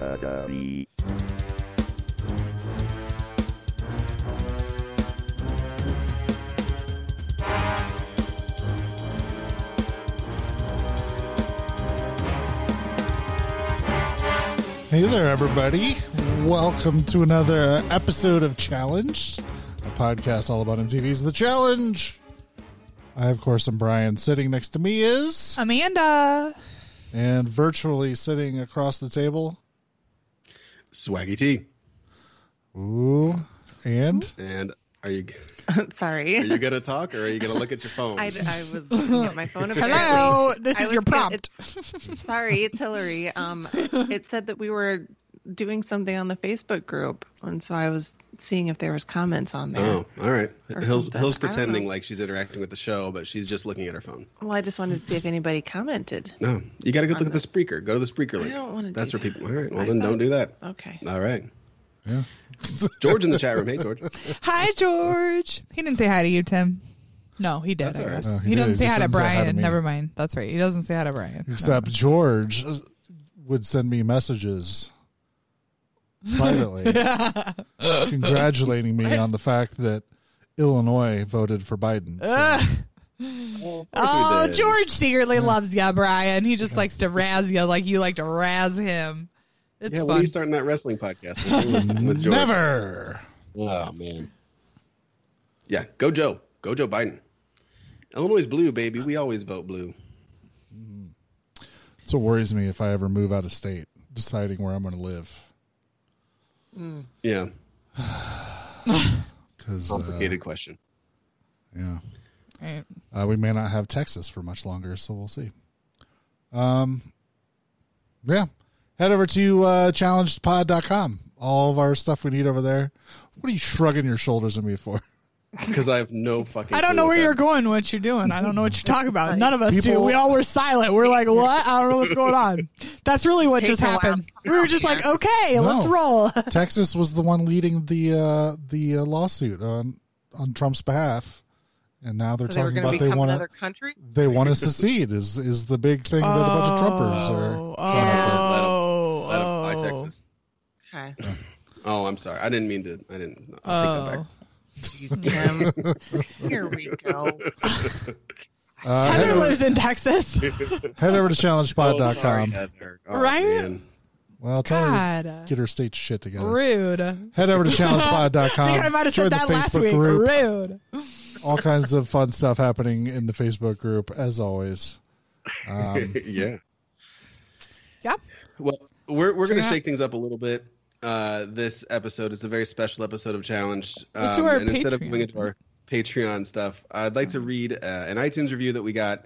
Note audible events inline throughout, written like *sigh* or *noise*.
Academy. Hey there, everybody. Welcome to another episode of Challenged, a podcast all about MTV's The Challenge. I, of course, am Brian. Sitting next to me is, Amanda. and virtually sitting across the table, Swaggy T. ooh, and And are you *laughs* Sorry. are you gonna talk or are you gonna look at your phone? I, I was *laughs* looking at my phone. Apparently. Hello. This I is your gonna- prompt. it's- sorry, it's Hillary. Um, it said that we were doing something on the Facebook group, and so I was seeing if there was comments on there. oh, all right. Or Hill's. Hill's pretending like she's interacting with the show, but she's just looking at her phone. Well, I just wanted to see if anybody commented. No, you got to go look On at the Spreaker. Go to the Spreaker link. I don't want to. That's do where that. people. All right. Well, I then thought- don't do that. Okay. All right. yeah. *laughs* George in the chat room. Hey, George. Hi, George. He didn't say hi to you, Tim. No, he did. That's I all right. guess. Oh, he he, did. doesn't He say hi to didn't say hi to Brian. Never mind. That's right. He doesn't say hi to Brian. No. Except George would send me messages privately *laughs* congratulating me on the fact that Illinois voted for Biden. So, Ugh. *laughs* Well, oh. George secretly loves you, Brian. He just likes to razz you like you like to razz him. It's Yeah, when are you starting that wrestling podcast with, with George? never. Oh man. Yeah, go Joe. Go Joe Biden. Illinois is blue, baby. We always vote blue. Mm-hmm. That's what worries me if I ever move out of state, deciding where I'm going to live. Yeah, *sighs* Because complicated question. yeah, Right. uh, we may not have Texas for much longer, so we'll see. Um, yeah, head over to uh, challengedpod.com. All of our stuff we need over there. What are you shrugging your shoulders at me for? Because I have no *laughs* fucking. I don't know where you're going, what you're doing. I don't know what you're talking about. None of us do. We all were silent. We're like, *laughs* what? I don't know what's going on. That's really what Takes just a while happened. We were just like, okay, No. let's roll. *laughs* Texas was the one leading the uh, the uh, lawsuit on on Trump's behalf, and now they're So they were talking going to about they become want another to country. they want to secede. Is is the big thing that a bunch of Trumpers are? Oh, Oh, oh, Let 'em buy oh. Texas. Okay. Oh, I'm sorry. I didn't mean to. I didn't. I'll take that Oh. back. Jeez, Tim. *laughs* Here we go. *laughs* Uh, head, Heather over, lives in Texas. *laughs* head over to Oh, sorry, challengepod.com. Heather. Oh, Right? man. well, tell her God. to get her state shit together. Rude. Head over to challengepod.com. I think I might have Join said the that last week. group. Rude. All kinds of fun stuff happening in the Facebook group, as always. Um, yeah. Yep. Well, we're we're going to shake things up a little bit. Uh, this episode is a very special episode of Challenged. Let's do our and instead of Patreon. moving into our Patreon stuff, I'd like to read uh, an iTunes review that we got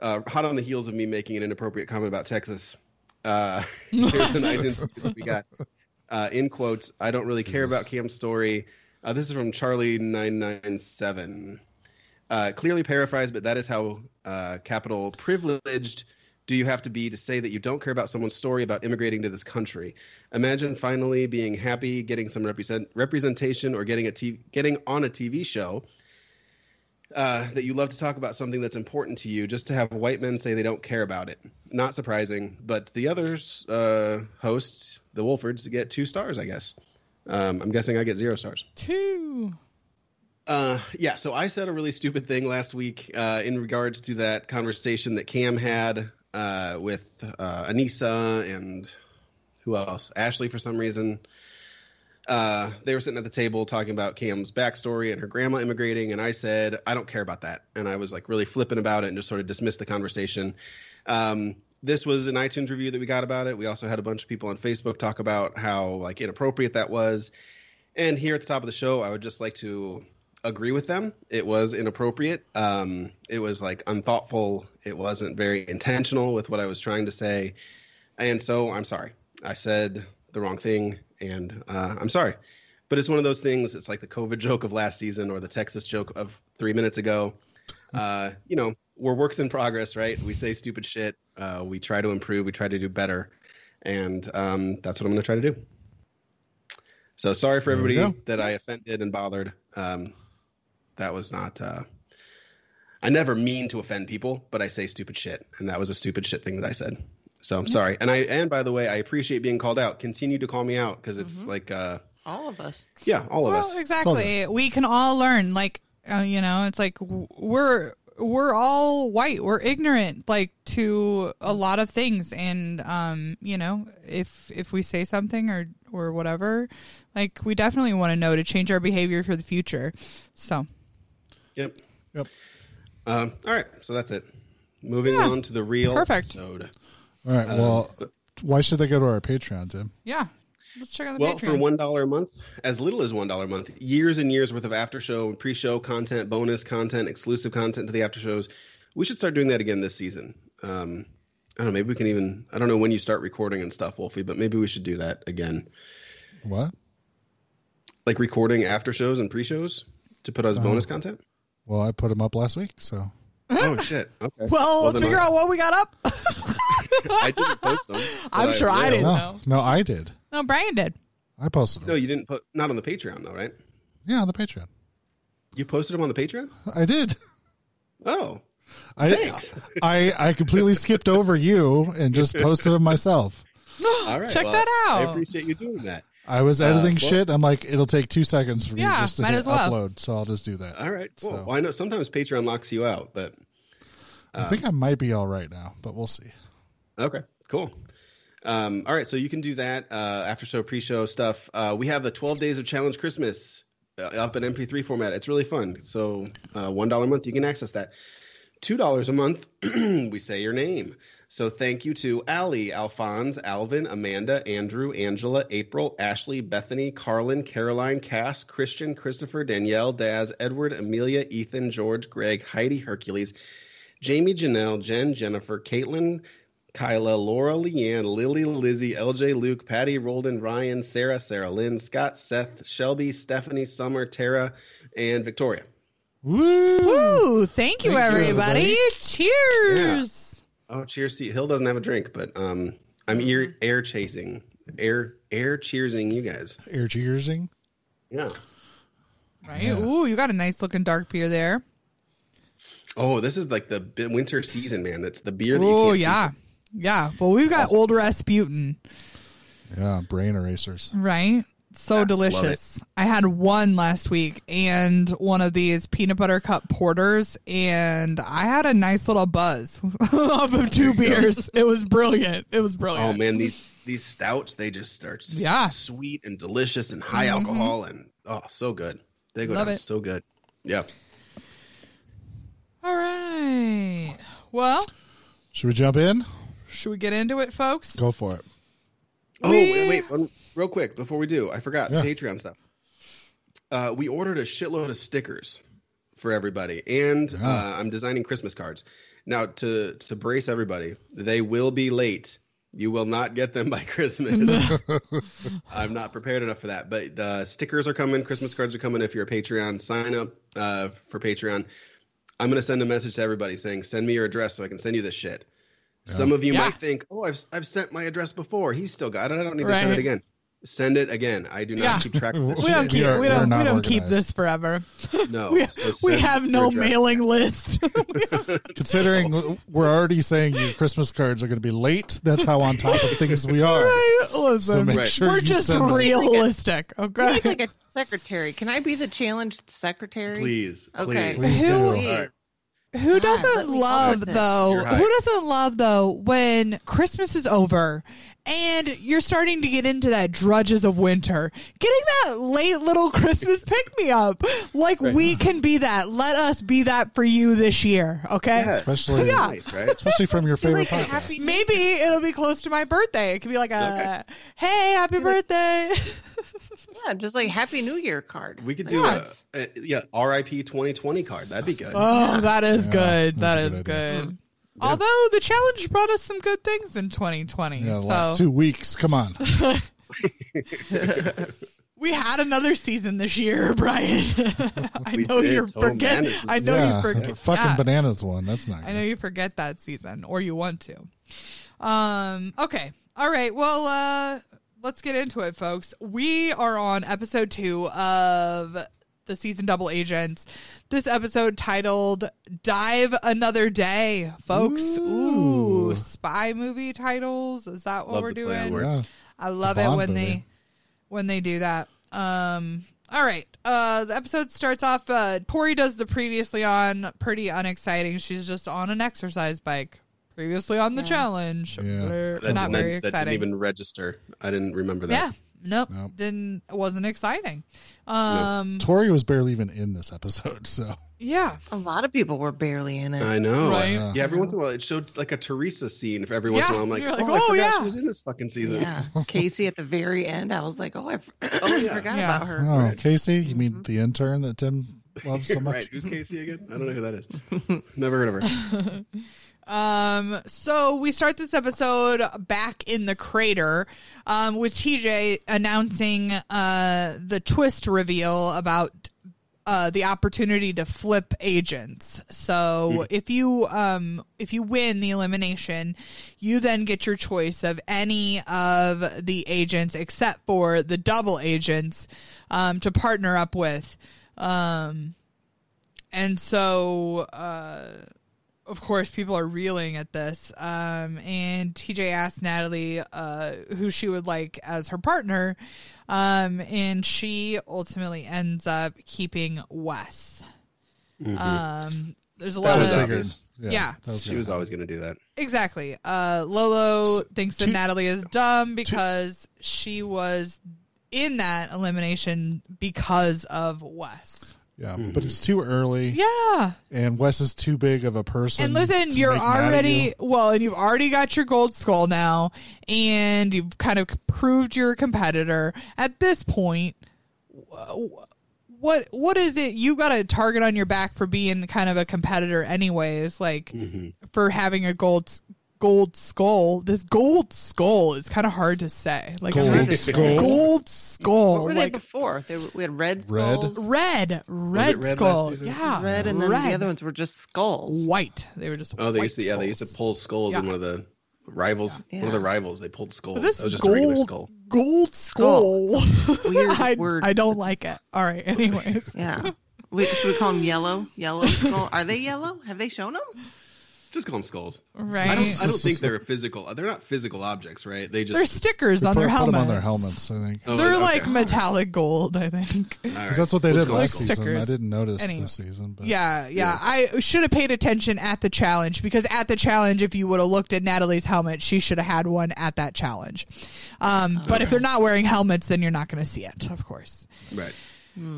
uh, hot on the heels of me making an inappropriate comment about Texas. Uh, *laughs* here's an iTunes review that we got. Uh, in quotes, I don't really care about Kam's story. Uh, this is from Charlie997. Uh, clearly paraphrased, but that is how uh, capital privileged do you have to be to say that you don't care about someone's story about immigrating to this country? Imagine finally being happy, getting some represent, representation, or getting a t- getting on a TV show uh, that you love to talk about something that's important to you, just to have white men say they don't care about it. Not surprising, but the others uh, hosts, the Wolfords, get two stars, I guess. Um, I'm guessing I get zero stars. Two. Uh, yeah, so I said a really stupid thing last week uh, in regards to that conversation that Kam had uh, with uh, Aneesa and who else? Ashley, for some reason. Uh, they were sitting at the table talking about Kam's backstory and her grandma immigrating, and I said, I don't care about that. And I was like really flippant about it and just sort of dismissed the conversation. Um, this was an iTunes review that we got about it. We also had a bunch of people on Facebook talk about how like inappropriate that was. And here at the top of the show, I would just like to agree with them. It was inappropriate. Um, it was like unthoughtful. It wasn't very intentional with what I was trying to say. And so I'm sorry. I said the wrong thing, and uh, I'm sorry. But it's one of those things. It's like the COVID joke of last season or the Texas joke of three minutes ago. Uh, you know, we're works in progress, right? We say stupid shit. Uh, we try to improve. We try to do better. And um, that's what I'm going to try to do. So sorry for everybody that I offended and bothered. Um, that was not. Uh, I never mean to offend people, but I say stupid shit, and that was a stupid shit thing that I said. So I'm sorry. And I and by the way, I appreciate being called out. Continue to call me out because it's like uh All of us. yeah, all of well, us. exactly. We can all learn. Like, uh, you know, it's like we're we're all white. We're ignorant, like to a lot of things. And um, you know, if if we say something or or whatever, like we definitely want to know to change our behavior for the future. So Yep. Yep. Um, all right, so that's it. Moving Yeah. on to the real Perfect. episode. All right. Well, why should they go to our Patreon, Tim? yeah, let's check out the Well, Patreon. for one dollar a month, as little as one dollar a month, years and years worth of after show, pre show content, bonus content, exclusive content to the after shows. We should start doing that again this season. Um, I don't know. Maybe we can even. I don't know when you start recording and stuff, Wolfie, but maybe we should do that again. What? Like recording after shows and pre shows to put as bonus content. Well, I put them up last week, so oh shit! Okay. well, then figure I... out what we got up. *laughs* I didn't post them. *laughs* I'm sure I will. didn't. no, know. no, I did. no, Brian did. I posted them. No, you didn't put. Not on the Patreon though, right? Yeah, on the Patreon. You posted them on the Patreon. I did. *laughs* Oh, I, Thanks. I I completely skipped over you and just posted them myself. all right. Check well, that out. I appreciate you doing that. I was editing well- shit. I'm like, it'll take two seconds for me just to hit well. upload, so I'll just do that. All right. Cool. So- Well, I know sometimes Patreon locks you out, but I think I might be all right now, but we'll see. okay, cool. Um, all right, so you can do that uh, after show, pre show stuff. Uh, we have the 12 Days of Challenge Christmas uh, up in MP3 format. It's really fun. So uh, $1 a month, you can access that. $2 a month, *clears throat* we say your name. So thank you to Allie, Alphonse, Alvin, Amanda, Andrew, Angela, April, Ashley, Bethany, Carlin, Caroline, Cass, Christian, Christopher, Danielle, Daz, Edward, Amelia, Ethan, George, Greg, Heidi, Hercules, Jamie, Janelle, Jen, Jennifer, Caitlin, Kyla, Laura, Leanne, Lily, Lizzie, LJ, Luke, Patty, Rolden, Ryan, Sarah, Sarah Lynn, Scott, Seth, Shelby, Stephanie, Summer, Tara, and Victoria. Woo! Woo! Thank you, Thank you, everybody. everybody. Cheers. Oh, cheers to you. Hill doesn't have a drink, but um, I'm ear, air chasing, air air cheersing you guys. Air cheersing. Yeah. Right? Yeah. Ooh, you got a nice looking dark beer there. Oh, this is like the winter season, man. That's the beer Oh can't see. yeah, yeah. Well, we've got old Rasputin, Yeah, brain erasers. right? So love delicious. I had one last week and one of these peanut butter cup porters, and I had a nice little buzz *laughs* off of two beers. It was brilliant. It was brilliant. Oh man, these these stouts they just are Yeah. Mm-hmm. sweet and delicious and high alcohol and oh so good. They go Love down it. so good. Yeah. All right. Well, Should we jump in? should we get into it, folks? Go for it. Oh We- wait, wait, one, real quick before we do, I forgot Yeah. Patreon stuff. Uh, we ordered a shitload of stickers for everybody, and Yeah. uh, I'm designing Christmas cards. Now to to brace everybody, they will be late. You will not get them *laughs* by Christmas. *laughs* I'm not prepared enough for that. But the stickers are coming. Christmas cards are coming. If you're a Patreon, sign up uh, for Patreon. I'm going to send a message to everybody saying, "Send me your address so I can send you this shit." Some of you Yeah. might think, "Oh, I've I've sent my address before. He's still got it. I don't need to send it again." Send it again. I do not Yeah. keep track of *laughs* this. We don't shit. keep. are- we don't. We don't keep this forever. *laughs* No, *laughs* we, so we have no address. mailing list. Considering we're already saying your Christmas cards are going to be late, that's how on top of things we are. Right? Listen, So make Right. sure we're just realistic. I Okay. like a secretary. Can I be the challenged secretary? Please, Okay. please. Please do. Who- Please. All right. Who God, doesn't love though? Who doesn't love though when Christmas is over and you're starting to get into that drudges of winter, getting that late little Christmas pick me up? Like we can be that. Let us be that for you this year. Okay. Yeah. Especially, Yeah. Nice, right? especially from your *laughs* favorite like podcast. Maybe it'll be close to my birthday. It could be like a, hey, happy birthday. *laughs* Yeah, just like Happy New Year card. We could do Yeah. a, a yeah RIP 2020 card. That'd be good. oh, that is Yeah, good. That that's a is good good. Although the challenge brought us some good things in 2020. Yeah, the so last two weeks. Come on. *laughs* *laughs* we had another season this year, *laughs* Brian. I know did. you Total forget. Madness I know yeah, you forget. fucking yeah. bananas one. That's not. I know you forget that season, or you want to. Um. Okay. All right. Well. Uh. Let's get into it, folks. We are on episode two of the season double agents. This episode titled "Dive Another Day," folks. Ooh, Ooh. spy movie titles. Is that what Love we're the play on doing? Yeah. I love it when movie. they when they do that. Um all right. Uh the episode starts off uh Tori does the previously on pretty unexciting. She's just on an exercise bike. Previously on the Yeah. challenge. Yeah. Not that- very that exciting. didn't even register. I didn't remember that. yeah. Nope. Nope. Didn't wasn't exciting. Um Tori was barely even in this episode, *laughs* so yeah. A lot of people were barely in it. I know. Right. Yeah. Yeah, every once in a while it showed like a Teresa scene. For every once in a while, I'm like, like, oh, oh, forgot yeah. she was in this fucking season. Yeah, *laughs* Kaycee at the very end. I was like, oh, I f- *clears throat* Oh, yeah. forgot Yeah. about her. Oh, Right. Kaycee, you mean the intern that Tim loves so *laughs* much? right. Who's Kaycee again? I don't know who that is. Never heard of her. Um, so we start this episode back in the crater, um, with TJ announcing uh the twist reveal about uh the opportunity to flip agents. So if you um if you win the elimination, you then get your choice of any of the agents except for the double agents um to partner up with. Um and so uh of course, people are reeling at this. Um, and TJ asked Natalie uh, who she would like as her partner. Um, and she ultimately ends up keeping Wes. Um, there's a That lot was of. obvious. Yeah. that was She good. was always going to do that. Exactly. Uh, Lolo thinks that two- Natalie is dumb because she was in that elimination because of Wes. Yeah, but mm-hmm. it's too early, Yeah. and Wes is too big of a person. And listen, to you're make already you. well, and you've already got your gold skull now, and you've kind of proved you're a competitor. At this point, what what is it? You got a target on your back for being kind of a competitor, anyways. Like mm-hmm. for having a gold gold skull. This gold skull is kind of hard to say. Like Gold I'm- skull? gold skull. What were they like before? They were, we had red Red? skulls, red, red red skull. season? Yeah, red, and then red. the other ones were just skulls. white. They were just Oh, they white used to. Yeah, they used to pull skulls in one of the rivals. Yeah. One of the rivals. They pulled skulls. But this that was just a regular gold skull. gold skull. Weird *laughs* I, word. I don't like it. All right. Anyways, Yeah. We, should we call them yellow? Yellow skull? Are they yellow? Have they shown them? Just call them skulls. right? I don't. I don't think *laughs* they're physical. They're not physical objects, right? They just. They're stickers We on put, their put helmets. them on their helmets. I think Oh, They're okay. like metallic gold. I think. All right. 'Cause that's what they Let's did go last with season. stickers. I didn't notice Anyway. this season, but Yeah, yeah. I should have paid attention at the challenge because at the challenge, if you would have looked at Natalie's helmet, she should have had one at that challenge. Um, but if they're not wearing helmets, then you're not going to see it, of course. Right.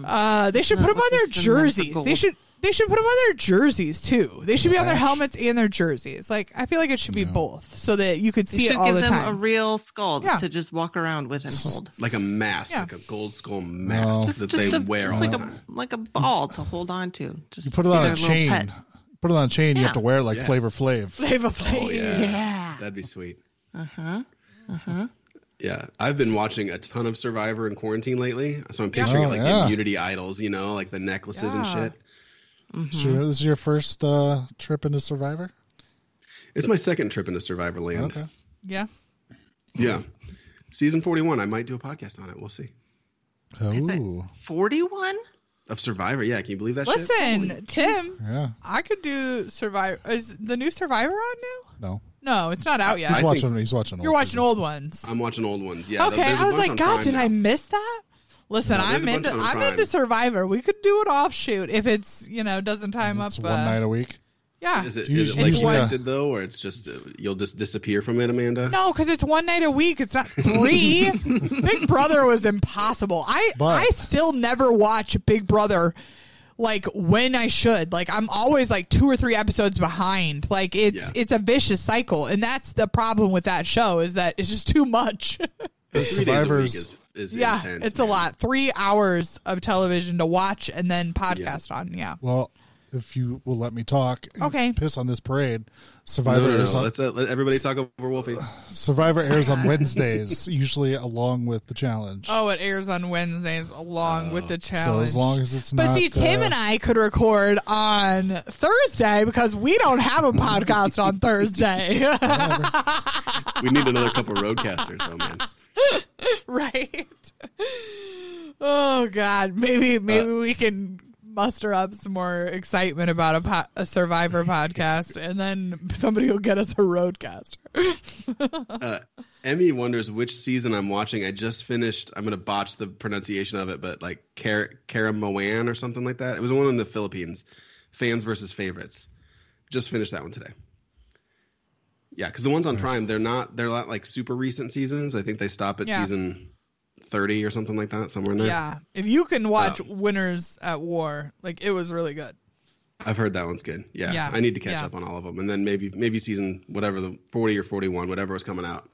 Uh, they should put them on their jerseys. They gold. should. They should put them on their jerseys too. They should be on their Patch. helmets and their jerseys. Like I feel like it should be Yeah. both, so that you could see it should all give the them time. a real skull Yeah. to just walk around with and hold. Like a mask, Yeah. like a gold skull mask Just, that just, they a, wear just all like the a like a ball to hold on to. Just you put it be on their a little chain. pet. Put it on a chain. You have Yeah. to wear it like Yeah. Flavor Flav. Flavor Flav. Oh yeah. Yeah. That'd be sweet. Uh huh. Uh huh. Yeah, I've been watching a ton of Survivor in quarantine lately, so I'm picturing Oh, it like yeah. immunity idols, you know, like the necklaces and Yeah. shit. Sure, this is your first uh, trip into Survivor. It's my second trip into Survivor Land. Okay. Yeah. Yeah, season 41. I might do a podcast on it. We'll see. 41 Of Survivor, yeah. Can you believe that? shit? Listen, Tim, yeah. I could do Survivor. Is the new Survivor on now? No, No, it's not out yet. he's I watching. he's watching. You're old watching seasons. old ones. I'm watching old ones. Yeah. okay, there's a I was like, God, did now. I miss that? Listen, No, I'm into I'm Prime. into Survivor. We could do an offshoot if it's you know doesn't time It's up. one uh, night a week. yeah, Is it, You- it like usually- scripted though, or it's just uh, you'll just disappear from it, Amanda? No, because it's one night a week. It's not three. *laughs* Big Brother was impossible. I But- I still never watch Big Brother like when I should. Like I'm always like two or three episodes behind. Like it's Yeah. it's a vicious cycle, and that's the problem with that show is that it's just too much. *laughs* Three days a week Survivors- is, is yeah, intense, it's a lot. Three hours of television to watch and then podcast on. Yeah. Well, if you will let me talk, Okay. piss on this parade. Survivor no, airs no. on Let's uh, let everybody talk over Wolfie. *laughs* Survivor airs on Wednesdays, usually along with the challenge. Oh, it airs on Wednesdays along with the challenge. so as long as it's But not, see, Tim uh, and I could record on Thursday because we don't have a podcast on Thursday, *laughs* *laughs* We need another couple of RodeCasters, though, man. *laughs* right? Oh God, maybe maybe Uh, we can muster up some more excitement about a, po- a Survivor podcast, and then somebody will get us a RodeCaster. *laughs* Uh, Emmy wonders which season I'm watching. I just finished. I'm gonna botch the pronunciation of it, but like Kar- Caramoan or something like that. It was one in the Philippines. Fans versus favorites. Just finished that one today. Yeah, because the ones on Prime, they're not. They're not like super recent seasons. I think they stop at Yeah. season thirty or something like that, somewhere in there. Yeah, if you can watch Oh. Winners at War, like it was really good. I've heard that one's good. Yeah, Yeah, I need to catch yeah. up on all of them, and then maybe maybe season whatever the forty or forty one, whatever is coming out,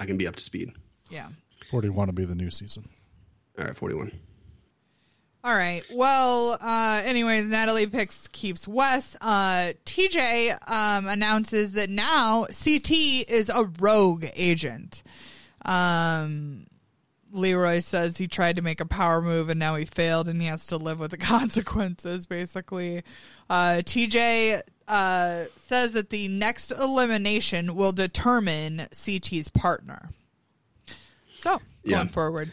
I can be up to speed. Yeah. 41 will be the new season. All right, forty one. All right. Well, uh, anyways, Natalie picks keeps Wes. Uh, TJ um, announces that now CT is a rogue agent. Um, Leroy says he tried to make a power move and now he failed and he has to live with the *laughs* consequences, basically. Uh, TJ uh, says that the next elimination will determine CT's partner. So, going Yeah. forward.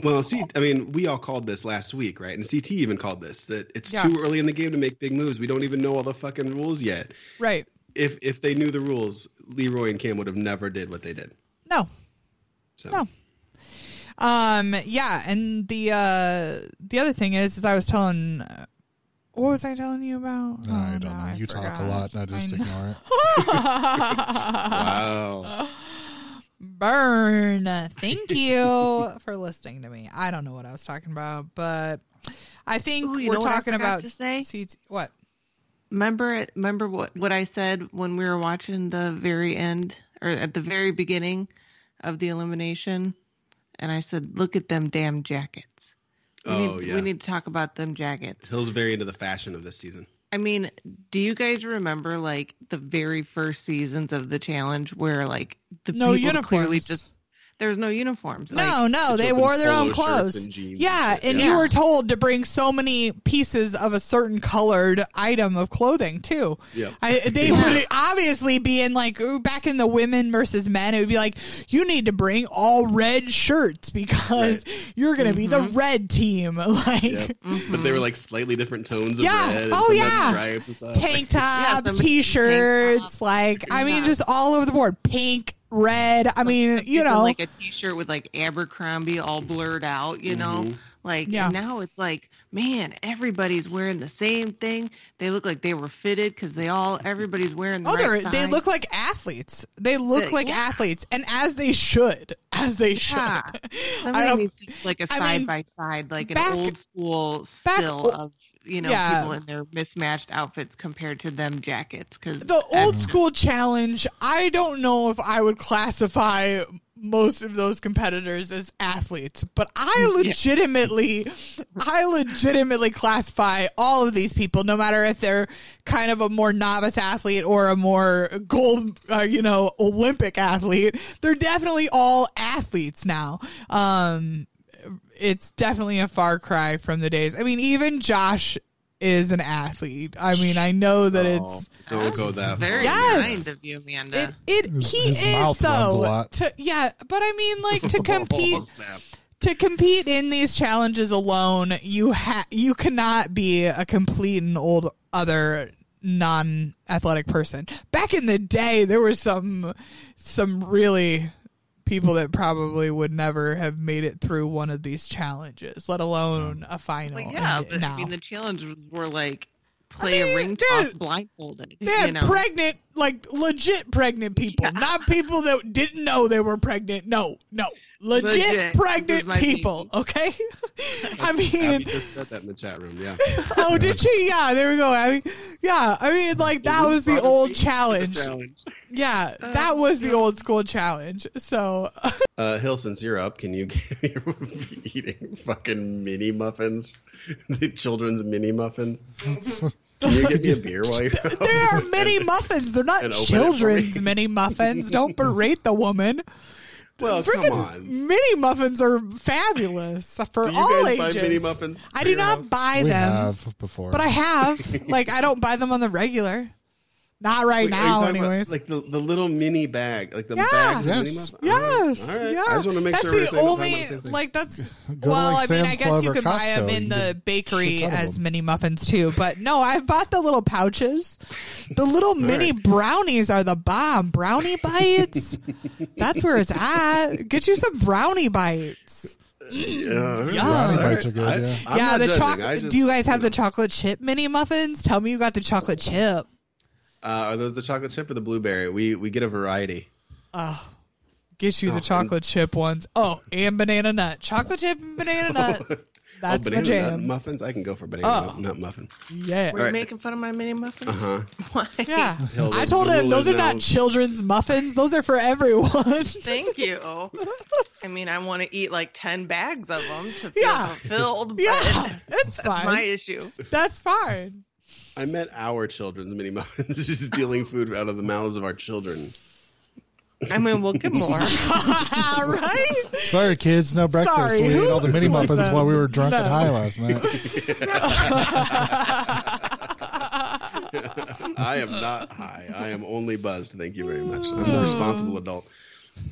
Well, see, I mean, we all called this last week, right? And CT even called this that it's Yeah. too early in the game to make big moves. We don't even know all the fucking rules yet. Right. If if they knew the rules, Leroy and Kam would have never did what they did. No. So No. Um. Yeah, and the uh the other thing is, is I was telling. Uh, what was I telling you about? No, Oh, I don't no, know. I You talk a forgot. lot. I just I ignore it. *laughs* wow. *laughs* Burn. Thank *laughs* you for listening to me. I don't know what I was talking about, but I think Ooh, we're know what I talking about to say? CT what? Remember, remember what what I said when we were watching the very end or at the very beginning of the elimination, and I said, "Look at them damn jackets." We Oh need, yeah. we need to talk about them jackets. Hill's very into the fashion of this season. I mean, do you guys remember like the very first seasons of the challenge where like the No people uniforms. clearly just there was no uniforms? Like, no, no, they wore their own clothes. and jeans yeah, shit, and yeah. you were told to bring so many pieces of a certain colored item of clothing too. Yep. I, they Yeah. would obviously be in like back in the women versus men. It would be like you need to bring all red shirts because you're going to be the mm-hmm. red team. *laughs* Like Yep. But they were like slightly different tones of Yeah. red. And Oh, yeah. Stripes and stuff. tank *laughs* tops, somebody- t-shirts, tank top. like I mean, Yeah. just all over the board. Pink, red. I mean, you know, like a t-shirt with like Abercrombie all blurred out, you know? Mhm. Like Yeah. now it's like, man, everybody's wearing the same thing. They look like they were fitted because they all everybody's wearing the Oh, right they're, they size. look like athletes. They look Uh, like yeah. athletes, and as they should, as they should. Yeah. I Somebody don't- needs to do, like a side mean, by side, like back- an old school back still o- of you know Yeah. people in their mismatched outfits compared to them jackets. Because the old school challenge. I don't know if I would classify most of those competitors as athletes, but I legitimately, I legitimately classify all of these people, no matter if they're kind of a more novice athlete or a more gold, uh, you know, Olympic athlete. They're definitely all athletes now. Um, it's definitely a far cry from the days. I mean, even Josh is an athlete. I mean, I know that oh, it's Oh, don't go that very far. Yes. kind of you, Amanda. it. It His- he his is mouth runs a though. lot. To, yeah, but I mean, like to *laughs* compete Oh, to compete in these challenges alone, you ha you cannot be a complete and old other non athletic person. Back in the day, there were some some really people that probably would never have made it through one of these challenges, let alone a final. Well, yeah, And but now. I mean the challenges were like play mean, a ring toss blindfolded. They had you know, pregnant, like legit pregnant people, not people that didn't know they were pregnant. No, no, legit, Legit. pregnant This is my people. baby. *laughs* Okay, *laughs* I Abby mean, just said that in the chat room. Yeah. *laughs* oh, did she? Yeah, there we go. I mean, yeah, I mean, like that was the old challenge. challenge. Yeah, that was the old school challenge. So, Uh, Hill, since you're up, can you you're eating fucking mini muffins, the children's mini muffins? Can you give me a beer while you're up? there are mini muffins. They're not And open it for children's mini muffins. Don't berate the woman. Well, Freaking come on. mini muffins are fabulous for Do you all guys buy ages. mini muffins I for do your not house? buy we them, have before. but I have. *laughs* like, I don't buy them on the regular. Not right Wait, now, talking about, anyways. like the, the little mini bag, like the Yeah. bags. of Yes. mini muffins? Yes. All right. Yeah. I just want to make that's sure we're the only the like that's *laughs* Go well, like, I mean, I guess Club you or can buy them in the bakery shit ton of as them. mini muffins too. But no, I bought the little pouches. The little mini brownies are the bomb. Brownie bites. *laughs* that's where it's at. Get you some brownie bites. Yeah, all right. Yum. Brownie bites are good, I- yeah. I'm yeah, the chocolate. Do you guys have the chocolate chip mini muffins? Tell me you got the chocolate chip. Uh, are those the chocolate chip or the blueberry? We we get a variety. Oh, get you Oh, the and- chocolate chip ones. Oh, and banana nut. Chocolate chip and banana nut. *laughs* That's oh, my banana nut muffins. I can go for banana Oh. nut muffin. Yeah. Were you Alright. making fun of my mini muffins? Uh huh. *laughs* Why? Yeah. Hell, I told him those is are not children's muffins. Those are for everyone. *laughs* Thank you. I mean, I want to eat like 10 bags of them to feel Yeah. fulfilled. But yeah, it's That's fine. my issue. That's fine. I meant our children's mini muffins, *laughs* just stealing *laughs* food out of the mouths of our children. I mean, we'll get more. *laughs* right? Sorry, kids, no breakfast. Sorry, we ate all the mini muffins listen, while we were drunk and high last night. I am not high. I am only buzzed. Thank you very much. I'm the responsible adult.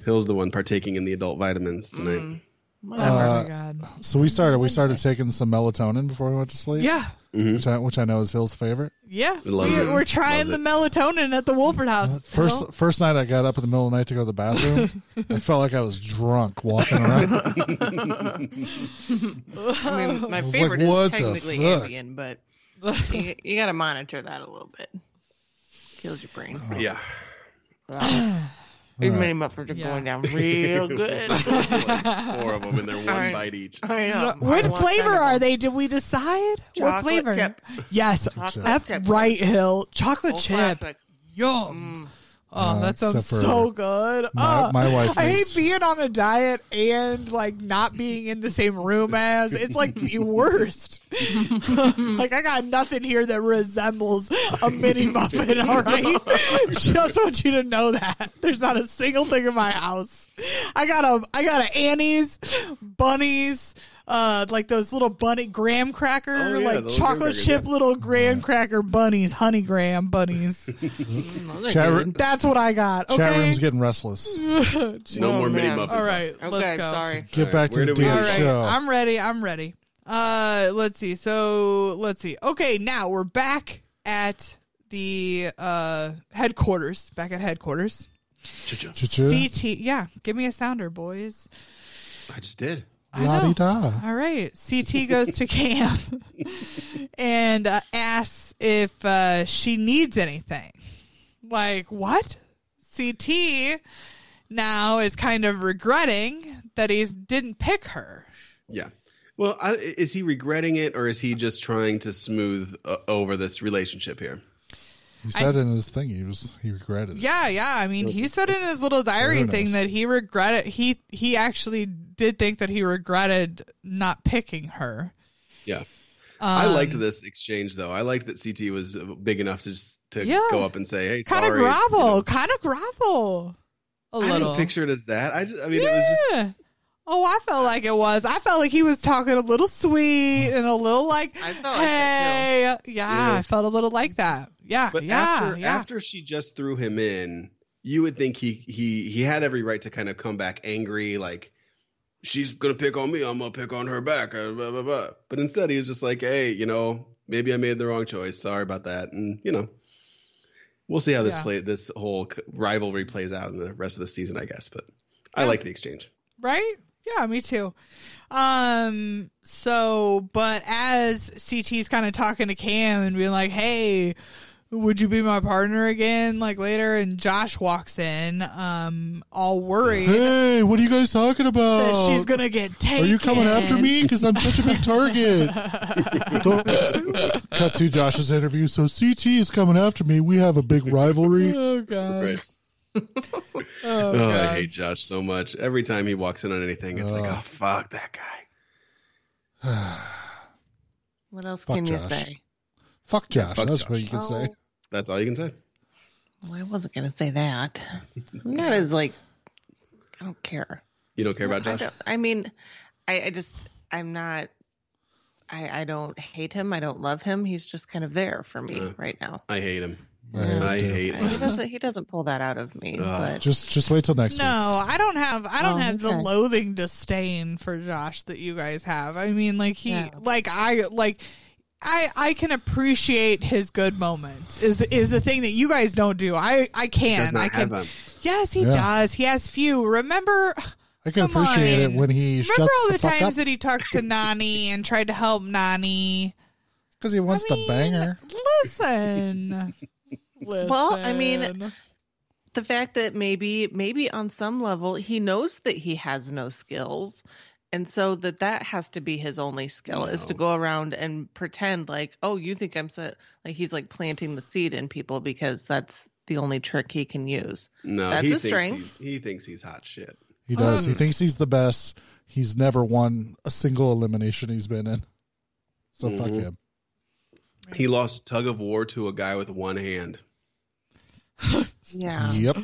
Hill's the one partaking in the adult vitamins tonight. Mm, oh. Uh, my god. So we started. We started taking some melatonin before we went to sleep. Yeah. Mm-hmm. which I, which I know is Hill's favorite. Yeah. Love We, it. we're trying Love the melatonin at the Wolford House. Uh, first Well, first night I got up in the middle of the night to go to the bathroom. *laughs* I felt like I was drunk walking around. *laughs* I mean, *laughs* my was favorite like, what is the technically fuck? Ambien, but you, you got to monitor that a little bit. Kills your brain. Yeah. These *clears throat* All right. mini muffins are Yeah. going down *laughs* real *laughs* good. like *laughs* four of them, and they're one Alright. bite each. I know. what I flavor are they? Did we decide? what Chocolate flavor? chip. Yes. Chocolate F chip. right hill. Chocolate Old chip. classic. Yum. Mm. Oh, Uh, that sounds so good. my- Oh, my wife I hate being on a diet and like not being in the same room as. It's like the *laughs* worst. *laughs* like I got nothing here that resembles a mini *laughs* muffin. All right, just want you to know that there's not a single thing in my house. I got a I got a Annie's bunnies. Uh, like those little bunny graham cracker, Oh, yeah, like chocolate crackers, chip yeah. little graham cracker bunnies, honey graham bunnies. *laughs* Mm, those are Chat, That's what I got. Okay. chat room's getting restless. *laughs* No Oh, more mini man. muffins. All right, Okay, let's go. sorry. Get back to Where the do we- damn All right, show. I'm ready. I'm ready. Uh, let's see. So let's see. Okay, now we're back at the uh headquarters. Back at headquarters. Cha-cha. Cha-cha. CT. Yeah, give me a sounder, boys. I just did. I know. La-di-da. All right. CT goes to camp *laughs* and uh, asks if uh, she needs anything. Like, what? CT now is kind of regretting that he didn't pick her. Yeah. Well, I, is he regretting it, or is he just trying to smooth uh, over this relationship here? He said in his thing he was he regretted it. Yeah, yeah. I mean, he said in his little diary Who thing knows? that he regretted. He he actually did think that he regretted not picking her. Yeah. I Um, liked this exchange, though. I liked that CT was big enough to just to Yeah. go up and say, "Hey, Kind of sorry," you grovel, know. kind of grovel. A I little. didn't picture it as that. I just, I mean, it was just Yeah. Oh, I felt like it was. I felt like he was talking a little sweet and a little like, I felt like that, hey, yeah, Yeah. I felt a little like that. Yeah, But yeah, after yeah. after she just threw him in, you would think he he he had every right to kind of come back angry, like she's gonna pick on me, I'm gonna pick on her back, uh, blah, blah, blah. But instead, he was just like, hey, you know, maybe I made the wrong choice. Sorry about that, and you know, we'll see how this Yeah. play this whole rivalry plays out in the rest of the season, I guess. But I Yeah. like the exchange. right? Yeah, me too. Um, so, but as CT's kind of talking to Kam and being like, hey, would you be my partner again? Like later, and Josh walks in, um, all worried Hey, what are you guys talking about? that she's gonna get taken. Are you coming after me? Because I'm such a big target. *laughs* Cut to Josh's interview. So CT is coming after me. We have a big rivalry. Oh god. Right. Oh, Oh. I hate Josh so much. Every time he walks in on anything, it's like, Oh. oh fuck that guy. *sighs* What else Fuck can you say? Fuck Josh. fuck That's Josh. what you can say. Oh, That's all you can say. well, I wasn't going to say that. I'm not as like, I don't care. You don't care about Josh. don't, I mean, I, I just, I'm not, I, I don't hate him. I don't love him. He's just kind of there for me Uh. right now. I hate him. I do. hate he doesn't. He doesn't pull that out of me. Ugh. but Just just wait till next No, week. I don't have I don't Oh, have the loathing disdain for Josh that you guys have. I mean like he Yeah. like I like I I can appreciate his good moments. Is is the thing that you guys don't do. I I can. I can. Yes, he Yeah. does. He has few. Remember I can *sighs* Come appreciate on. it when he remember shuts all the, the, times up that he talks to Nany and tried to help Nany? *laughs* because he wants I to bang her. Listen. Listen. Well, I mean, the fact that maybe maybe on some level he knows that he has no skills and so that that has to be his only skill is to go around and pretend like oh you think i'm set like he's like planting the seed in people because that's the only trick he can use No, That's a thinks strength. He thinks he's hot shit. He does. He Um, thinks he's the best. He's never won a single elimination he's been in. So fuck Mhm. him. He lost tug of war to a guy with one hand. Yeah Yep.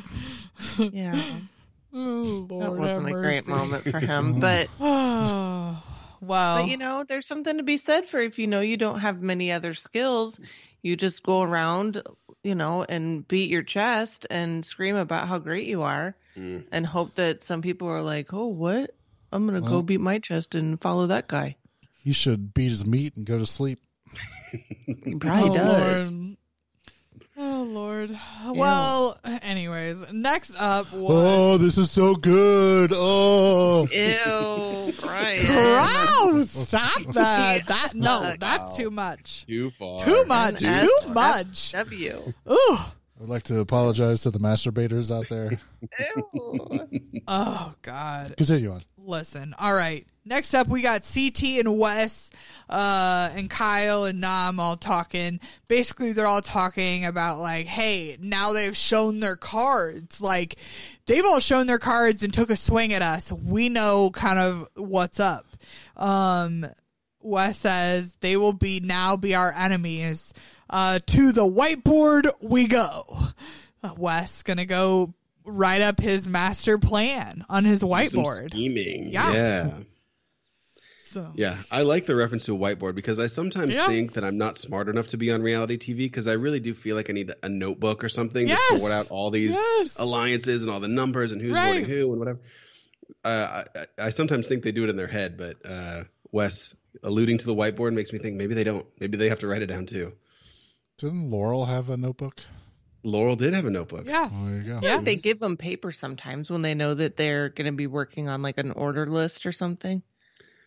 yeah *laughs* oh, Lord that wasn't have a great moment for him but *sighs* Oh, well, But you know, there's something to be said for if you know you don't have many other skills, you just go around, you know, and beat your chest and scream about how great you are Mm. and hope that some people are like, "Oh, what? I'm going to Well- go beat my chest and follow that guy." You should beat his meat and go to sleep. He probably oh, does. Lord. Lord. Well, anyways, next up was Oh, this is so good. Oh. Ew, Brian. Gross! *laughs* Stop that. That no, that's too much. Too far. Too much. And Too F- much. W. Ooh. I'd like to apologize to the masturbators out there. *laughs* Oh God. Continue on. Listen. All right. Next up, we got CT and Wes, uh, and Kyle and Nam all talking. Basically, they're all talking about like, hey, now they've shown their cards. Like, they've all shown their cards and took a swing at us. We know kind of what's up. Um, Wes says they will be now be our enemies. Uh, to the whiteboard we go. Uh, Wes gonna go write up his master plan on his whiteboard. scheming. Yeah. yeah. So Yeah, I like the reference to a whiteboard because I sometimes Yeah. think that I'm not smart enough to be on reality TV because I really do feel like I need a notebook or something Yes. to sort out all these Yes. alliances and all the numbers and who's Right. voting who and whatever. Uh, I, I sometimes think they do it in their head, but uh, Wes alluding to the whiteboard makes me think maybe they don't. Maybe they have to write it down too. Didn't Laurel have a notebook? Laurel did have a notebook. yeah, Oh, there you go. Yeah. They mm-hmm. give them paper sometimes when they know that they're going to be working on like an order list or something.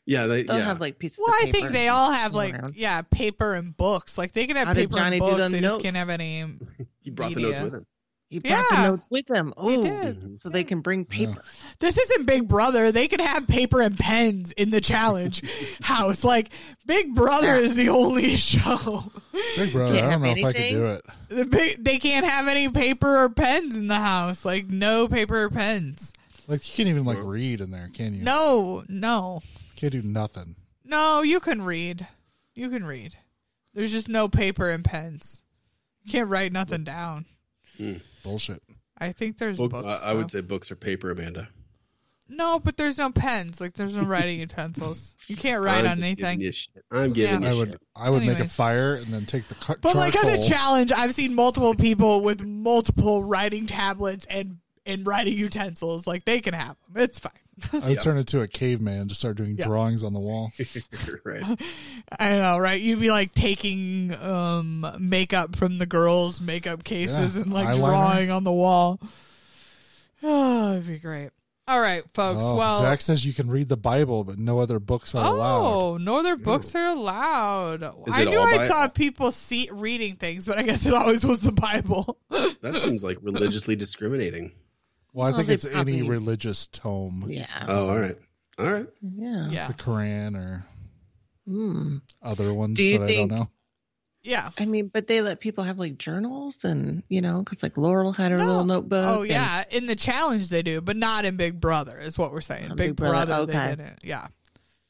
yeah, they, They'll yeah. have like pieces Well, of I think they all have like around. yeah, paper and books. Like they can have How paper Johnny and books. them They just notes? can't have any. *laughs* he brought the notes with him. He brought Yeah. the notes with them. Oh, so they can bring paper. This isn't Big Brother. They could have paper and pens in the challenge *laughs* house. Like Big Brother is the only *laughs* show. Big brother, Can't I don't know have if I could do it. The big, they can't have any paper or pens in the house. Like no paper or pens. Like you can't even like read in there, can you? No, no, Can't do nothing. no. You can read. You can read. There's just no paper and pens. You can't write nothing down. Hmm. Bullshit. I think there's Book, books. I, I would though. say books are paper, Amanda. no, but there's no pens. Like there's no writing utensils. You can't *laughs* write I'm on just giving anything. you shit. I'm giving Yeah. I you would shit. I would make a Anyways. fire and then take the cut But like on the charcoal. challenge, I've seen multiple people with multiple writing tablets and and writing utensils. Like they can have them. It's fine. *laughs* I would turn into a caveman and just start doing Yeah. drawings on the wall. *laughs* right. *laughs* I know, right? You'd be like taking um makeup from the girls' makeup cases Yeah, and like eyeliner. drawing on the wall. *sighs* Oh, that'd be great. All right, folks. Oh, well, Zach says you can read the Bible, but no other books are allowed. Oh, no other books are allowed. I knew I Bi- saw people see reading things, but I guess it always was the Bible. That seems like religiously discriminating. Well, I Well, think they it's any religious tome, Yeah. Oh, all right. All right. yeah. yeah, the Quran or Hmm. other ones Do you that think- I don't know. yeah. I mean, but they let people have like journals and, you know, because like Laurel had her No. little notebook. Oh and- yeah, in the challenge they do, but not in Big Brother. Is what we're saying. Big, Big Brother, Brother, they okay. didn't. Yeah,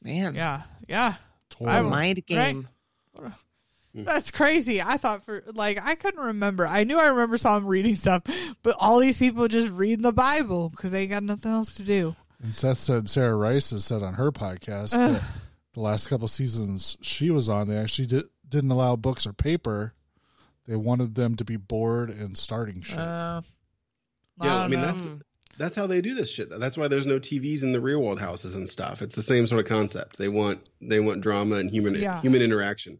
man. yeah, yeah. Totally. I A will- mind game. That's crazy. I thought for like I couldn't remember. I knew I remember saw him reading stuff, but all these people just reading the Bible because they got nothing else to do. And Seth said Sarah Rice has said on her podcast Ugh. that the last couple seasons she was on, they actually did, didn't allow books or paper. They wanted them to be bored and starting shit. Uh, Yeah, I, don't mean know. that's that's how they do this shit. That's why there's no TVs in the real world houses and stuff. It's the same sort of concept. They want they want drama and human Yeah. human interaction.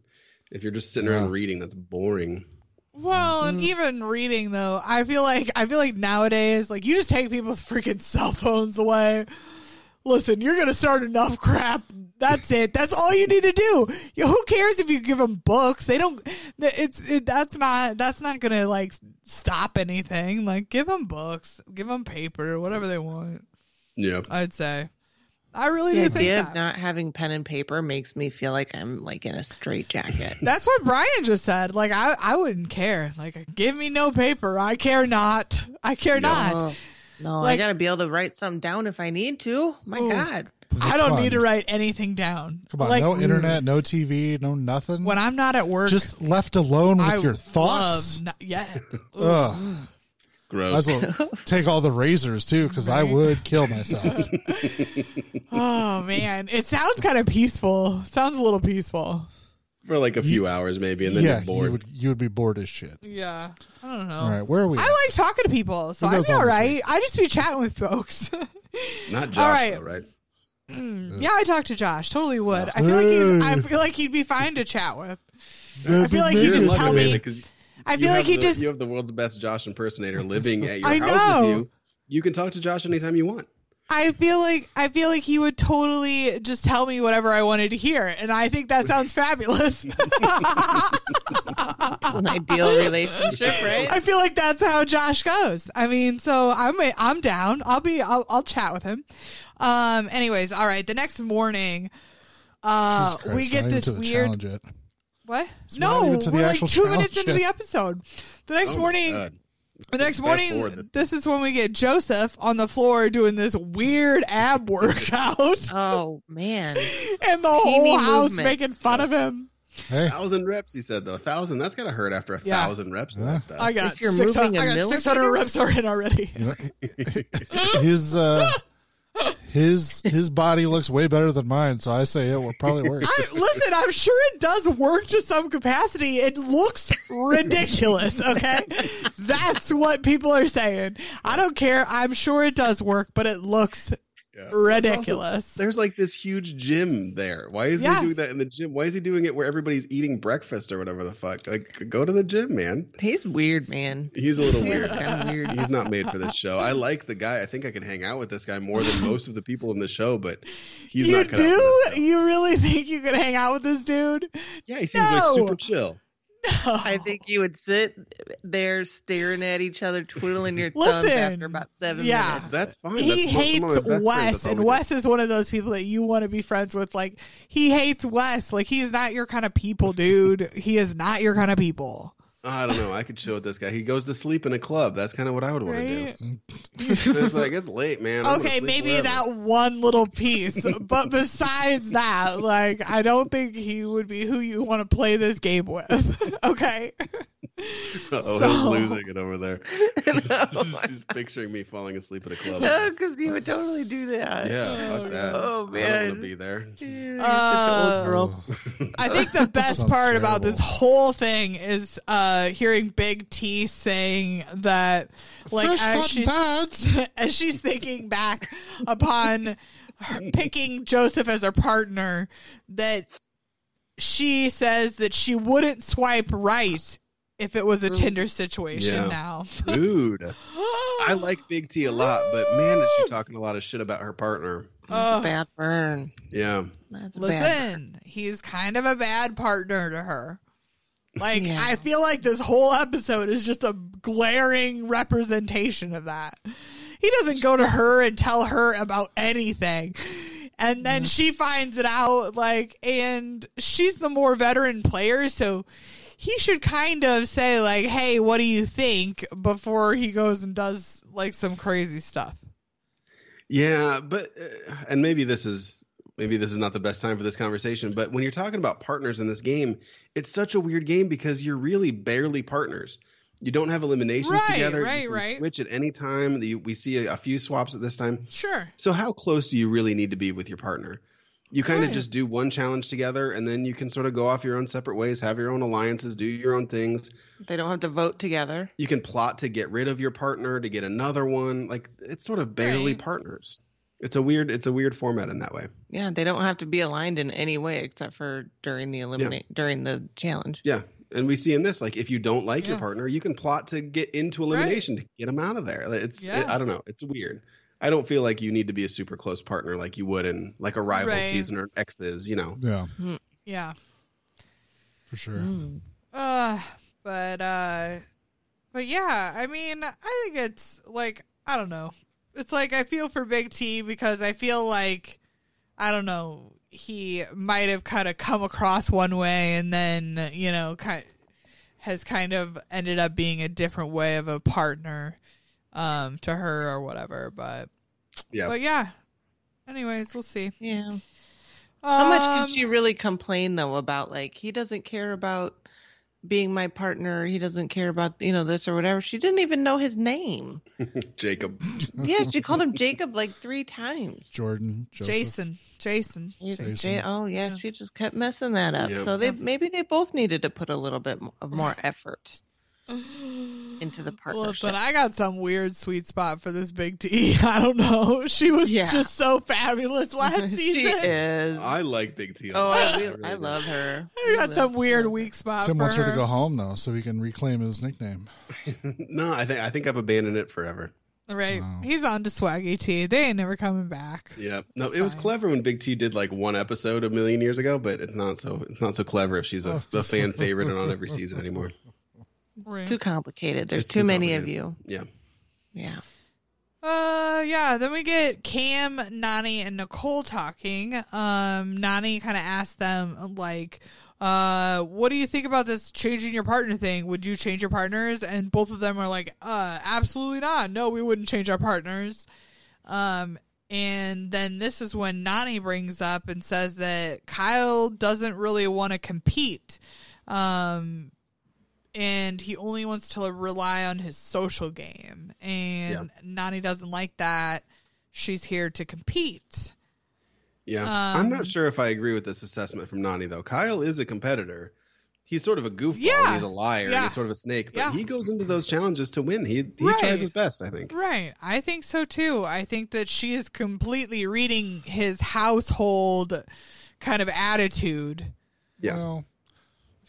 If you're just sitting around reading, that's boring. Well, Mm-hmm. and even reading though, I feel like I feel like nowadays, like you just take people's *laughs* freaking cell phones away. Listen, you're gonna start enough crap. That's it. That's all you need to do. You, who cares if you give them books? They don't. It's it, that's not that's not gonna like stop anything. Like give them books, give them paper, whatever they want. Yeah. I'd say. I really The do think idea that. of not having pen and paper makes me feel like I'm like in a straight jacket. *laughs* That's what Brian just said. Like I, I wouldn't care. Like give me no paper. I care not. I care not. Oh, no, I gotta be able to write something down if I need to. My Ooh. God. I don't on. need to write anything down. Come on, like, no mm. internet, no TV, no nothing. When I'm not at work, just left alone with I your thoughts. Love, not, yeah. *laughs* Ugh. Gross. Might as well *laughs* take all the razors too, because I would kill myself. *laughs* oh man, it sounds kind of peaceful. Sounds a little peaceful. For like a few hours maybe, and then yeah, you're bored. you would you would be bored as shit. Yeah, I don't know. All right, where are we? I at? like talking to people, so I'm goes all on this right. I just be chatting with folks. *laughs* Not Josh, All right. though, right? Mm, yeah, I talk to Josh. Totally would. I feel like he's. I feel like he'd be fine to chat with. I feel like he You're just tell Amanda, me. 'cause I feel like he the- just. you have the world's best Josh impersonator *laughs* living at your I house know. with you. You can talk to Josh anytime you want. I feel like I feel like he would totally just tell me whatever I wanted to hear, and I think that sounds fabulous. *laughs* An ideal relationship, right? I feel like that's how Josh goes. I mean, so I'm I'm down. I'll be I'll, I'll chat with him. Um. Anyways, all right. The next morning, uh, Christ, we get this to the weird. Challenge yet. What? It's No, even to the we're like two challenge minutes into the episode. The next Oh morning, the next morning, this. this is when we get Joseph on the floor doing this weird ab *laughs* workout, Oh man. and the Teeny whole house movement. making fun of him. Hey, thousand reps, he said though. A thousand, that's gotta hurt after a Yeah. thousand reps of Yeah. that stuff. I got If you're 600 moving a I got 600 reps are in already. you know, *laughs* his uh, *laughs* his his body looks way better than mine, so I say it will probably work. I, listen, I'm sure it does work to some capacity. It looks ridiculous. Okay, that's what people are saying. I don't care. I'm sure it does work, but it looks Yeah. ridiculous. There's like this huge gym there. Why is Yeah. he doing that in the gym? Why is he doing it where everybody's eating breakfast or whatever the fuck? Like, go to the gym, man. He's weird, man. He's a little weird. *laughs* kinda weird. He's not made for this show. I like the guy. I think I can hang out with this guy more than most of the people in the show, but he's you not cut out for do? You really *laughs* think you could hang out with this dude? Yeah, he seems No. like super chill. No. I think you would sit there staring at each other, twiddling your Listen, thumbs after about seven yeah. minutes. That's fine. he That's hates of my best friends, Wes, and. Wes is one of those people that you want to be friends with. Like he hates Wes. Like he's not your kind of people, dude. He is not your kind of people. I don't know. I could chill with this guy. He goes to sleep in a club. That's kind of what I would want Right? to do. it's like it's late, man. I'm Okay, maybe wherever. that one little piece. but besides that, like I don't think he would be who you want to play this game with. *laughs* okay. *laughs* Oh, So- he's losing it over there. *laughs* no, She's picturing me falling asleep at a club. no, because you would totally do that. Yeah, fuck that. Oh, I don't man. want to be there. Uh, old girl. I think the best Sounds part about this whole thing is uh Uh, hearing Big T saying that like Fresh as she's, pads. *laughs* as she's thinking back upon her *laughs* picking Joseph as her partner that she says that she wouldn't swipe right if it was a Tinder situation Yeah. now. *laughs* Dude, I *gasps* like Big T a lot, but man, is she talking a lot of shit about her partner. Ugh. Bad burn. Yeah. That's a bad. burn. Listen, he's kind of a bad partner to her. Like, Yeah. I feel like this whole episode is just a glaring representation of that. He doesn't go to her and tell her about anything. And then she finds it out, like, and she's the more veteran player, so he should kind of say, like, hey, what do you think before he goes and does, like, some crazy stuff. Yeah, but uh, and maybe this is maybe this is not the best time for this conversation, but when you're talking about partners in this game, it's such a weird game because you're really barely partners. You don't have eliminations Right, together. right, you can right. Switch at any time. The, we see a, a few swaps at this time. Sure. So how close do you really need to be with your partner? You kind of Right. just do one challenge together, and then you can sort of go off your own separate ways, have your own alliances, do your own things. They don't have to vote together. You can plot to get rid of your partner to get another one. Like it's sort of barely Right. partners. It's a weird. It's a weird format in that way. Yeah, they don't have to be aligned in any way except for during the eliminate during the challenge. Yeah, and we see in this like if you don't like your partner, you can plot to get into elimination to get them out of there. It's Yeah. it- I don't know. It's weird. I don't feel like you need to be a super close partner like you would in like a rival Right. season or exes. You know. Yeah, Yeah. for sure. Mm. Uh, but uh, but yeah, I mean, I think it's like I don't know. It's like I feel for Big T because I feel like I don't know. He might have kind of come across one way and then you know kind has kind of ended up being a different way of a partner um to her or whatever. But Yeah. but yeah. Anyways, we'll see. Yeah. How much Um, did she really complain though about like he doesn't care about being my partner, he doesn't care about you know this or whatever. She didn't even know his name. *laughs* Jacob. Yeah, she called him Jacob like three times. Jordan, Joseph. Jason, Jason. Jason. J- oh yeah, Yeah. she just kept messing that up. Yeah. So they maybe they both needed to put a little bit mo- of more effort into the partnership. Listen, I got some weird sweet spot for this Big T. *laughs* I don't know. She was Yeah. just so fabulous *laughs* last she season. is. I like Big T. a oh, lot. I, really, really I do. love her. *laughs* I got Really some weird her. weak spot Tim for wants her her. to go home though, so he can reclaim his nickname. no, I think I think I've abandoned it forever. Right. Wow. He's on to Swaggy T. They ain't never coming back. Yeah. No, That's it was fine. clever when Big T did like one episode a million years ago, but it's not so it's not so clever if she's a, Oh. a fan favorite and on every season anymore. Right. Too complicated. There's It's too too many of you. Yeah. Yeah. Uh yeah, then we get Kam, Nany, and Nicole talking. Um Nany kinda asked them like uh what do you think about this changing your partner thing? Would you change your partners? And both of them are like, uh absolutely not. No, we wouldn't change our partners. Um and then this is when Nany brings up and says that Kyle doesn't really want to compete. Um and he only wants to rely on his social game. And Nany doesn't like that. She's here to compete. Yeah. I'm Um, not sure if I agree with this assessment from Nany though. Kyle is a competitor. He's sort of a goofball. Yeah. He's a liar. and Yeah. He's sort of a snake, but Yeah. he goes into those challenges to win. He he Right. tries his best, I think. Right. I think so too. I think that she is completely reading his household kind of attitude. Yeah. Well,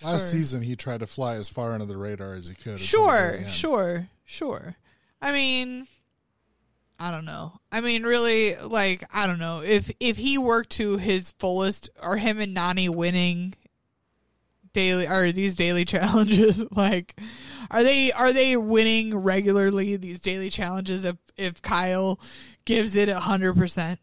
last season he tried to fly as far under the radar as he could. Sure, sure, sure. I mean, I don't know. I mean, really, like, I don't know if if he worked to his fullest, are him and Nany winning daily? Are these daily *laughs* challenges like? Are they are they winning regularly these daily challenges if if Kyle gives it a hundred percent?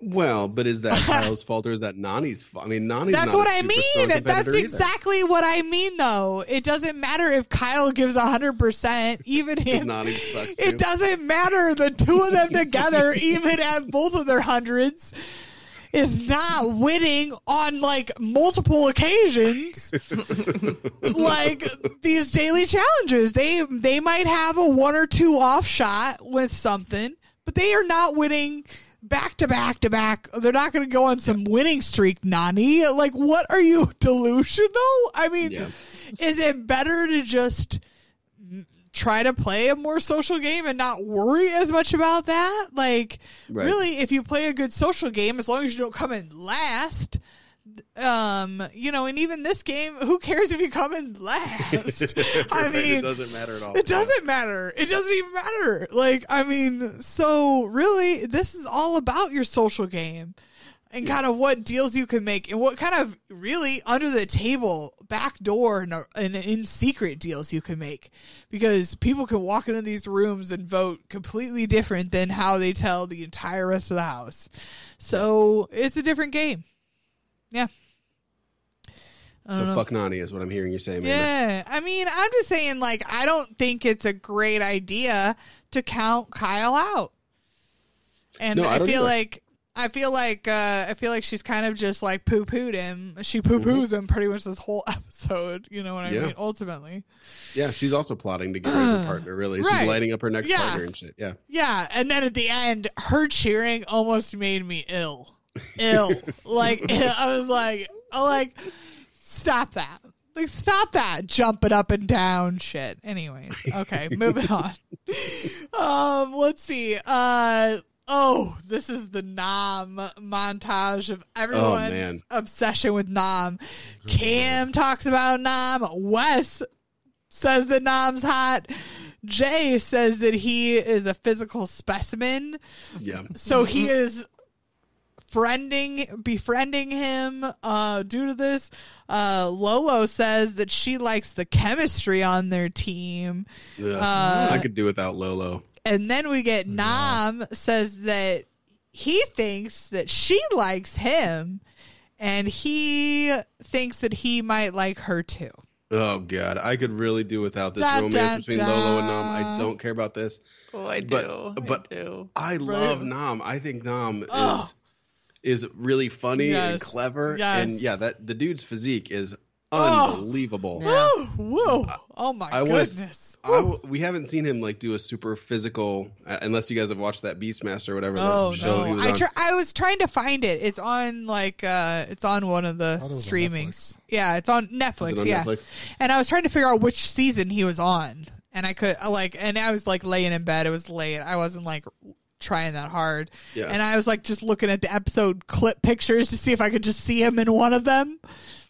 Well, but is that *laughs* Kyle's fault or is that Nany's fault? I mean, Nany's That's what I mean. That's either. exactly what I mean, though. It doesn't matter if Kyle gives hundred percent, even *laughs* him. Nany sucks too. It doesn't matter. The two of them together, *laughs* even at both of their hundreds, is not winning on like multiple occasions. like these daily challenges, they they might have a one or two off shot with something, but they are not winning back to back to back. They're not going to go on some winning streak, Nany. Like, what are you *laughs* delusional? I mean, Yeah. is it better to just try to play a more social game and not worry as much about that? Like, Right. really, if you play a good social game, as long as you don't come in last, um, you know, and even this game, who cares if you come in last? *laughs* I mean, it doesn't matter at all. it doesn't matter. It doesn't even matter. Like, I mean, so really, this is all about your social game and kind of what deals you can make and what kind of really under the table, back door, and, and in secret deals you can make. Because people can walk into these rooms and vote completely different than how they tell the entire rest of the house. So it's a different game. Yeah. So know. fuck Nany is what I'm hearing you say, man. Yeah, I mean, I'm just saying, like, I don't think it's a great idea to count Kyle out. And No, I I, feel either. like I feel like uh, I feel like she's kind of just like poo pooed him. She poo poos him pretty much this whole *laughs* episode. You know what I Mm-hmm. Yeah. mean? Ultimately, Yeah, she's also plotting to get rid of her partner, really. Right. She's lighting up her next Yeah. partner and shit. Yeah. yeah. And then at the end, her cheering almost made me ill. Ill. like *laughs* I was like, I like stop that. Like stop that jumping up and down shit. Anyways, okay, moving on. *laughs* Um, let's see. Uh oh, this is the Nam montage of everyone's man. obsession with Nam. Kam talks about Nam. Wes says that Nam's hot. Jay says that he is a physical specimen. Yeah. So he is friending befriending him uh due to this uh lolo says that she likes the chemistry on their team Ugh. Uh, I could do without Lolo. and then we get nam says that he thinks that she likes him and he thinks that he might like her too Oh god, I could really do without this Da, romance da, between da. Lolo and Nam. I don't care about this. Oh, I do. But- but- I do. I love Nam. I think Nam Ugh. is is really funny and clever. Yes. And yeah, that the dude's physique is Oh. unbelievable. Yeah. Woo, woo. oh my I was- goodness I w- we haven't seen him like do a super physical, uh, unless you guys have watched that Beastmaster or whatever. the Oh show he no! was I tr- I was trying to find it. It's on like uh, it's on one of the thought on streamings. Yeah, it's on Netflix. it on yeah, Netflix? and I was trying to figure out which season he was on, and I could like, and I was like laying in bed. It was late. I wasn't like trying that hard, Yeah. and I was like just looking at the episode clip pictures to see if I could just see him in one of them.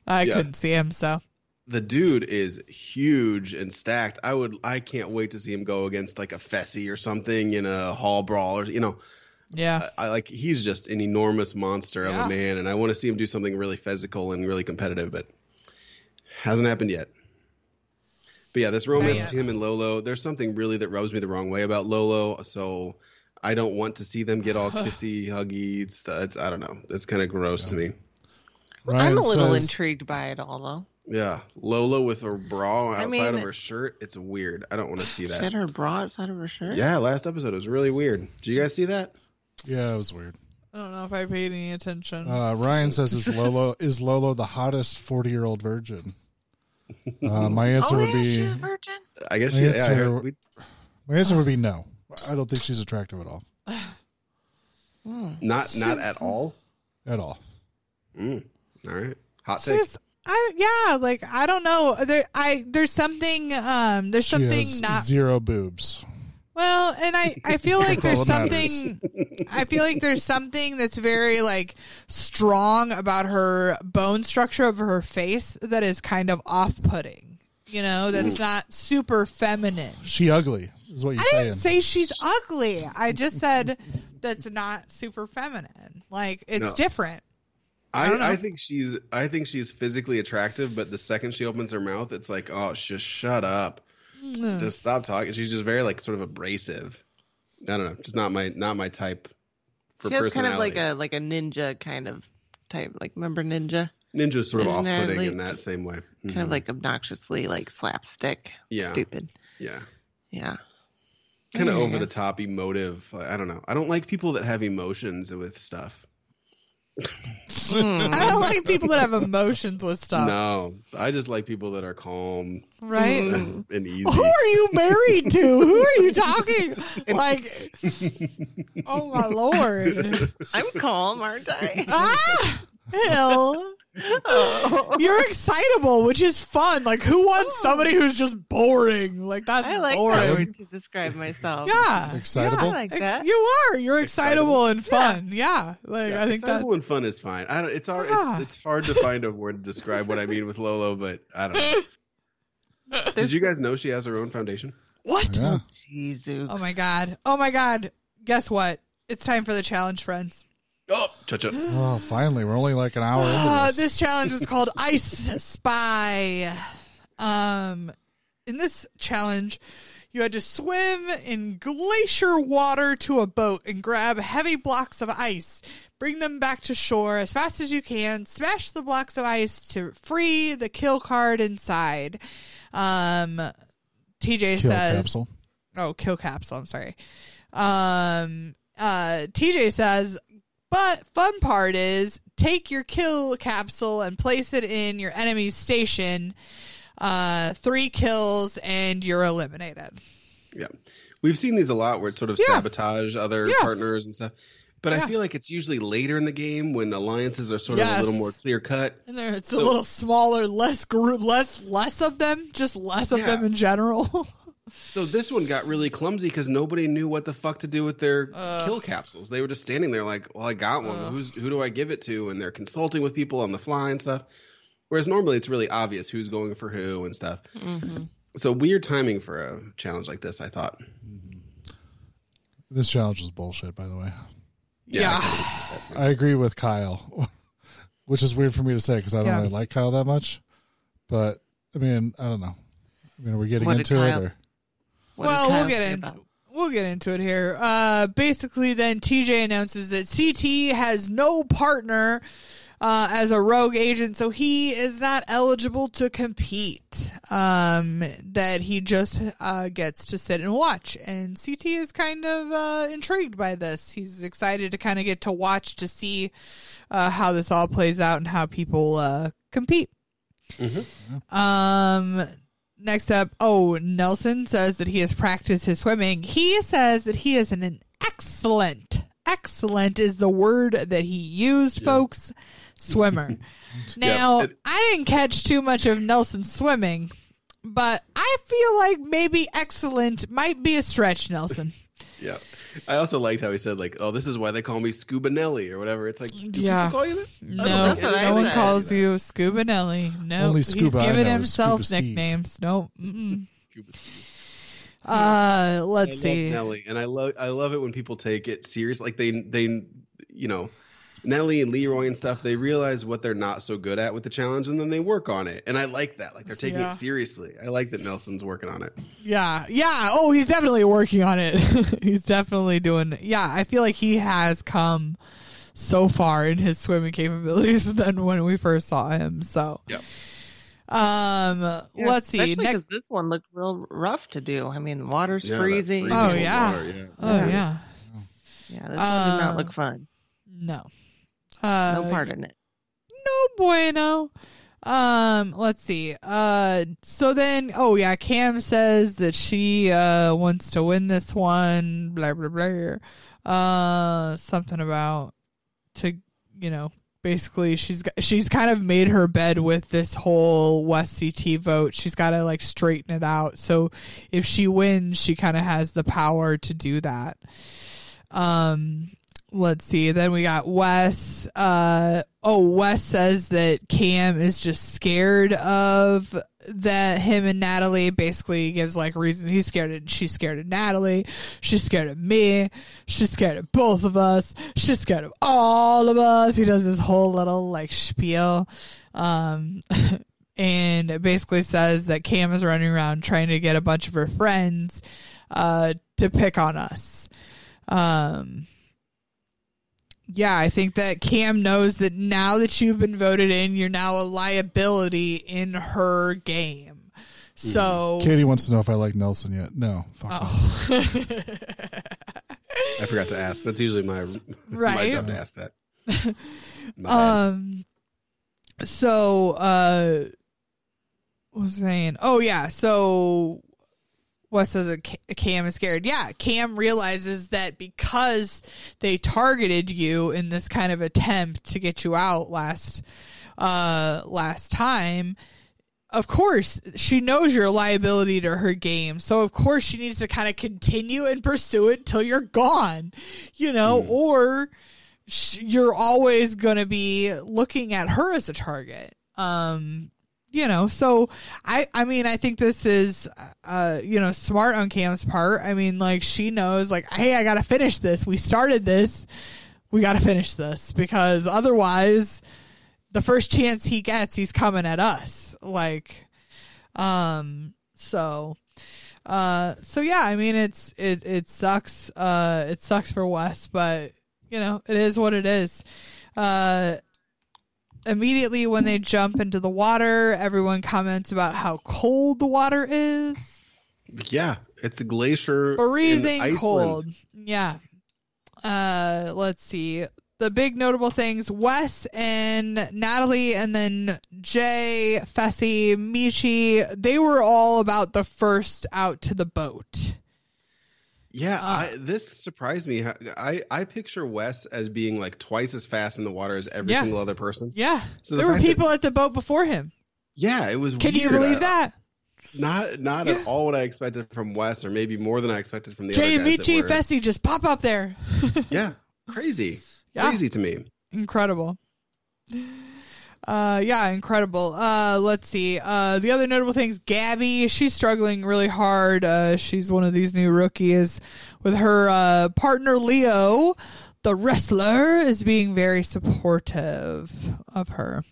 I Yeah. couldn't see him, so the dude is huge and stacked. I would, I can't wait to see him go against like a Fessy or something in a hall brawl or you know. yeah. I, I like he's just an enormous monster of a man, and I want to see him do something really physical and really competitive, but hasn't happened yet. But yeah, this romance between him and Lolo, there's something really that rubs me the wrong way about Lolo, so I don't want to see them get all *laughs* kissy, huggy. It's, it's I don't know. It's kind of gross to me. Ryan I'm a little says, intrigued by it all, though. Yeah, Lola with her bra I outside mean- of her shirt. It's weird. I don't want to see She had that. her bra outside of her shirt. Yeah, last episode was really weird. Did you guys see that? Yeah, it was weird. I don't know if I paid any attention. Uh, Ryan says, "Is Lolo *laughs* is Lolo the hottest forty year old virgin?" Uh, *laughs* my answer oh, would yeah, be she's a virgin. I guess My she, yeah, I heard- my answer would be no. I don't think she's attractive at all. Not not She's- at all. At all. Mm, all right, hot take. She's, I yeah, like I don't know. There, I there's something. Um, there's She something has not zero boobs. well, and I I *laughs* feel like That's all there's that something. I feel like there's something that's very like strong about her bone structure of her face that is kind of off-putting. You know, that's not super feminine. She ugly is what you're I saying. didn't say she's ugly. I just said that's not super feminine. Like it's No. different. I I, don't know. I think she's I think she's physically attractive, but the second she opens her mouth, it's like, oh, just shut up, Mm. just stop talking. She's just very like sort of abrasive. I don't know, just not my not my type for She has kind personality. of like a like a ninja kind of type. Like remember ninja? Ninja's sort of off-putting in that same way. Kind Mhm. of like obnoxiously like slapstick. Yeah. Stupid. yeah, Yeah. kind of Yeah. over the top, emotive. I don't know. I don't like people that have emotions with stuff. Hmm. *laughs* I don't like people that have emotions with stuff. No, I just like people that are calm Right? *laughs* Mm. and easy. Who are you married to? Who are you talking? *laughs* Like, oh my lord! I'm calm, aren't I? Ah, hell! Oh. *laughs* You're excitable, which is fun. Like, who wants oh. somebody who's just boring? Like that's I like that boring. word to describe myself. Yeah, Excitable? yeah. I like Ex- You are. You're excitable, and fun. Yeah, like Yeah, I think that's excitable and fun is fine. I don't. It's hard. Yeah. It's, it's hard to find a word to describe what I mean with Lolo, but I don't know. *laughs* Did you guys know she has her own foundation? what? Yeah. Jesus. Oh my god! Oh my god! Guess what? It's time for the challenge, friends. Oh, cha-cha. *gasps* Oh, finally, we're only like an hour into Uh, this. this challenge was called *laughs* Ice Spy. Um, in this challenge, you had to swim in glacier water to a boat and grab heavy blocks of ice. Bring them back to shore as fast as you can. Smash the blocks of ice to free the kill card inside. Um, TJ Kill says, capsule. Oh, kill capsule. I'm sorry. Um, uh, TJ says, but fun part is take your kill capsule and place it in your enemy's station. Uh, three kills and you're eliminated. Yeah, we've seen these a lot where it's sort of Yeah. sabotage other Yeah. partners and stuff. But Yeah. I feel like it's usually later in the game when alliances are sort of a little more clear cut. And there, it's a little smaller, less group, less less of them, just less of them in general. *laughs* So this one got really clumsy because nobody knew what the fuck to do with their Uh. kill capsules. They were just standing there like, "Well, I got one. Uh. Who's who do I give it to?" And they're consulting with people on the fly and stuff. Whereas normally it's really obvious who's going for who and stuff. hmm So weird timing for a challenge like this, I thought. This challenge was bullshit, by the way. yeah. That's I agree with Kyle, *laughs* which is weird for me to say because I don't Yeah. really like Kyle that much. But I mean, I don't know. I mean, are we getting What did into it? Kyle- Or? What well, we'll get into about- we'll get into it here. Uh, basically, then TJ announces that CT has no partner uh, as a rogue agent, so he is not eligible to compete. Um, that he just uh, gets to sit and watch, and CT is kind of uh, intrigued by this. He's excited to kind of get to watch to see uh, how this all plays out and how people uh, compete. Um, next up, oh, Nelson says that he has practiced his swimming. He says that he is an, an excellent, excellent is the word that he used, folks. Swimmer. *laughs* now, it- I didn't catch too much of Nelson swimming, but I feel like maybe excellent might be a stretch, Nelson. Yeah. I also liked how he said like, "Oh, this is why they call me Scuba Nelly or whatever." It's like, do Yeah. people call you that? I No, think I no one calls you Scuba Nelly. No, Only he's Scuba I giving himself Scuba Steve. nicknames. No, mm-mm. *laughs* Scuba Steve. uh, let's love see. Nelly, and I love I love it when people take it serious. Like they they you know Nelly and Leroy and stuff. They realize what they're not so good at with the challenge, and then they work on it. And I like that. Like they're taking Yeah. it seriously. I like that Nelson's working on it. Yeah, yeah. Oh, he's definitely working on it. *laughs* he's definitely doing. Yeah, I feel like he has come so far in his swimming capabilities *laughs* than when we first saw him. So, Yep. um, Yeah, let's see. Especially because this one looked real rough to do. I mean, the water's Yeah, freezing. freezing Oh, yeah. water, yeah. oh Yeah. yeah, Yeah, this one did not Uh, look fun. no, uh, No part in it. no bueno. Um, let's see. Uh, so then, oh yeah, Kam says that she uh wants to win this one. Blah blah blah. Uh, something about to you know basically she's she's kind of made her bed with this whole Wes CT vote. She's got to like straighten it out. So if she wins, she kind of has the power to do that. Um, let's see. Then we got Wes. Uh, oh, Wes says that Kam is just scared of that him and Natalie basically gives like reason he's scared of she's scared of Natalie, she's scared of me, she's scared of both of us, she's scared of all of us. He does this whole little like spiel. Um *laughs* and basically says that Kam is running around trying to get a bunch of her friends uh to pick on us. Um yeah, I think that Kam knows that now that you've been voted in, you're now a liability in her game. So, Katie wants to know if I like Nelson yet. No, fuck Nelson. oh. *laughs* I forgot to ask. That's usually my my Right. job to ask that. *laughs* My bad. um, so, uh, what was I saying? Oh, yeah. So, Wes says Kam is scared. Yeah, Kam realizes that because they targeted you in this kind of attempt to get you out last, uh, last time. Of course, she knows you're a liability to her game, so of course she needs to kind of continue and pursue it till you're gone, you know, or sh- you're always going to be looking at her as a target. Um, you know, so I, I mean, I think this is, uh, you know, smart on Kam's part. I mean, like she knows, like, hey, I got to finish this. We started this. We got to finish this because otherwise, the first chance he gets, he's coming at us. Like, um, so, uh, so yeah, I mean, it's it it sucks. Uh, it sucks for Wes, but you know, it is what it is. Uh, immediately when they jump into the water, everyone comments about how cold the water is. yeah, it's a glacier. Freezing cold. Yeah. Uh, let's see. The big notable things: Wes and Natalie, and then Jay, Fessy, Mechie. They were all about the first out to the boat. Yeah, Uh, I, this surprised me. I I picture Wes as being like twice as fast in the water as every Yeah. single other person. Yeah, So the there were fact that- people at the boat before him. Yeah, it was. Can you believe I- that? Not not Yeah. at all what I expected from Wes, or maybe more than I expected from the Jay other guys Mechie Fessy just pop up there. Yeah, *laughs* crazy, Yeah. crazy to me. incredible. Uh, yeah, incredible. Uh, let's see. Uh, the other notable things, Gabby, she's struggling really hard. Uh, she's one of these new rookies with her, uh, partner Leo, the wrestler, is being very supportive of her.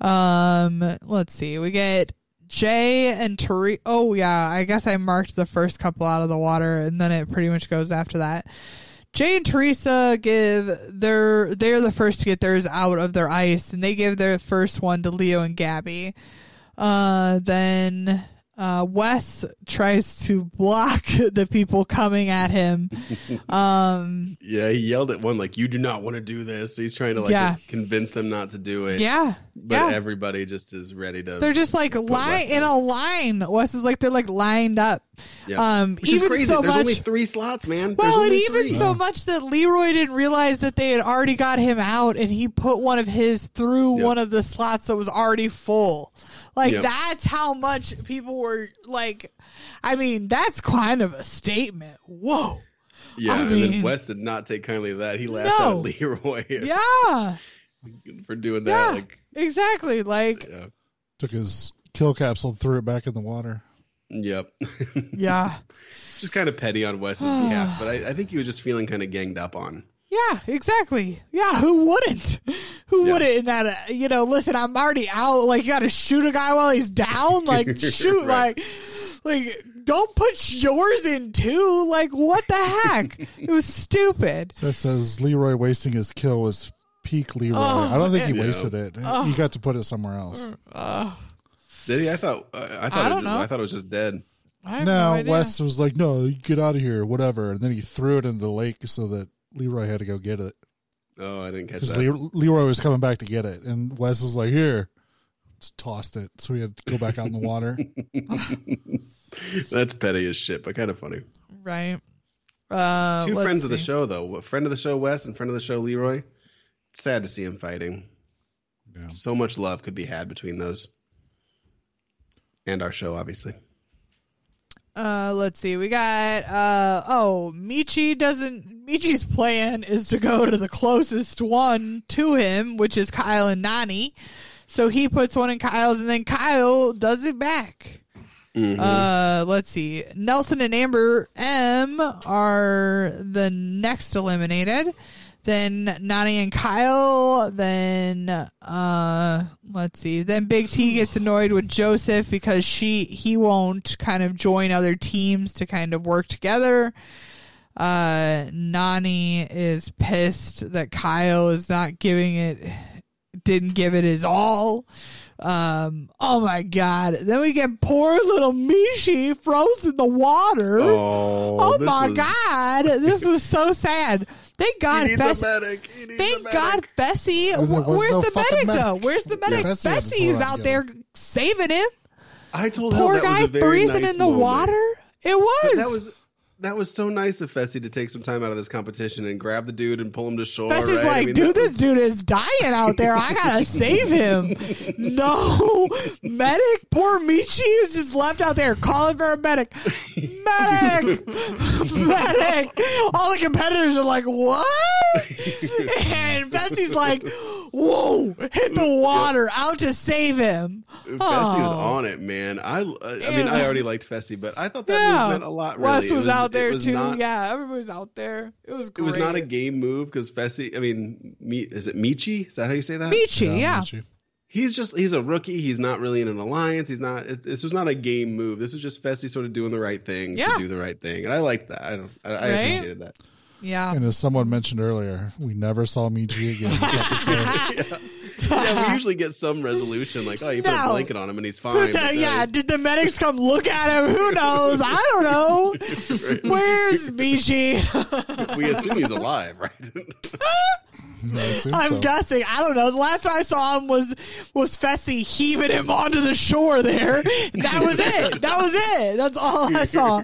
Um, let's see. We get Jay and Tari. Oh yeah, I guess I marked the first couple out of the water, and then it pretty much goes after that. Jay and Teresa give their they're the first to get theirs out of their ice, and they give their first one to Leo and Gabby. Uh, then uh, Wes tries to block *laughs* the people coming at him. *laughs* Um, Yeah, he yelled at one like, "You do not want to do this." So he's trying to like Yeah. convince them not to do it. yeah, but yeah. everybody just is ready to. they're just like line in a line. Wes is like they're like lined up. Yeah. Um, Which is even crazy. so There's much. only three slots, man. There's Well, and only even three. so much that Leroy didn't realize that they had already got him out, and he put one of his through Yep. one of the slots that was already full. Like Yep. that's how much people were like. I mean, that's kind of a statement. Whoa. Yeah, I and mean- then Wes did not take kindly to that. He laughed No. at Leroy *laughs* Yeah. for doing that. Yeah. Like, Exactly. Like. yeah. Took his kill capsule and threw it back in the water. Yep. Yeah. *laughs* just kind of petty on Wes's *sighs* behalf, but I, I think he was just feeling kind of ganged up on. Yeah, exactly. Yeah, who wouldn't? Who Yeah. wouldn't in that, uh, you know, listen, I'm already out. Like, you got to shoot a guy while he's down? *laughs* Like, shoot, Right. like, like, don't put yours in too. Like, what the heck? it was stupid. So it says Leroy wasting his kill was peak Leroy. Oh, I don't think he yeah. wasted it. He got to put it somewhere else. Uh, Did he? I thought. I, I thought. I it don't just- know. I thought it was just dead. I have no, No, idea. Wes was like, "No, get out of here, whatever." And then he threw it into the lake so that Leroy had to go get it Oh, I didn't catch because that. Le- Leroy was coming back to get it, and Wes was like, "Here," just tossed it, so we had to go back out in the water. *laughs* That's petty as shit, but kind of funny. Right. Uh, Two let's friends of the show, though. A friend of the show, Wes, and friend of the show, Leroy. It's sad to see him fighting. Yeah. So much love could be had between those. And our show, obviously. Uh, let's see. We got uh oh, Mechie doesn't. Mechie's plan is to go to the closest one to him, which is Kyle and Nany. So he puts one in Kyle's, and then Kyle does it back. Mhm. Uh, let's see. Nelson and Amber M are the next eliminated. Then Nany and Kyle. Then uh, let's see. Then Big T gets annoyed with Joseph because she he won't kind of join other teams to kind of work together. Uh, Nany is pissed that Kyle is not giving it, didn't give it his all. Um, oh my god. Then we get poor little Mechie frozen in the water. oh, Oh, my was- god. This is so sad. Thank God needs Fess- medic. He needs a Thank. God Fessy. And there Wh- was Where's no the fucking medic, though? Where's the medic? Fessy had to Fessy is out yeah. there saving him. I told him Poor that was guy a very freezing nice in the moment. water. It But was. that was that was so nice of Fessy to take some time out of this competition and grab the dude and pull him to shore. Fessy's right? I like, mean, dude, this was- dude is dying out there. I gotta *laughs* save him. No, medic. Poor Mechie is just left out there calling for a medic. Medic, medic. All the competitors are like, what? And Fessy's like, whoa, hit the water, out to save him. Fessy was Oh. on it, man. I, I mean, I already liked Fessy, but I thought that Yeah, move meant a lot. Really, Wes It was, out it there too. not- yeah, everybody's out there. It was It was not a game move because Fessy. I mean, me, is it Mechie? Is that how you say that? Mechie, yeah. Mechie. He's just he's a rookie. He's not really in an alliance. He's not. It, this was not a game move. This was just Fessy sort of doing the right thing Yeah. to do the right thing, and I liked that. I don't. I, I Right? appreciated that. Yeah. And as someone mentioned earlier, we never saw Mechie again. *laughs* this episode. yeah, we usually get some resolution like, oh, you put No. a blanket on him and he's fine. the- no, yeah, he's- did the medics come look at him? Who knows? I don't know. *laughs* Where's Mechie? we assume he's alive, right? *laughs* I assume I'm so. guessing. I don't know. The last time I saw him was was Fessy heaving him onto the shore there. That was it. That was it. That's all I saw.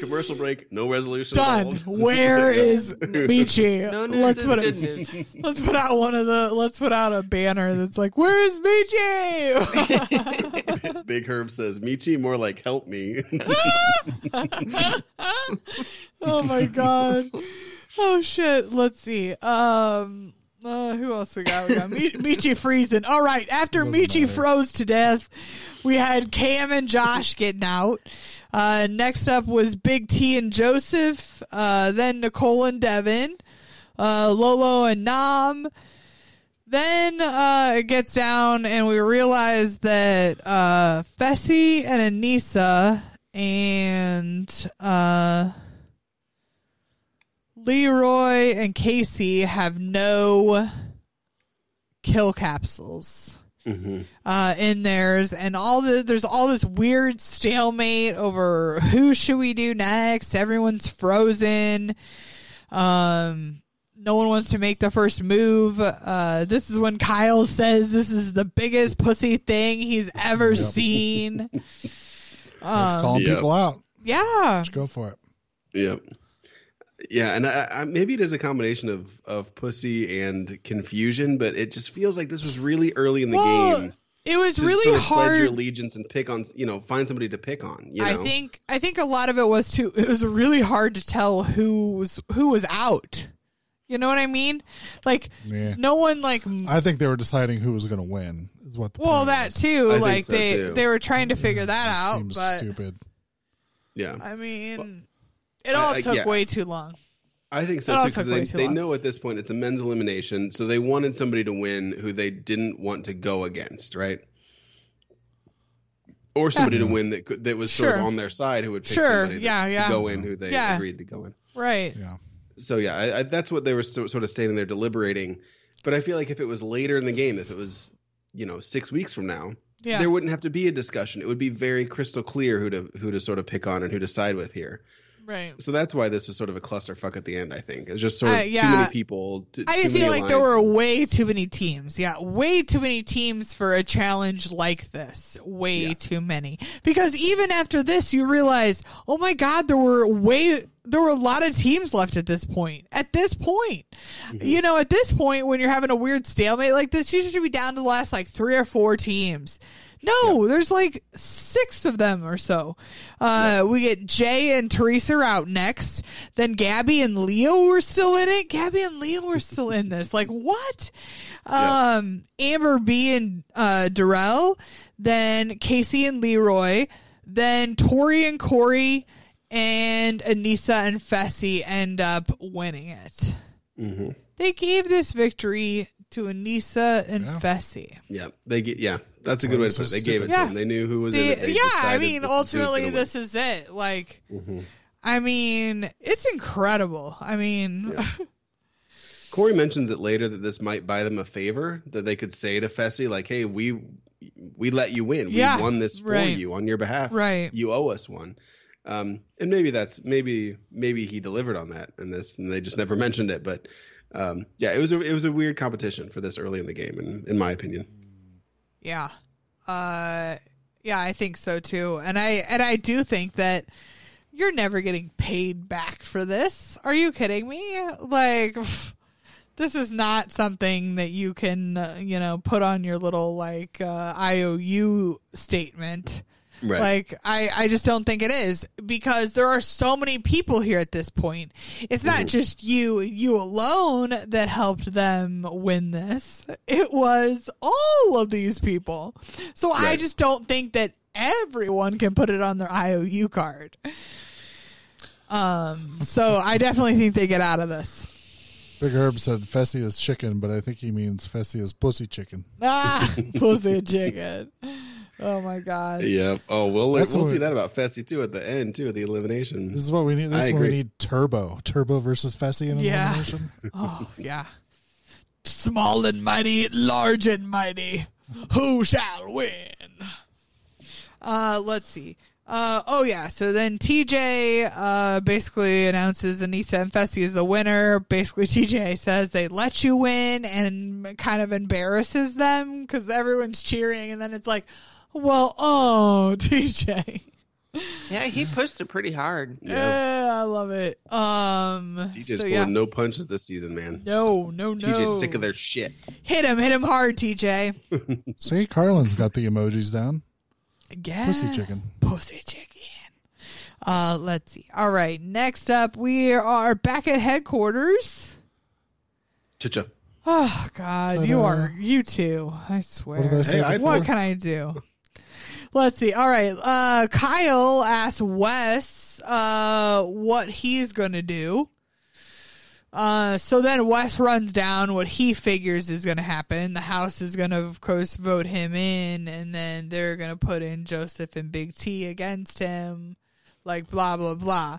Commercial break. No resolution. Done. involved. *laughs* Where is Mechie? *laughs* No news let's is put good a, news. *laughs* let's put out one of the let's put out a banner that's like, "Where's Mechie?" Big Herb says, Mechie, more like help me. oh my god. Oh shit. Let's see. Um. Uh, who else we got? We got Mi- *laughs* Mechie freezing. All right. After Doesn't Mechie matter. froze to death, we had Kam and Josh getting out. Uh, next up was Big T and Joseph. Uh, then Nicole and Devin. Uh, Lolo and Nam. Then uh, it gets down, and we realize that uh, Fessy and Aneesa and uh, Leroy and Kaycee have no kill capsules Mhm. uh, in theirs, and all the there's all this weird stalemate over who should we do next. Everyone's frozen. Um, no one wants to make the first move. Uh, this is when Kyle says this is the biggest pussy thing he's ever Yep. seen. *laughs* It's Um, calling Yep. people out. yeah, Just go for it. Yep. Yeah, and I, I, maybe it is a combination of, of pussy and confusion, but it just feels like this was really early in the Well, game. it was to really sort of pledge your allegiance and pick on, you know, find somebody to pick on. You know, I think I think a lot of it was too. It was really hard to tell who was who was out. You know what I mean? Like Yeah. no one like. I think they were deciding who was going to win. Is what the well, that was. too. I Like so, they too. they were trying to figure that It out, seems but stupid. yeah, I mean, it all I- I- took yeah. way too long. I think so That too because they, too they know at this point it's a men's elimination, so they wanted somebody to win who they didn't want to go against, right? Or somebody to win that could, that was sort of on their side who would pick Sure, somebody yeah, to yeah. go in who they Yeah. agreed to go in. Right. Yeah. So yeah, I, I, that's what they were so, sort of standing there deliberating. But I feel like if it was later in the game, if it was you know six weeks from now, Yeah. there wouldn't have to be a discussion. It would be very crystal clear who to who to sort of pick on and who to side with here. Right. So that's why this was sort of a clusterfuck at the end. I think it's just sort of Uh, too many people. T- I feel like there were way too many teams. Yeah, way too many teams for a challenge like this. Way Yeah. too many. Because even after this, you realize, oh my god, there were way there were a lot of teams left at this point. At this point, Mm-hmm. you know, at this point, when you're having a weird stalemate like this, you should be down to the last like three or four teams. No, there's like six of them or so. Uh, We get Jay and Teresa out next. Then Gabby and Leo were still in it. Gabby and Leo were still in this. Like what? Um, Amber B and uh, Darrell. Then Kaycee and Leroy. Then Tori and Corey and Aneesa and Fessy end up winning it. Mhm. They gave this victory to Aneesa and Yeah. Way Yeah, they get. Yeah, that's a good way to put it. They gave it to them. They knew who was in The- it. They yeah, I decided mean, this is who's ultimately, gonna this is it. Like. Mhm. I mean, it's incredible. I mean, Yeah. *laughs* Corey mentions it later that this might buy them a favor that they could say to Fessy, like, "Hey, we we let you win. Yeah, we won this for right. you on your behalf. right. You owe us one." Um, and maybe that's maybe maybe he delivered on that in this, and they just never *laughs* mentioned it. But um, yeah, it was a it was a weird competition for this early in the game, in in my opinion. Yeah. Uh yeah, I think so too. And I and I do think that you're never getting paid back for this. Are you kidding me? Like *sighs* this is not something that you can, uh, you know, put on your little like uh, IOU statement. Right. Like I, I just don't think it is because there are so many people here at this point. It's not Mhm. just you, you alone that helped them win this. It was all of these people. So I just don't think that everyone can put it on their IOU card. Um, so I definitely think they get out of this. Big Herb said Fessy is chicken, but I think he means Fessy is pussy chicken. Ah, pussy chicken. Oh my god. yeah. Oh, we'll That's we'll what- see that about Fessy too at the end too, at the elimination. This is what we need. This I is what we agree. need. Turbo, Turbo versus Fessy in Yeah. elimination. *laughs* Oh yeah. Small and mighty, large and mighty. Who shall win? Uh, let's see. Uh, oh yeah. So then TJ uh basically announces Aneesa and Fessy is the winner. Basically, TJ says they let you win and kind of embarrasses them because everyone's cheering, and then it's like, well, oh *laughs* TJ. Yeah, he pushed it pretty hard. Yeah. Yeah, I love it. Um, TJ's so pulling yeah. no punches this season, man. No, no, no. TJ's sick of their shit. Hit him, hit him hard, TJ. *laughs* See, Carlin's got the emojis down. Yeah. Pussy chicken. Pussy chicken. Uh, let's see. All right, next up, we are back at headquarters. Cha-cha. Oh God, you Ta-da. are you too. I swear. What did I say Hey, I- What can I do? Let's see. All right. Uh, Kyle asked Wes uh, what he's going to do. Uh, so then Wes runs down what he figures is going to happen. The House is going to, of course, vote him in, and then they're going to put in Joseph and Big T against him, like blah blah blah.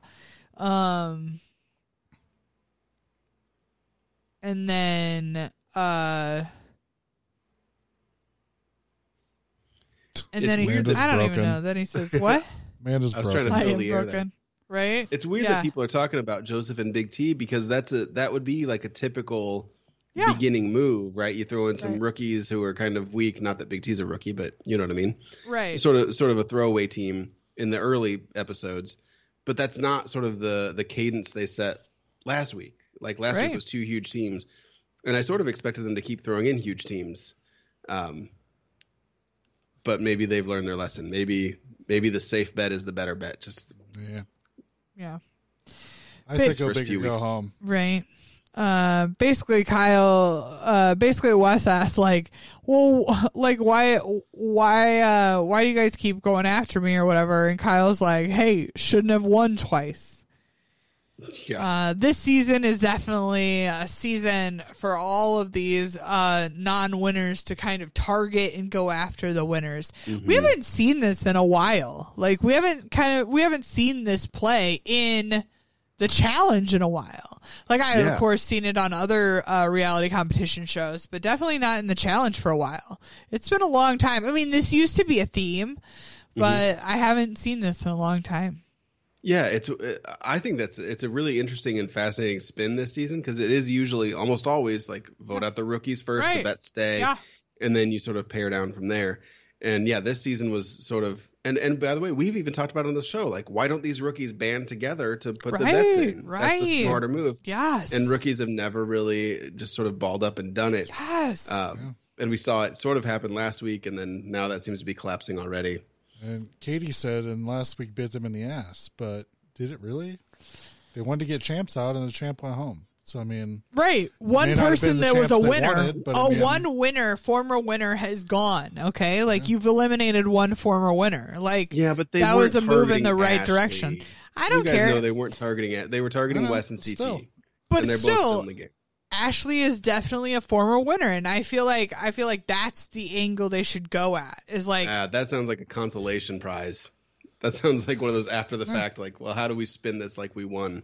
Um, and then uh. And It's then he says, I don't even know. Then he says, What? *laughs* Amanda's I was trying broken. to I fill am the air there. broken. Right? It's weird Yeah. that people are talking about Joseph and Big T because that's a that would be like a typical Yeah. beginning move, right? You throw in some Right. rookies who are kind of weak. Not that Big T's a rookie, but you know what I mean. Right. Sort of sort of a throwaway team in the early episodes, but that's not sort of the the cadence they set last week. Like last Right. week was two huge teams, and I sort of expected them to keep throwing in huge teams. Um, but maybe they've learned their lesson. Maybe maybe the safe bet is the better bet. Just Yeah. Yeah. I say Big- go big or go weeks. home. Right. Uh, basically, Kyle. Uh, basically, Wes asked, like, well, like, why, why, uh, why do you guys keep going after me or whatever? And Kyle's like, hey, shouldn't have won twice. Yeah. Uh, this season is definitely a season for all of these uh, non-winners to kind of target and go after the winners. We haven't seen this in a while. Like we haven't kind of we haven't seen this play in the challenge in a while. Like I have Yeah. of course seen it on other uh, reality competition shows, but definitely not in the challenge for a while. It's been a long time. I mean, this used to be a theme, but I haven't seen this in a long time. Yeah, it's. I think that's it's a really interesting and fascinating spin this season because it is usually almost always like vote out the rookies first, Right. the bet stay, Yeah. and then you sort of pare down from there. And yeah, this season was sort of. And and by the way, we've even talked about it on the show, like why don't these rookies band together to put the bets in? Right. That's the smarter move. Yes. And rookies have never really just sort of balled up and done it. Yes. Um, And we saw it sort of happen last week, and then now that seems to be collapsing already. And Katie said, and last week bit them in the ass, but did it really? They wanted to get champs out, and the champ went home. So I mean, Right. One may not have person that was a winner. wanted, a I oh, mean- one winner, former winner has gone. Okay. Like you've eliminated one former winner. Like Yeah, but they that was a move in the targeting right Ashley. direction. I don't guys care. No, they weren't targeting it. They were targeting I know, Wes and but CT. still. but and they're both still still in the game. Ashley is definitely a former winner and I feel like I feel like that's the angle they should go at. Is like Ah, that sounds like a consolation prize. That sounds like one of those after the fact, like, well, how do we spin this like we won?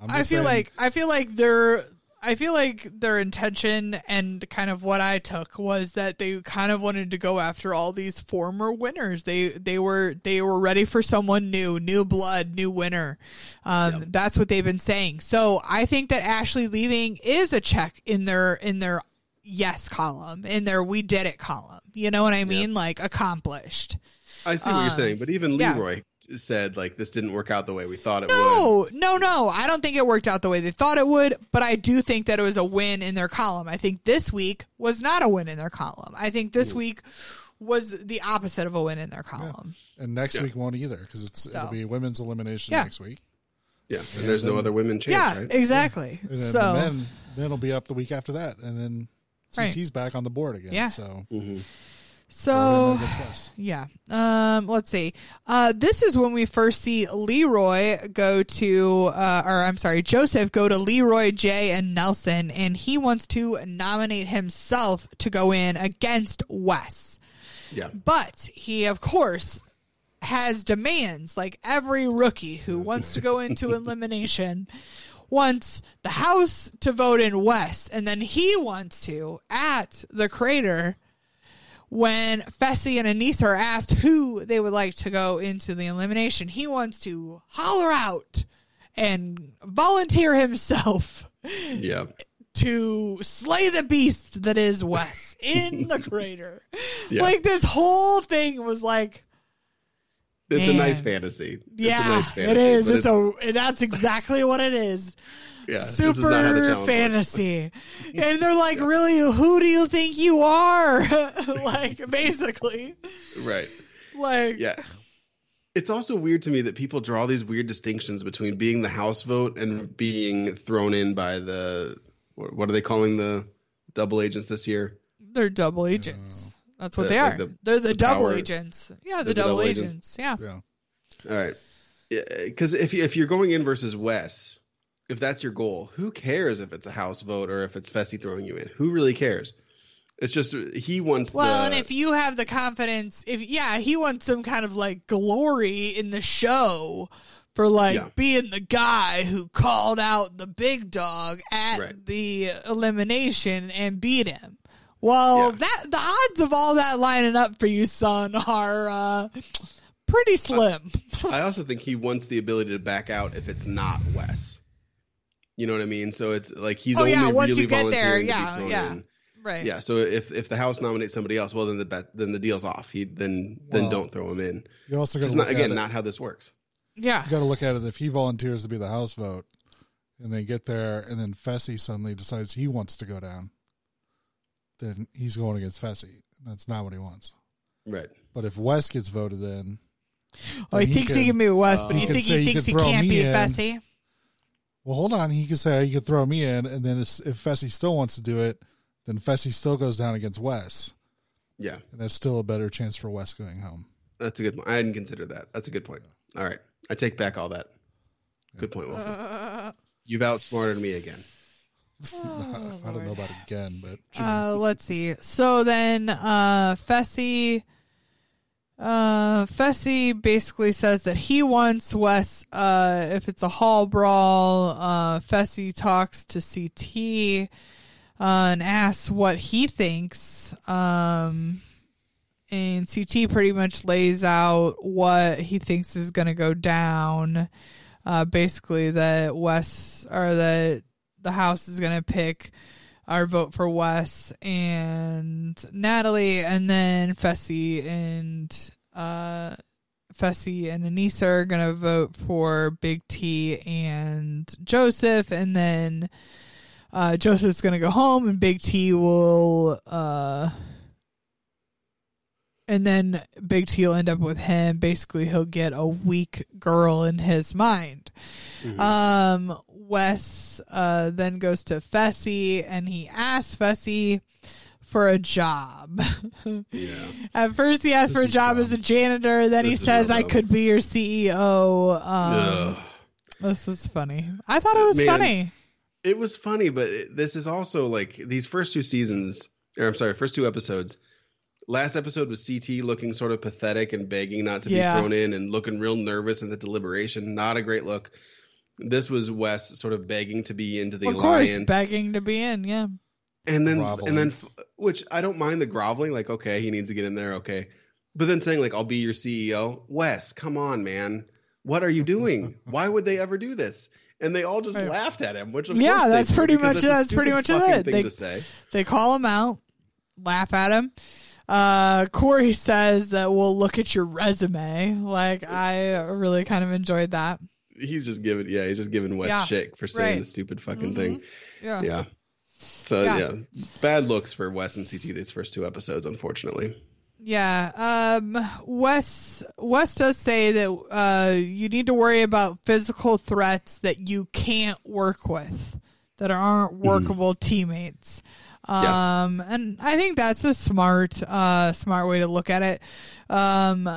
I'm I just feel saying- like I feel like their I feel like their intention and kind of what I took was that they kind of wanted to go after all these former winners. They they were they were ready for someone new, new blood, new winner. Um, Yep. That's what they've been saying. So I think that Ashley leaving is a check in their in their yes column, in their we did it column. You know what I mean? Like accomplished. I see what you're Um, saying, but even yeah. Leroy said like this didn't work out the way we thought it would. No, no, no. I don't think it worked out the way they thought it would, but I do think that it was a win in their column. I think this week was not a win in their column. I think this week was the opposite of a win in their column. and next Yeah. week won't either because it's So. it'll be women's elimination Yeah. next week, Yeah, and there's no other women chance, Yeah, right? exactly. and then So the men men will be up the week after that, and then Right. CT's back on the board again. Yeah. So hmm so. Yeah. Um, let's see. Uh, this is when we first see Leroy go to, uh, or I'm sorry, Joseph go to Leroy, Jay, and Nelson, and he wants to nominate himself to go in against Wes. Yeah, But he, of course, has demands like every rookie who wants to go into *laughs* elimination wants the house to vote in Wes, and then he wants to at the crater when Fessy and Aneesa are asked who they would like to go into the elimination, he wants to holler out and volunteer himself yeah, to slay the beast that is Wes in the *laughs* crater. Yeah. Like this whole thing was like It's a nice fantasy. It's a Yeah, nice fantasy, is. but It's a. That's exactly what it is. Yeah, this is not how the Super fantasy, *laughs* and they're like, "Really? Who do you think you are?" *laughs* like, basically, Right. like, Yeah. It's also weird to me that people draw these weird distinctions between being the House vote and being thrown in by the what what are they calling the double agents this year? they're double agents. That's what The- they like are. the- they're the, the double power- agents. Yeah, the, the double, double agents. agents. Yeah. Yeah. All right. Because if you, if you're going in versus Wes, if that's your goal, who cares if it's a House vote or if it's Fessy throwing you in? Who really cares? It's just he wants. Well, the, and if you have the confidence, if yeah, he wants some kind of like glory in the show for like Yeah. being the guy who called out the big dog at Right. the elimination and beat him. Well, Yeah. that the odds of all that lining up for you, son, are uh, pretty slim. I also think he wants the ability to back out if it's not Wes. You know what I mean? So it's like he's Oh, only yeah, once really you get there, volunteering to be yeah, thrown yeah. in. right. Yeah, so if if the House nominates somebody else, well then the bet, then the deal's off. He then then don't throw him in. You also got to not again it. not how this works. Yeah. You got to look at it if he volunteers to be the House vote, and they get there, and then Fessy suddenly decides he wants to go down, then he's going against Fessy. That's not what he wants. Right. But if Wes gets voted in, Oh, he, then thinks he can- can be West, but uh, you he think could say he he thinks he can't be beat in. Fessy? Well, hold on. He could say he could throw me in, and then if Fessy still wants to do it, then Fessy still goes down against Wes, Yeah, and that's still a better chance for Wes going home. that's a good. I didn't consider that. That's a good point. All right, I take back all that. Good point, Wilson. Uh, You've outsmarted me again. Oh, *laughs* I don't know about again, but Uh, let's see. So then, uh, Fessy, uh, Fessy basically says that he wants Wes, uh, if it's a hall brawl, uh, Fessy talks to CT, uh, and asks what he thinks. Um, and CT pretty much lays out what he thinks is going to go down. Uh, basically that Wes, or that the house is going to pick our vote for Wes and Natalie, and then Fessy and uh, Fessy and Aneesa are gonna vote for Big T and Joseph, and then uh, Joseph's gonna go home, and Big T will. Uh, and then Big T will end up with him. Basically, he'll get a weak girl in his mind. Mhm. Um, Wes uh, then goes to Fessy and he asks Fessy for a job. *laughs* yeah, At first, he asks This for a job as a janitor. Then he This is says, "I could be your CEO." Um, this is funny. I thought it was Man. funny. it was funny, but this is also like these first two seasons, or I'm sorry, first two episodes. Last episode was CT looking sort of pathetic and begging not to Yeah. be thrown in and looking real nervous in the deliberation. Not a great look. This was Wes sort of begging to be into the of course, alliance. begging to be in. Yeah, and then Groveling. and then which I don't mind the groveling like okay he needs to get in there okay but then saying like I'll be your CEO Wes come on man what are you doing *laughs* why would they ever do this and they all just Right. laughed at him which of Yeah, course they that's do, pretty much- it's that's pretty much it. They- to say they call him out, laugh at him. Uh, Corey says that we'll look at your resume. Like I really kind of enjoyed that. he's just giving yeah he's just giving Wes Yeah, shit for saying right. the stupid fucking Mhm. thing Yeah. yeah so Yeah. yeah. bad looks for Wes and CT these first two episodes unfortunately Yeah. Um Wes Wes does say that uh you need to worry about physical threats that you can't work with that aren't workable teammates. Yeah. Um and I think that's a smart uh smart way to look at it. Um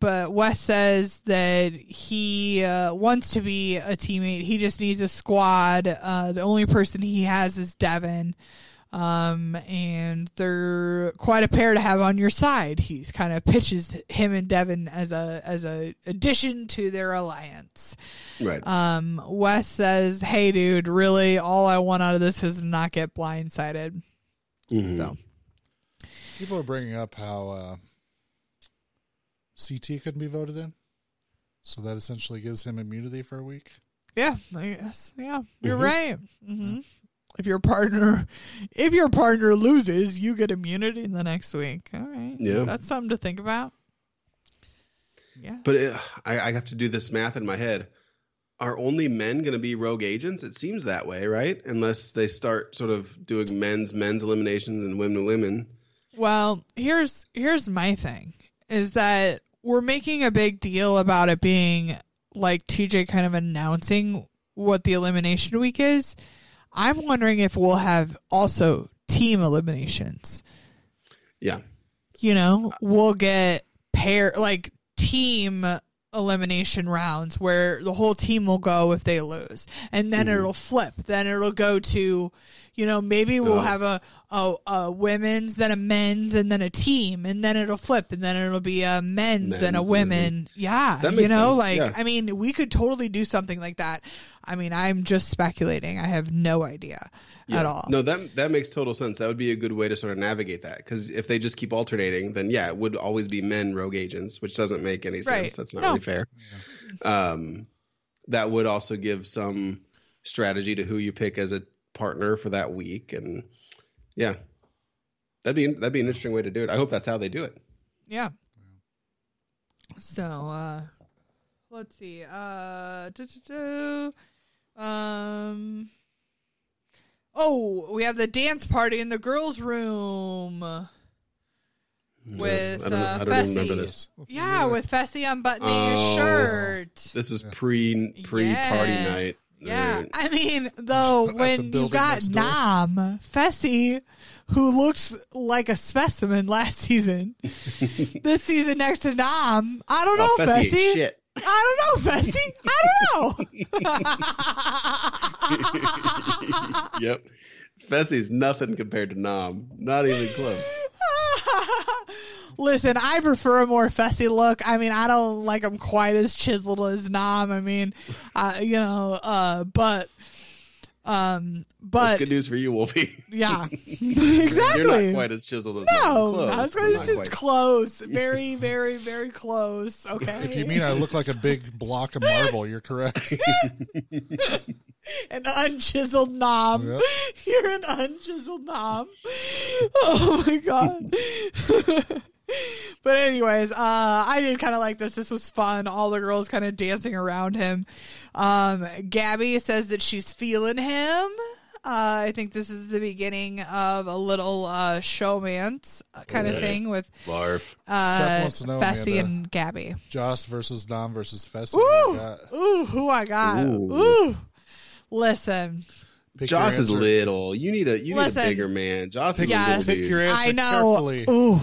but Wes says that he uh, wants to be a teammate. He just needs a squad. Uh, the only person he has is Devin. Um, and they're quite a pair to have on your side. He's kind of pitches him and Devin as a as a addition to their alliance. right Um, Wes says, "Hey, dude, really, all I want out of this is not get blindsided." Mhm. So people are bringing up how uh, CT couldn't be voted in, so that essentially gives him immunity for a week. yeah, I guess yeah, you're Mhm. right. hmm If your partner, if your partner loses, you get immunity in the next week. All right, Yeah. that's something to think about. Yeah. But it, I, I have to do this math in my head. Are only men going to be rogue agents? It seems that way, right? Unless they start sort of doing men's men's eliminations and women women. Well, here's here's my thing is that we're making a big deal about it being like TJ kind of announcing what the elimination week is. I'm wondering if we'll have also team eliminations. Yeah. You know, we'll get pair like team elimination rounds where the whole team will go if they lose. And then mm-hmm. it'll flip. Then it'll go to, you know, maybe we'll have a, a a women's, then a men's, and then a team, and then it'll flip, and then it'll be a men's, then a Men's, women. Yeah, you know, sense, like yeah. I mean, we could totally do something like that. I mean, I'm just speculating. I have no idea at all. No, that that makes total sense. That would be a good way to sort of navigate that. Because if they just keep alternating, then yeah, it would always be men rogue agents, which doesn't make any sense. Right. That's not No. really fair. Um, that would also give some strategy to who you pick as a partner for that week, and yeah, that'd be that'd be an interesting way to do it. I hope that's how they do it. Yeah. So, uh, let's see. Uh, um, oh, we have the dance party in the girls' room with I don't, uh, I don't Fessy. this. Yeah, with Fessy unbuttoning his Oh. shirt. This is pre pre party night. Yeah. I mean, though, *laughs* when you got. Nam Fessy, who looks like a specimen last season, *laughs* this season next to Nam, I don't Oh, know, Fessy Fessy. I don't know, Fessy. I don't know. *laughs* yep. Fessy's nothing compared to Nam. Not even close. Listen, I prefer a more fussy look. I mean, I don't like him quite as chiseled as Nam. I mean, uh, you know, uh, but, um, That's but good news for you, Wolfie. yeah, *laughs* *laughs* exactly. You're not quite as chiseled as No, Close, I was going not to quite. close. Very, very, very close. Okay. If you mean I look like a big block of marble, you're correct. *laughs* an unchiseled knob. Yep. You're an unchiseled knob. Oh my god. *laughs* but anyways, uh, I did kind of like this. This was fun. All the girls kind of dancing around him. Um, Gabby says that she's feeling him. Uh, I think this is the beginning of a little uh, showmance kind of Right. thing with Barf. uh, Seth wants to know, Fessy Amanda. and Gabby. Joss versus Dom versus Fessy. Ooh, ooh, who I got? Ooh. Ooh. Listen, Pick Joss is little. You need a you need Listen. a bigger man. Joss is Yes. a little Pick dude. your answer I know. carefully. Ooh,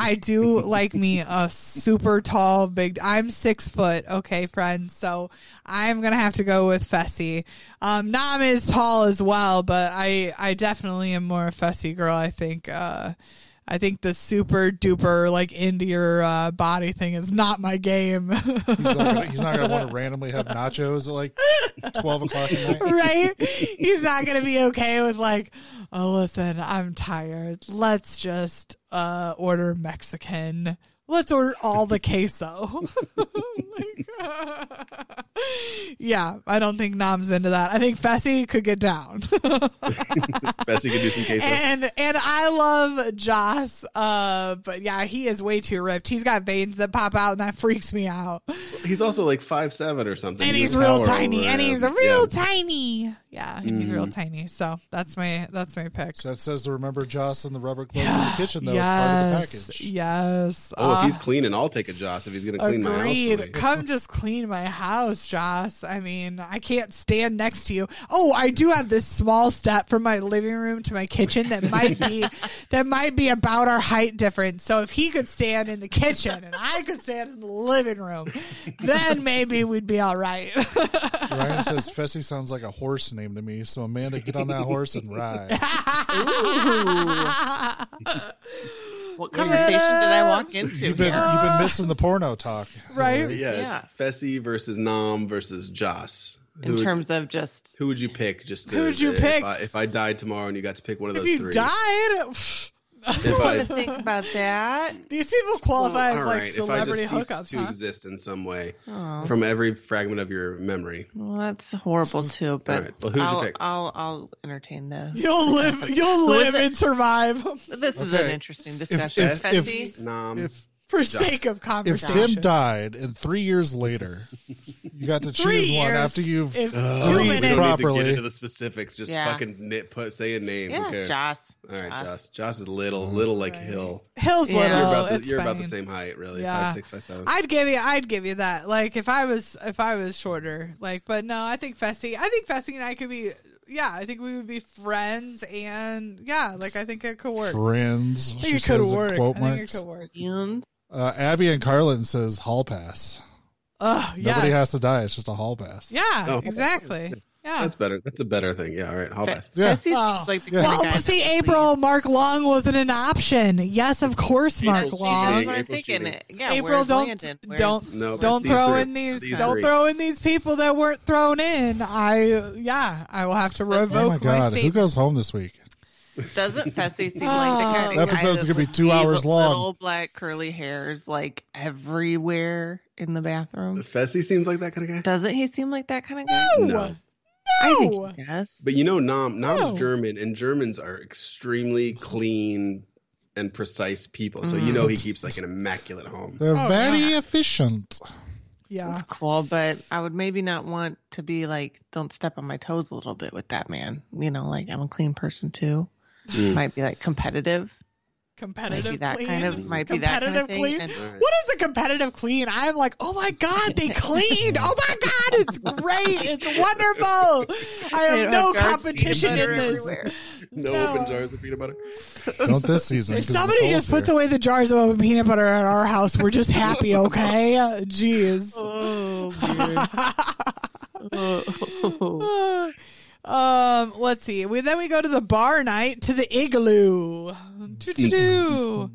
I do like me a super tall, big. I'm six foot, okay, friends. So I'm gonna have to go with Fessy. Um, Nam is tall as well, but I I definitely am more a Fessy girl. I think. Uh, I think the super duper like into your uh, body thing is not my game. He's not not gonna *laughs* want to randomly have nachos at like twelve o'clock at night. right? He's not gonna be okay with like, oh listen, I'm tired. Let's just uh order Mexican. Let's order all the queso. *laughs* Like, yeah, I don't think Nam's into that. I think Fessy could get down. *laughs* Fessy could do some queso. and and I love Joss, uh, but yeah, he is way too ripped. He's got veins that pop out, and that freaks me out. he's also like five seven or something. and He he's real tiny, and him. he's a real Yeah. tiny. Yeah, and he's real Mhm. tiny. So that's my that's my pick. So that says to remember Joss and the rubber gloves in the *sighs* kitchen though. as part of the yes, package. yes. Oh, if he's cleaning, I'll take a Joss if he's going to clean my house. For me. Come just clean my house, Joss. I mean, I can't stand next to you. Oh, I do have this small step from my living room to my kitchen that might be *laughs* that might be about our height difference. So if he could stand in the kitchen and I could stand in the living room, then maybe we'd be all right. *laughs* Ryan says Fessy sounds like a horse name to me. So Amanda, get on that horse and ride. *laughs* What conversation did I walk into You've been here? you've been *laughs* missing the porno talk, Right? Lori. Yeah, Yeah. it's Fessy versus Nam versus Joss. Who in would, terms of just who would you pick? Just to, Who'd you if pick? I, if I died tomorrow and you got to pick one of those if those you three. died, If I, to think about that. these people qualify as all like right, celebrity if I just ceased hookups, to huh? exist in some way Oh, from every fragment of your memory. well, that's horrible too. But All right, well, who'd you I'll, pick? I'll I'll entertain this. *laughs* You'll live. You'll live and survive. This is an interesting discussion. if- if- Fessy? Nam. If For Josh. sake of conversation. If conversation. Tim died and three years later, you got to Three choose one years. after you've If Uh, two Three we don't need to properly. get into the specifics. Just Yeah. fucking nit, put say a name. Who Yeah, cares? Joss. All right, Joss. Joss. Joss is little, little like Right. Hill. Hill's Yeah. little. You're about the, it's you're about the fine. same height, really. Yeah. Five six, five seven. I'd give you, I'd give you that. Like if I was, if I was shorter, like, but no, I think Fessy, I think Fessy and I could be, yeah, I think we would be friends, and yeah, like I think it could work. friends. I she think it could says in work. I Quote think it marks. could work. Yoons. Uh, Abby and Carlin says hall pass. Oh, yes. Nobody has to die. It's just a hall pass. Yeah, Oh. exactly. Yeah. That's better. That's a better thing. Yeah. All right. I'll pass. Yeah. Fessy Oh. like the Yeah. Well, guy see, April, Mark Long wasn't an option. Yes, of course, Mark April's Long. Cheating. I'm April's thinking. cheating. Yeah, April, don't Landon? Don't No, don't throw three. in these These don't three. throw in these people that weren't thrown in. I yeah, I will have to revoke. Oh my revoke my, god, who goes home this week? Doesn't Fessy seem like the Oh. kind of This guy episode's that gonna be two hours long. Little black curly hairs like everywhere in the bathroom. Fessy seems like that kind of guy. Doesn't he seem like that kind of guy? No, No. I think he does. But you know, Nam Nam's No. German, and Germans are extremely clean and precise people. So you Mm. know he keeps like an immaculate home. They're Oh, very yeah. efficient. yeah. That's cool, but I would maybe not want to be like, don't step on my toes a little bit with that man. You know, like I'm a clean person too. Mm. Might be like competitive. Competitive that clean. kind of might be that kind competitive of thing. clean. And- All right. What is the competitive clean? I'm like, oh my god, they cleaned. Oh my god, it's great. It's wonderful. I have no have competition in butter this. No, No. open jars of peanut butter. Don't this season. If somebody Nicole's just puts away the jars of open peanut butter at our house, we're just happy, *laughs* okay? Jeez. Oh. *laughs* Oh. *laughs* um, let's see. We then we go to the bar night to the igloo. Doo-doo-doo.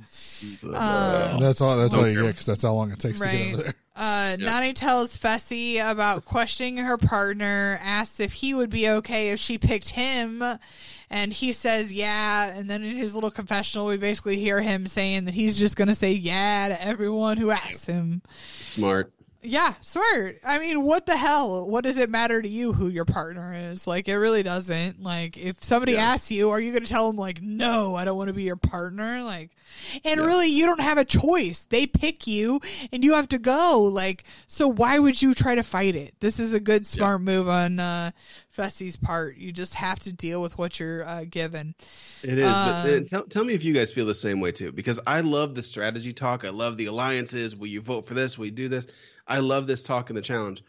Uh, That's all. That's all you get because that's how long it takes to get over there. *laughs* Uh, Nany tells Fessy about questioning her partner, asks if he would be okay if she picked him, and he says yeah. And then in his little confessional, we basically hear him saying that he's just going to say yeah to everyone who asks him. Smart. Yeah, smart. I mean, what the hell? What does it matter to you who your partner is? Like, it really doesn't. Like, if somebody Yeah. asks you, are you going to tell them, like, no, I don't want to be your partner? Like, and Yeah. really, you don't have a choice. They pick you and you have to go. Like, so why would you try to fight it? This is a good, smart move on, uh, Fessy's part. You just have to deal with what you're, uh, given. It is. but Um, uh, tell, tell me if you guys feel the same way too, because I love the strategy talk. I love the alliances. Will you vote for this? Will you do this? I love this talk and the challenge.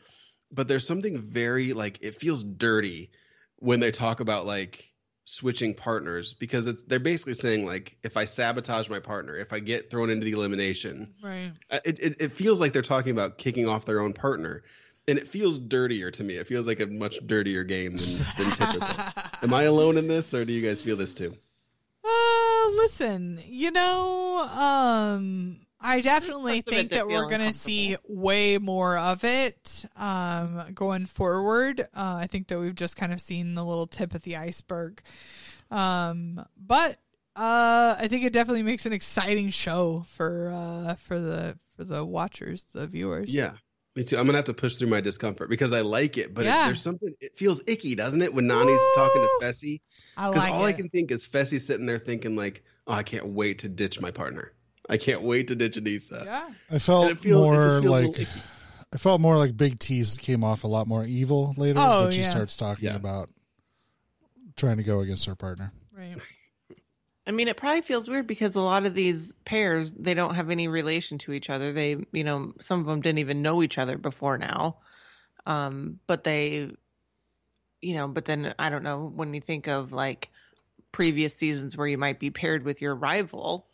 But there's something very like it feels dirty when they talk about like switching partners because it's they're basically saying like if I sabotage my partner, if I get thrown into the elimination, Right. uh, it, it it feels like they're talking about kicking off their own partner. And it feels dirtier to me. It feels like a much dirtier game than, than typical. *laughs* Am I alone in this, or do you guys feel this too? Uh, listen, you know, um, I definitely Parts of it think that that we're gonna see way more of it, um, going forward. Uh, I think that we've just kind of seen the little tip of the iceberg. Um, but uh, I think it definitely makes an exciting show for uh for the for the watchers, the viewers. Yeah, me too. I'm gonna have to push through my discomfort because I like it, but it- there's something. It feels icky, doesn't it, when Nany's talking to Fessy? Because like all it. I can think is Fessy sitting there thinking like, "Oh, I can't wait to ditch my partner. I can't wait to ditch Aneesa." yeah. I felt And it feels- more just feels little like. I felt more like Big T's came off a lot more evil later Oh, when she yeah. starts talking Yeah. about trying to go against her partner. Right. I mean, it probably feels weird because a lot of these pairs they don't have any relation to each other. They, you know, some of them didn't even know each other before now. Um, but they, you know, but then I don't know when you think of like previous seasons where you might be paired with your rival,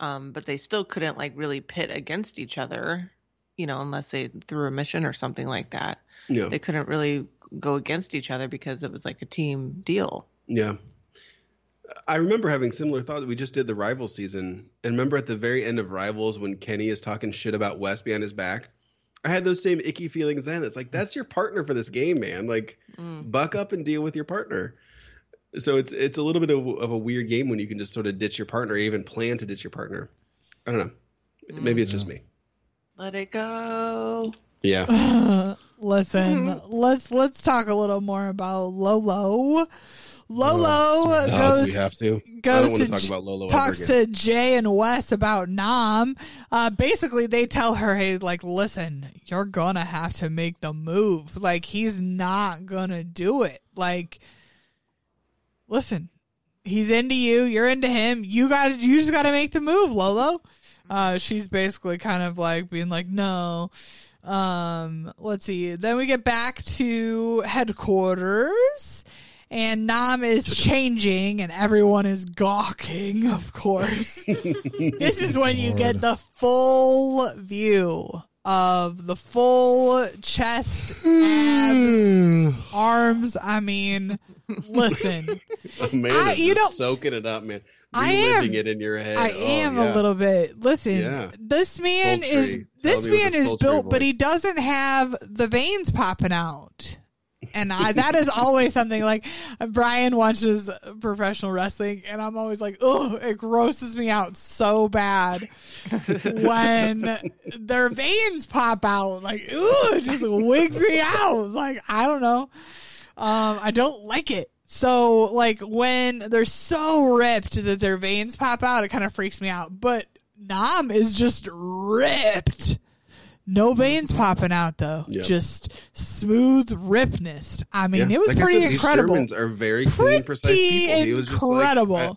um, but they still couldn't like really pit against each other, you know, unless they threw a mission or something like that. Yeah, They couldn't really go against each other because it was like a team deal. yeah. I remember having similar thoughts. We just did the rival season, and remember at the very end of Rivals when Kenny is talking shit about Wes behind his back. I had those same icky feelings then. It's like that's your partner for this game, man. Like Mm. buck up and deal with your partner. So it's it's a little bit of, of a weird game when you can just sort of ditch your partner, or even plan to ditch your partner. I don't know. Maybe it's just me. Let it go. Yeah. *laughs* Listen, let's let's talk a little more about Lolo. Lolo Oh, goes we have to. I don't goes want to to talk about Lolo talks to Jay and Wes about Nam. Uh, basically, they tell her, "Hey, like, listen, you're gonna have to make the move. Like, he's not gonna do it. Like, listen, he's into you. You're into him. You got to You just got to make the move, Lolo." Uh, she's basically kind of like being like, "No." Um, let's see. Then we get back to headquarters and Nam is changing and everyone is gawking, of course. *laughs* this is when you get the full view of the full chest, abs, arms. I mean, listen, *laughs* oh, man, I- you know- soaking it up, man. I am- it in your head. I Oh, am yeah. a little bit. Listen, Yeah. this man is this man is built, but he doesn't have the veins popping out. And I, that is *laughs* always something like Brian watches professional wrestling, and I'm always like, oh, it grosses me out so bad when *laughs* their veins pop out. Like, ooh, it just wigs me out. Like, I don't know. Um, I don't like it. So, like, when they're so ripped that their veins pop out, it kind of freaks me out. But Nam is just ripped. No veins popping out though. Yep. Just smooth ripness. I mean, Yeah. it was Like pretty said, incredible. These Germans are very clean, precise Pretty people. He was just incredible. like, I-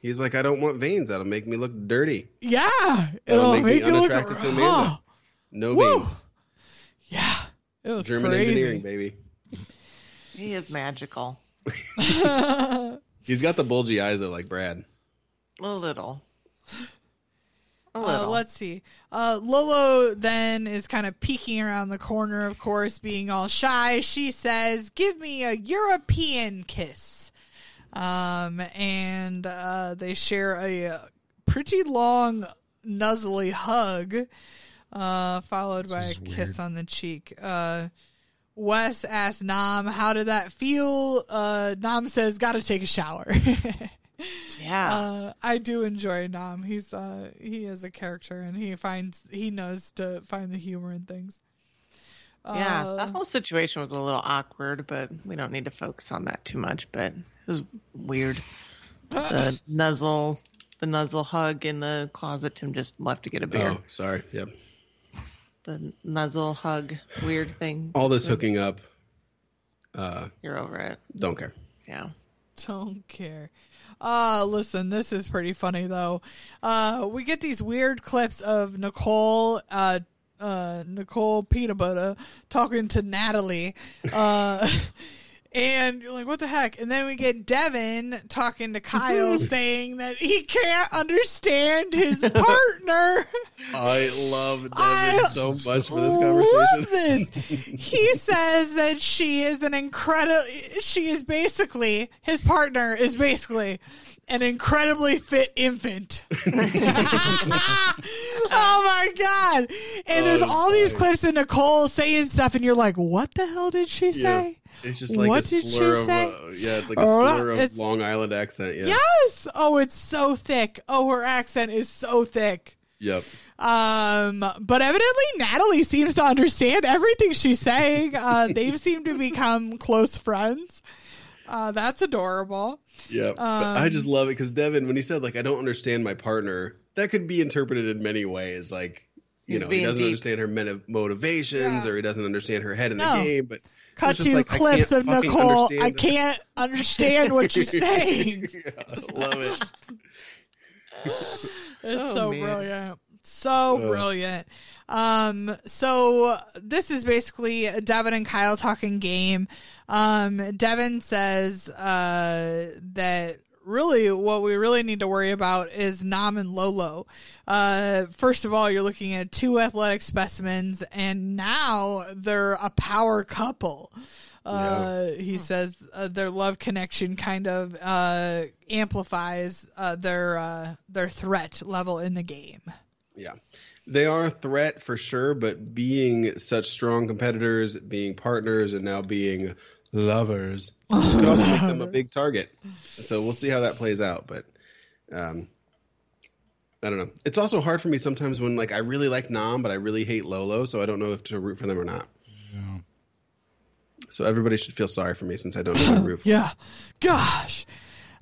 he's like, I don't want veins. That'll make me look dirty. yeah, That'll it'll make me make look. unattractive to oh, Amanda. No Woo. veins. yeah, it was German crazy. engineering, baby. He is magical. *laughs* He's got the bulgy eyes though, like Brad. A little. A Uh, little. let's see. Uh, Lolo then is kind of peeking around the corner, of course, being all shy. She says, "Give me a European kiss," um, and uh, they share a, uh pretty long, nuzzly hug, uh, followed by a is kiss on the cheek. Wes asks Nam, "How did that feel?" Uh, Nam says, "Got to take a shower." *laughs* yeah. Uh, I do enjoy Nam. He's uh he is a character and he finds he knows to find the humor in things. yeah. Uh, That whole situation was a little awkward, but we don't need to focus on that too much. But it was weird. The *laughs* nuzzle, the nuzzle hug in the closet. Tim just left to get a beer. Oh, sorry. Yep. The nuzzle hug, weird thing. All this hooking up. Uh, You're over it. don't care. Yeah. don't care. Uh listen, this is pretty funny though. Uh we get these weird clips of Nicole uh uh Nicole Peanut Butter talking to Natalie. Uh *laughs* And you're like, what the heck? And then we get Devin talking to Kyle *laughs* saying that he can't understand his partner. I love *laughs* Devin I so much for this love conversation. this. *laughs* He says that she is an incredible. She is basically his partner is basically an incredibly fit infant. oh my god! And Oh, there's that's all these clips of Nicole saying stuff, and you're like, "What the hell did she say?" It's just like What a did she slur of say? uh, yeah, it's like a Uh, slur of it's- Long Island accent. Yeah. Yes. Oh, it's so thick. Oh, her accent is so thick. Yep. Um, but evidently Natalie seems to understand everything she's saying. Uh, *laughs* they've seemed to become close friends. Uh, that's adorable. Yep. but I just love it because Devin, when he said like I don't understand my partner, that could be interpreted in many ways. Like you know, he doesn't deep. understand her men- motivations, Yeah. or he doesn't understand her head in No. the game. But Cut to like, clips of Nicole. understand I can't understand what you're *laughs* saying. *laughs* Yeah, love it. *laughs* It's Oh, so man. brilliant. So Ugh. brilliant. Um, so this is basically Devin and Kyle talking game. Um, Devin says uh, that really what we really need to worry about is Nam and Lolo. Uh, first of all, you're looking at two athletic specimens, and now they're a power couple. Uh, he says uh, their love connection kind of uh, amplifies uh, their uh, their threat level in the game. Yeah. They are a threat for sure, but being such strong competitors, being partners, and now being lovers *laughs* could also make them a big target. So we'll see how that plays out. But um, I don't know. It's also hard for me sometimes when like I really like Nam, but I really hate Lolo, so I don't know if to root for them or not. Yeah. So everybody should feel sorry for me since I don't know the roof. Yeah. Gosh.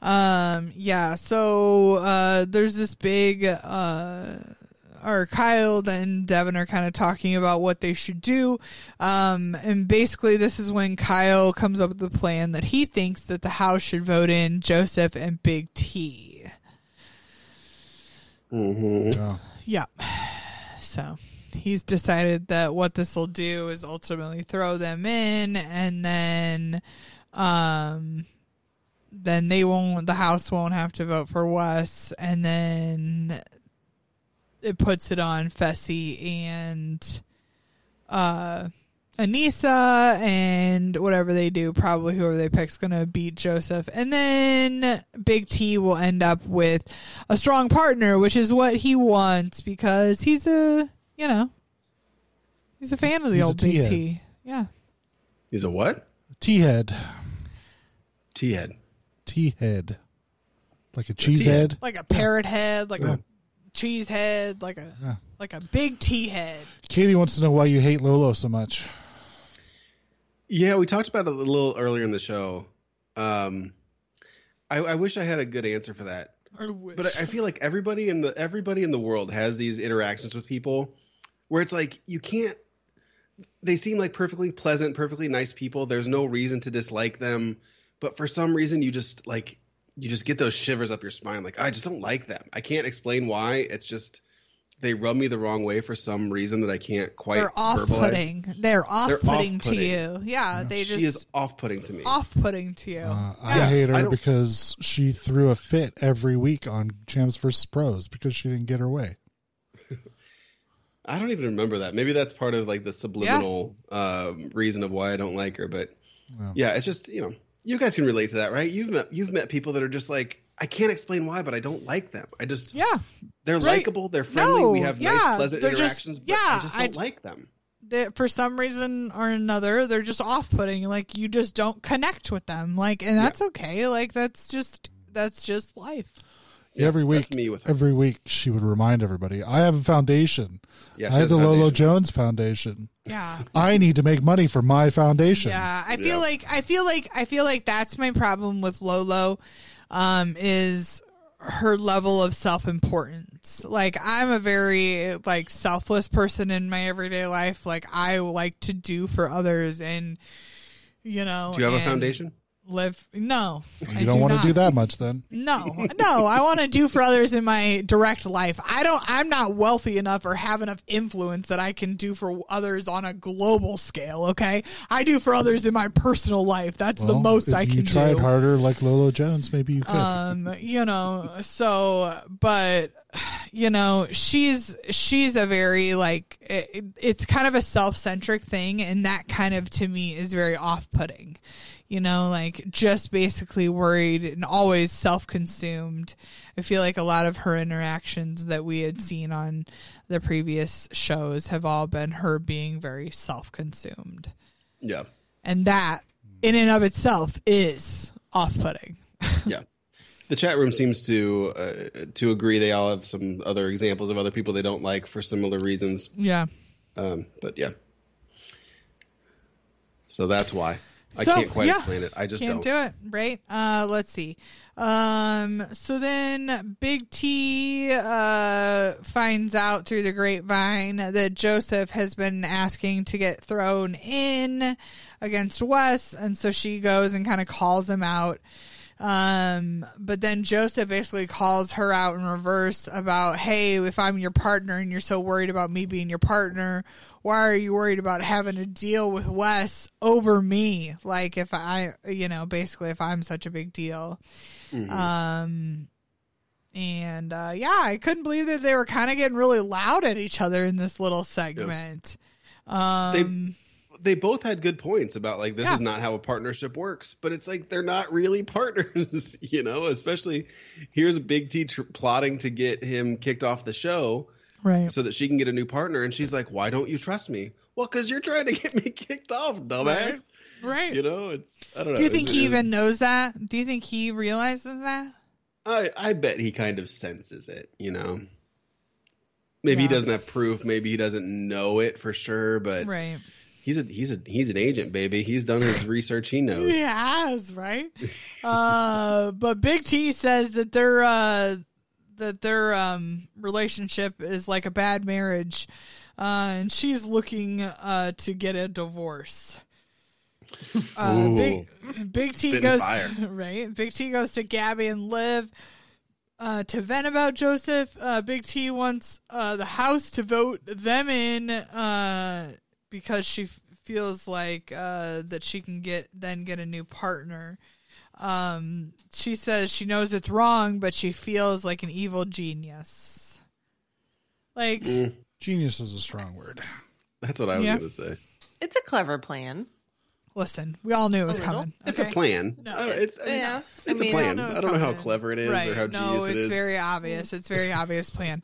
Um yeah, so uh there's this big uh or Kyle and Devin are kind of talking about what they should do. Um and basically this is when Kyle comes up with the plan that he thinks that the house should vote in Joseph and Big T. hmm Yeah. Yeah. So he's decided that what this will do is ultimately throw them in and then um then they won't the house won't have to vote for Wes and then it puts it on Fessy and uh Aneesa and whatever they do, probably whoever they pick's gonna beat Joseph. And then Big T will end up with a strong partner, which is what he wants because he's a you know he's a fan of the He's old Big T-head. T. Yeah. He's a what? T head. T head. T head. Like a cheese T-head. head. Like a parrot head, like Yeah. a cheese head, like a Yeah. like a big tea head. Katie wants to know why you hate Lolo so much. Yeah, we talked about it a little earlier in the show. Um, I, I wish I had a good answer for that, Or wish. but I, I feel like everybody in the everybody in the world has these interactions with people where it's like you can't. They seem like perfectly pleasant, perfectly nice people. There's no reason to dislike them, but for some reason you just like you just get those shivers up your spine. Like I just don't like them. I can't explain why. It's just they rub me the wrong way for some reason that I can't quite. They're off verbalize. putting. They're off putting to off-putting. you. Yeah, they She is just off putting to me. off putting to you. Uh, I Yeah, hate her don't- because she threw a fit every week on Champs vs. Pros because she didn't get her way. *laughs* I don't even remember that. Maybe that's part of like the subliminal um, reason of why I don't like her. But Yeah. yeah, it's just you know, you guys can relate to that, right? You've met you've met people that are just like I can't explain why, but I don't like them. I just yeah, they're right. likable, they're friendly, we have yeah, nice, pleasant just- interactions, but yeah, I just don't I- like them. they, for some reason or another, they're just off putting. Like you just don't connect with them. Like, and that's okay. Like that's just that's just life. Yeah, every week, That's me with her. every week she would remind everybody, "I have a foundation. Yeah, I have the Lolo. Jones Foundation. Yeah. I need to make money for my foundation." Yeah, I feel Yeah. like I feel like I feel like that's my problem with Lolo, um, is her level of self importance. Like I'm a very like selfless person in my everyday life. Like I like to do for others, and you know. Do you have a foundation? Live no, I You don't want to do that much then. No, no, I want to do for others in my direct life. I don't, I'm not wealthy enough or have enough influence that I can do for others on a global scale, okay? I do for others in my personal life. That's the most I you can tried do. harder like Lolo Jones, maybe you could. Um, you know, so, but, you know, she's, she's a very, like, it, it's kind of a self centric thing. And that kind of, to me, is very off putting you know, like just basically worried and always self consumed. I feel like a lot of her interactions that we had seen on the previous shows have all been her being very self consumed. Yeah. And that, in and of itself, is off putting. *laughs* Yeah. The chat room seems to uh, to agree. They all have some other examples of other people they don't like for similar reasons. Yeah. Um, but yeah. So that's why. I So, can't quite yeah. explain it. I just Can't don't. do it, right? Uh, let's see. Um, so then Big T uh, finds out through the grapevine that Joseph has been asking to get thrown in against Wes, and so she goes and kind of calls him out. Um, but then Joseph basically calls her out in reverse about, hey, if I'm your partner and you're so worried about me being your partner, why are you worried about having to deal with Wes over me? Like if I, you know, basically if I'm such a big deal. Mhm. Um, and uh, yeah, I couldn't believe that they were kind of getting really loud at each other in this little segment. Um, they both had good points about like this Yeah. is not how a partnership works but it's like they're not really *laughs* partners you know especially here's big t tr- plotting to get him kicked off the show right. so that she can get a new partner and she's like why don't you trust me well because you're trying to *laughs* get me kicked off dumbass Right. you know it's i don't know Do you think It's- he it's- even knows that? Do you think he realizes that? i i bet he kind of senses it you know maybe he doesn't have proof maybe he doesn't know it for sure but Right. He's a he's a he's an agent, baby. He's done his research. He knows. *laughs* He has, right? uh, but Big T says that their uh, that their um, relationship is like a bad marriage, uh, and she's looking uh, to get a divorce. Uh, Big Big T Spitting goes fire. *laughs* right. Big T goes to Gabby and Liv uh, to vent about Joseph. Uh, Big T wants uh, the house to vote them in uh, because she f- feels like uh, that she can get then get a new partner. Um, she says she knows it's wrong, but she feels like an evil genius. Like, Mm, Genius is a strong word. that's what I was Yeah. gonna say. It's a clever plan. Listen, we all knew it was A little. coming. It's okay? a plan. No. Uh, it's Yeah. it's I a mean- plan. I don't know know how it's clever it is right. or how no, genius it's No, it is. very obvious. It's very obvious plan.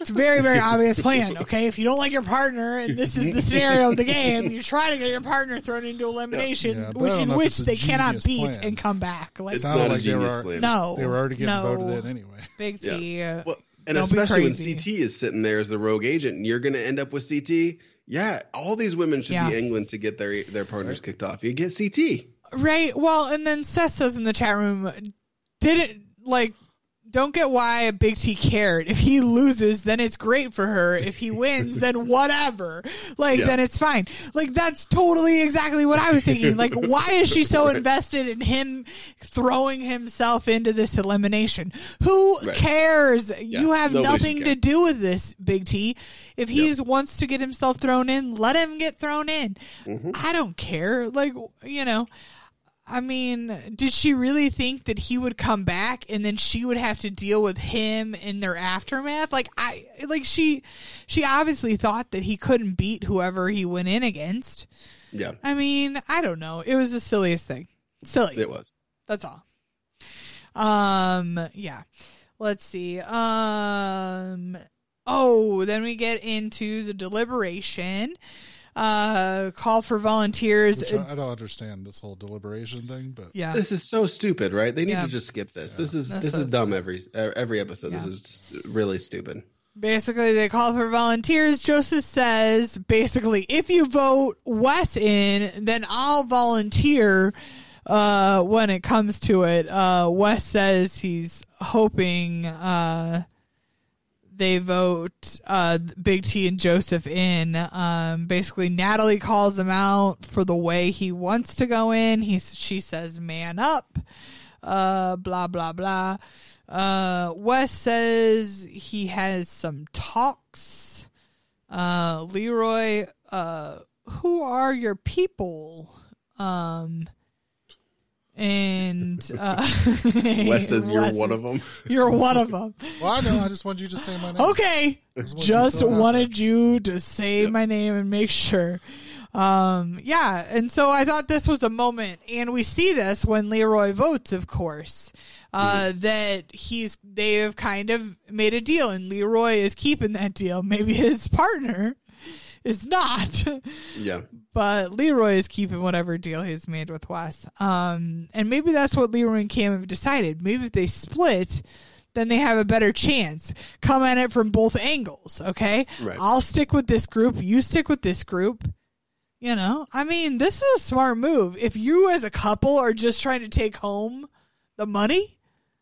It's a very, very obvious plan. *laughs* Okay, if you don't like your partner and this is the *laughs* scenario of the game, you try to get your partner thrown into elimination, Yeah, which in which they cannot beat plan. and come back. Like It's Sounded not a like they genius were- plan. no, They were already getting no, voted in anyway. Big T. uh, Well, and Don't be especially when. CT is sitting there as the rogue agent, and you're going to end up with CT. Yeah, all these women should Yeah. be England to get their their partners kicked off. You get CT. Right. Well, and then Seth says in the chat room, didn't like. Don't get why Big T cared. If he loses, then it's great for her. If he wins, then *laughs* whatever. Like, Yeah. then it's fine. Like, that's totally exactly what I was thinking. Like, why is she so *laughs* invested in him throwing himself into this elimination? Who Right. cares? you have nobody nothing to do with this, Big T. If he wants to get himself thrown in, let him get thrown in. Mm-hmm. I don't care. Like, you know, I mean, did she really think that he would come back and then she would have to deal with him in their aftermath? Like I like she she obviously thought that he couldn't beat whoever he went in against. Yeah, I mean, I don't know. It was the silliest thing. Silly. it was. That's all. Um yeah. Let's see. Um oh, then we get into the deliberation. Uh call for volunteers. Which I, I don't understand this whole deliberation thing, but yeah. This is so stupid, right? They need Yeah. to just skip this. This is This this is- is dumb every every episode. Yeah. This is just really stupid. Basically, they call for volunteers. Joseph says, basically, if you vote Wes in, then I'll volunteer uh, when it comes to it. Uh, Wes says he's hoping uh, they vote uh, Big T and Joseph in. Um, basically, Natalie calls him out for the way he wants to go in. He's, she says, man up. Uh, blah, blah, blah. Uh, Wes says he has some talks. Uh, Leroy, uh, who are your people? Um, and *laughs* uh, Wes says you're Wes one is- of them. You're one of them. *laughs* well, I know. I just wanted you to say my name. Okay, Just wanted you to just throw wanted you to say my name and make sure. Um, yeah, and so I thought this was a moment, and we see this when Leroy votes, of course. Uh, that he's they have kind of made a deal, and Leroy is keeping that deal. Maybe his partner is not. Yeah, but Leroy is keeping whatever deal he's made with Wes. Um, and maybe that's what Leroy and Kam have decided. Maybe if they split, then they have a better chance. Come at it from both angles, okay? Right. I'll stick with this group. You stick with this group. You know, I mean, this is a smart move. If you as a couple are just trying to take home the money,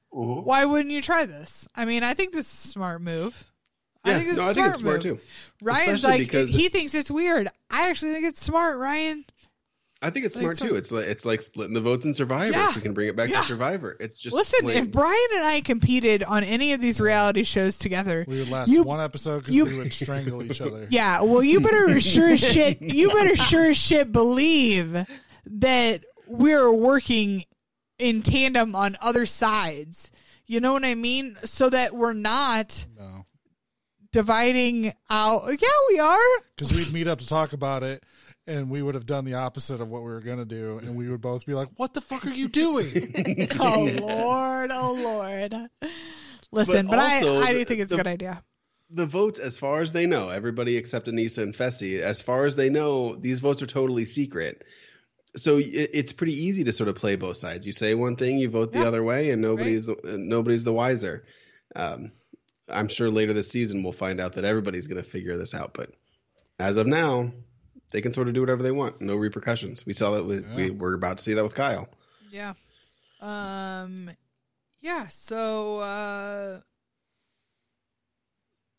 why wouldn't you try this? I mean, I think this is a smart move. Yeah. I think it's no, a I think it's smart smart too. Ryan's Especially like because- he thinks it's weird. I actually think it's smart, Ryan. I think it's Like, smart so- too. It's like it's like splitting the votes in Survivor. Yeah. If we can bring it back Yeah. to Survivor, it's just Listen, plain- if Brian and I competed on any of these reality shows together, We would last You- one episode because you- we would strangle each other. *laughs* yeah, well, you better *laughs* sure as shit, you better sure as shit believe that we're working in tandem on other sides. You know what I mean? So that we're not No, dividing out. Yeah, we are. because we'd meet up to talk about it, and we would have done the opposite of what we were gonna do, and we would both be like, "What the fuck are you doing?" *laughs* Oh Lord, oh Lord. Listen, but, But also, I, I do think it's a good idea. the votes, as far as they know, everybody except Aneesa and Fessy, as far as they know, these votes are totally secret. So it's pretty easy to sort of play both sides. You say one thing, you vote the Yeah. other way, and nobody's uh, nobody's the wiser. Um, I'm sure later this season we'll find out that everybody's going to figure this out. But as of now, they can sort of do whatever they want, no repercussions. We saw that with Yeah. we we're about to see that with Kyle. Yeah. Um yeah, so uh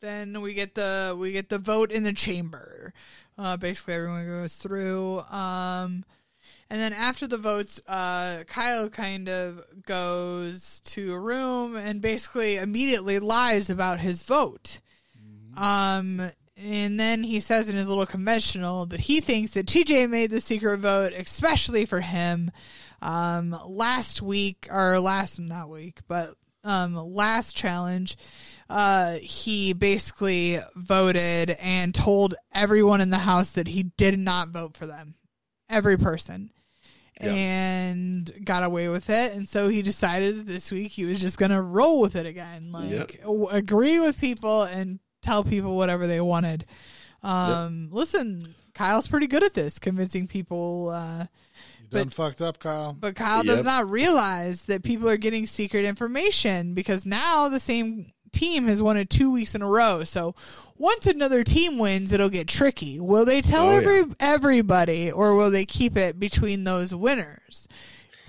then we get the we get the vote in the chamber. Uh basically everyone goes through um and then after the votes uh Kyle kind of goes to a room and basically immediately lies about his vote. Um and then he says in his little conventional that he thinks that TJ made the secret vote especially for him. Um last week or last not week but um last challenge uh he basically voted and told everyone in the house that he did not vote for them. Every person Yeah. and got away with it and so he decided that this week he was just gonna roll with it again like Yep. w- agree with people and tell people whatever they wanted um listen kyle's pretty good at this convincing people uh You done fucked up, Kyle. but Kyle does not realize that people are getting secret information because now the same team has won it two weeks in a row. So once another team wins, it'll get tricky. Will they tell Oh, every yeah. everybody, or will they keep it between those winners?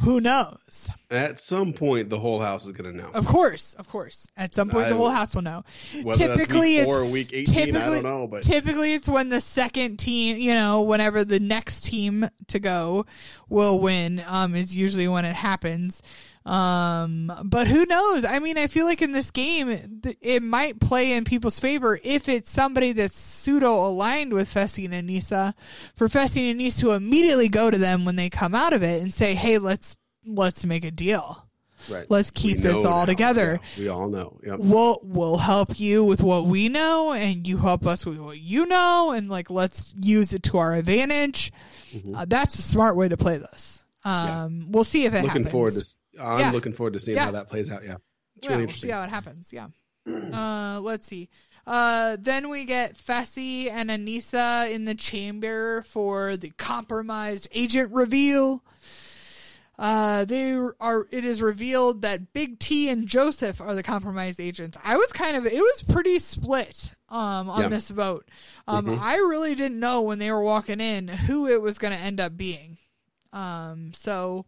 Who knows? At some point, the whole house is going to know. Of course, of course. At some point, the whole house will know. Typically, it's week eighteen, I typically- don't know, but typically it's when the second team you know whenever the next team to go will win um is usually when it happens um but who knows i mean i feel like in this game it might play in people's favor if it's somebody that's pseudo aligned with Fessy and Aneesa for Fessy and Aneesa to immediately go to them when they come out of it and say hey let's let's make a deal right. let's We keep this all now. together Yeah, we all know. Yep. we'll we'll help you with what we know and you help us with what you know and like let's use it to our advantage Mm-hmm. uh, that's a smart way to play this um we'll see if it looking happens forward to. I'm Yeah. looking forward to seeing Yeah. how that plays out. Yeah, it's yeah, really we'll interesting. see how it happens yeah *clears throat* uh let's see uh then we get Fessy and Aneesa in the chamber for the compromised agent reveal uh, they are. It is revealed that Big T and Joseph are the compromised agents. I was kind of. It was pretty split. Um, on Yeah. this vote, um, Mhm. I really didn't know when they were walking in who it was going to end up being. Um, so,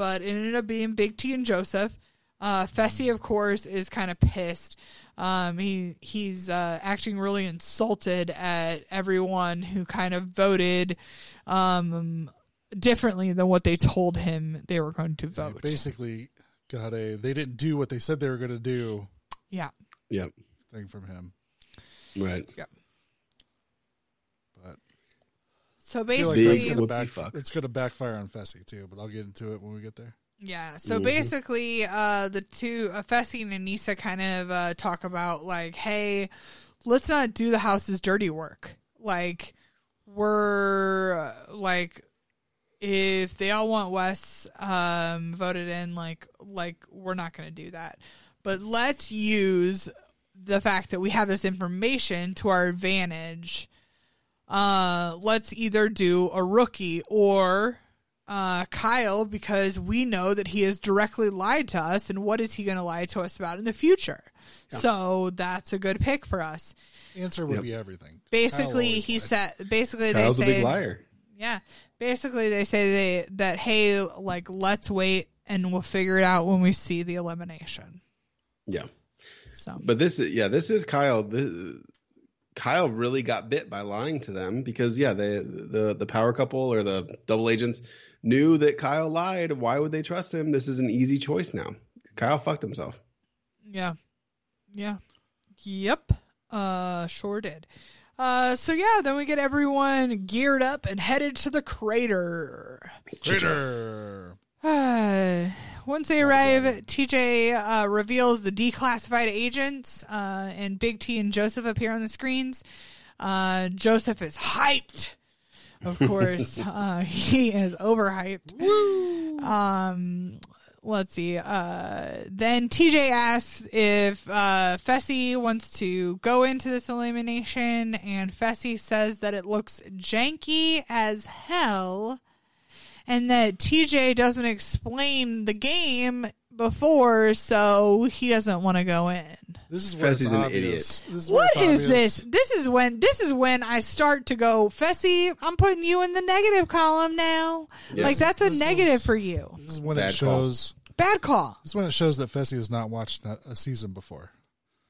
but it ended up being Big T and Joseph. Uh, Fessy, of course, is kind of pissed. Um, he he's uh, acting really insulted at everyone who kind of voted um, differently than what they told him they were going to They vote. basically got a they didn't do what they said they were going to do Yeah, Yep. thing from him. Right. But so I feel like basically, gonna back, it's going to backfire on Fessy too. But I'll get into it when we get there. Yeah. So Mhm. basically, uh, the two, uh, Fessy and Aneesa kind of uh, talk about like, hey, let's not do the house's dirty work. Like, we're uh, like, if they all want Wes um, voted in, like, like we're not going to do that. But let's use the fact that we have this information to our advantage. Uh, let's either do a rookie or uh, Kyle because we know that he has directly lied to us, and what is he going to lie to us about in the future? So that's a good pick for us. Answer would Yep. be everything. Basically, he lies. said. Basically, Kyle's they a say, big liar. yeah. Basically, they say they that hey, like let's wait and we'll figure it out when we see the elimination. Yeah. So But this, is yeah, this is Kyle. This, Kyle really got bit by lying to them because, yeah, they, the the power couple or the double agents knew that Kyle lied. Why would they trust him? This is an easy choice now. Kyle fucked himself. Yeah. Yeah. Yep. Uh sure did. Uh so yeah, then we get everyone geared up and headed to the crater. Crater. *sighs* Uh, once they arrive, TJ uh, reveals the declassified agents, uh, and Big T and Joseph appear on the screens. Uh, Joseph is hyped. Of *laughs* course, uh, he is overhyped. Um, let's see. Uh, then TJ asks if uh, Fessy wants to go into this elimination, and Fessy says that it looks janky as hell, and that TJ doesn't explain the game before, so he doesn't want to go in. This is where it's Fessy's an obvious. This is where What it's is obvious. this? This is when this is when I start to go, Fessy, I'm putting you in the negative column now. Yes. Like that's a This negative is- for you. This is when Bad it call. shows. Bad call. This is when it shows that Fessy has not watched a a season before.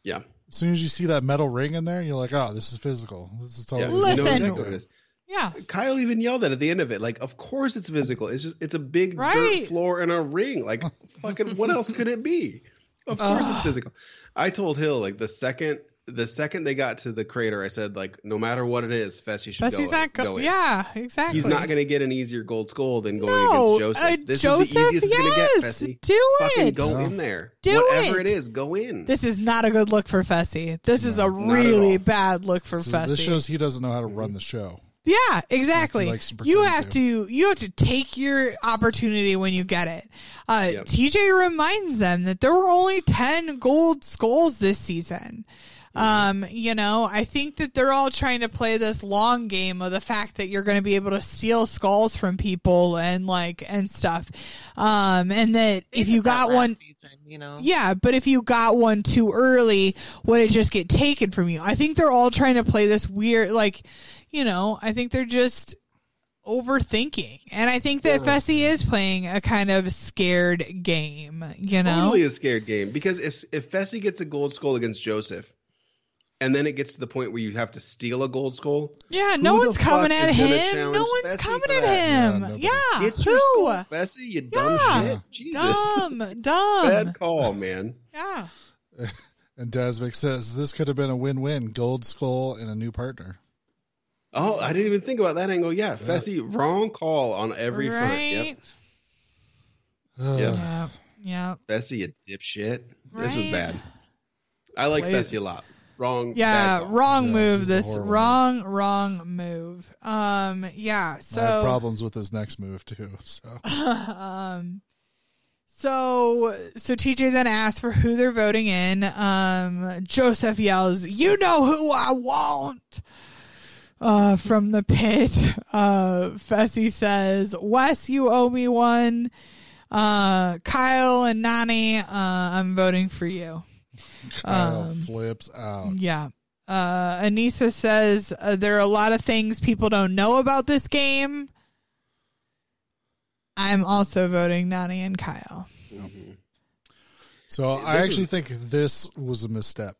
Yeah. As soon as you see that metal ring in there, you're like, "Oh, this is physical. This is Yeah. totally." You know Listen. Exactly what it is. Yeah. Kyle even yelled at at the end of it, like, "Of course it's physical. It's just it's a big Right. dirt floor and a ring. Like, fucking, what else could it be? Of course it's physical." I told Hill like the second the second they got to the crater, I said like, no matter what it is, Fessy should Fessy's go. not go go- in. Yeah, exactly. He's not going to get an easier gold skull than going no, against uh, Joseph. This Joseph, is the easiest it's going to get, Fessy. do Fucking it. go Yeah. in there. Do Whatever it. it is, go in. This is not a good look for Fessy. This is a really bad look for So Fessy. this shows he doesn't know how to run the show. Yeah, exactly. likes you have to. you have to take your opportunity when you get it. Uh, Yep. TJ reminds them that there were only ten gold skulls this season. Um, you know, I think that they're all trying to play this long game of the fact that you're going to be able to steal skulls from people and like and stuff. Um, and that They if you got one, season, you know. yeah, but if you got one too early, would it just get taken from you? I think they're all trying to play this weird, like, you know, I think they're just overthinking. And I think that Fessy is playing a kind of scared game, you know? Totally a scared game because if if Fessy gets a gold skull against Joseph, and then it gets to the point where you have to steal a gold skull, yeah, no one's coming at him. No one's Fessy coming at that? Yeah, him. Yeah, get your who? skull, Fessy, you dumb Yeah. shit. Jesus, Dumb, dumb. bad call, man. Yeah. *laughs* And Dasmic says this could have been a win-win: gold skull and a new partner. Oh, I didn't even think about that angle. Yeah, Fessy, wrong call on every front. Yep. right? Ugh. Yeah. Yeah. Yeah. Fessy, you dipshit. This was bad. I like Wait. Fessy a lot. Wrong. Yeah, bad wrong Yeah, move. this is a This horrible wrong, wrong move. Um, yeah. So I have problems with his next move too. So *laughs* um so so TJ then asks for who they're voting in. Um Joseph yells, "You know who I want." Uh from the pit. *laughs* Uh Fessy says, "Wes, you owe me one." Uh Kyle and Nany, uh I'm voting for you. Kyle Um, flips out. Yeah. Uh, Aneesa says uh, there are a lot of things people don't know about this game. I'm also voting Nany and Kyle. So I actually think this was a misstep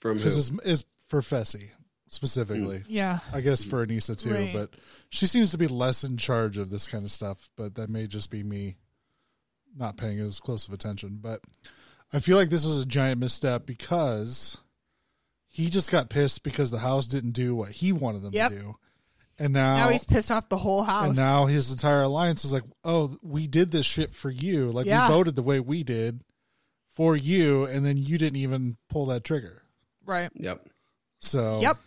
From who? because it's, it's for Fessy specifically. Mm. Yeah. I guess for Aneesa too, Right. but she seems to be less in charge of this kind of stuff. But that may just be me not paying as close of attention. But I feel like this was a giant misstep because he just got pissed because the house didn't do what he wanted them Yep. to do, and now, Now he's pissed off the whole house. and now his entire alliance is like, oh, we did this shit for you, like Yeah. we voted the way we did for you, and then you didn't even pull that trigger. right. Yep. So Yep.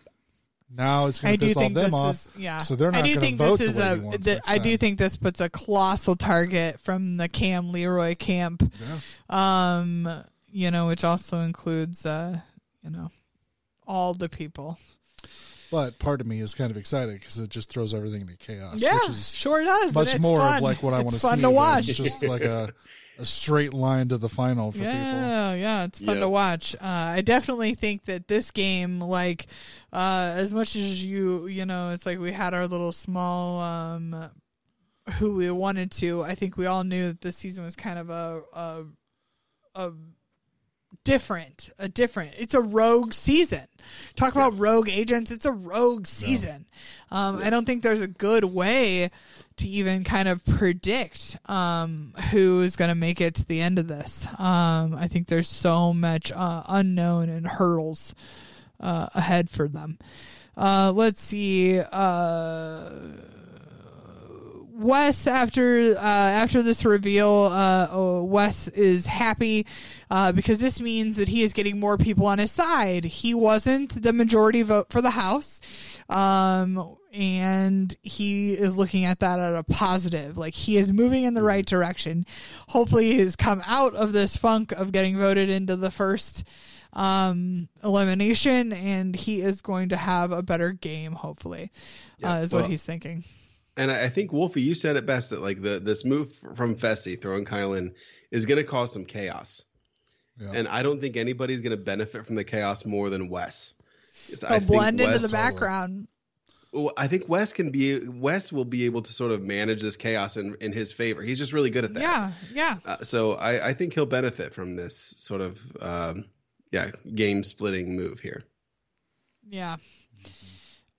Now it's going I to do piss all think them this off. is yeah. so they're I not do gonna think vote this is the way a. he wants the- next I do think this puts a colossal target from the Kam Leroy camp. Yeah. Um, you know, which also includes uh, you know, all the people. But part of me is kind of excited because it just throws everything into chaos, yeah, which is sure does. much it's more fun. of like what I want to see. fun see. to than watch. just like a, a straight line to the final for people. yeah, yeah, it's fun Yeah. to watch. Uh, I definitely think that this game, like, uh, as much as you, you know, it's like we had our little small, um, who we wanted to. I think we all knew that this season was kind of a, a, a different, a different. It's a rogue season. Talk about rogue agents. It's a rogue season. Um, I don't think there's a good way to even kind of predict um, who is going to make it to the end of this. Um, I think there's so much uh, unknown and hurdles uh, ahead for them. Uh, let's see. Uh, Wes after uh, after this reveal, uh, oh, Wes is happy uh, because this means that he is getting more people on his side. He wasn't the majority vote for the House, um, and he is looking at that at a positive. Like he is moving in the right direction. Hopefully, he has come out of this funk of getting voted into the first um elimination and he is going to have a better game hopefully Yeah, uh, is well, what he's thinking And I I think Wolfie, you said it best that like the this move from Fessy throwing Kyle in is going to cause some chaos. Yeah. and I don't think anybody's going to benefit from the chaos more than Wes. Yes, I They'll think blend into the background. I think Wes can be Wes will be able to sort of manage this chaos in in his favor. He's just really good at that. Yeah, yeah. Uh, so I, I think he'll benefit from this sort of um, yeah game splitting move here. Yeah.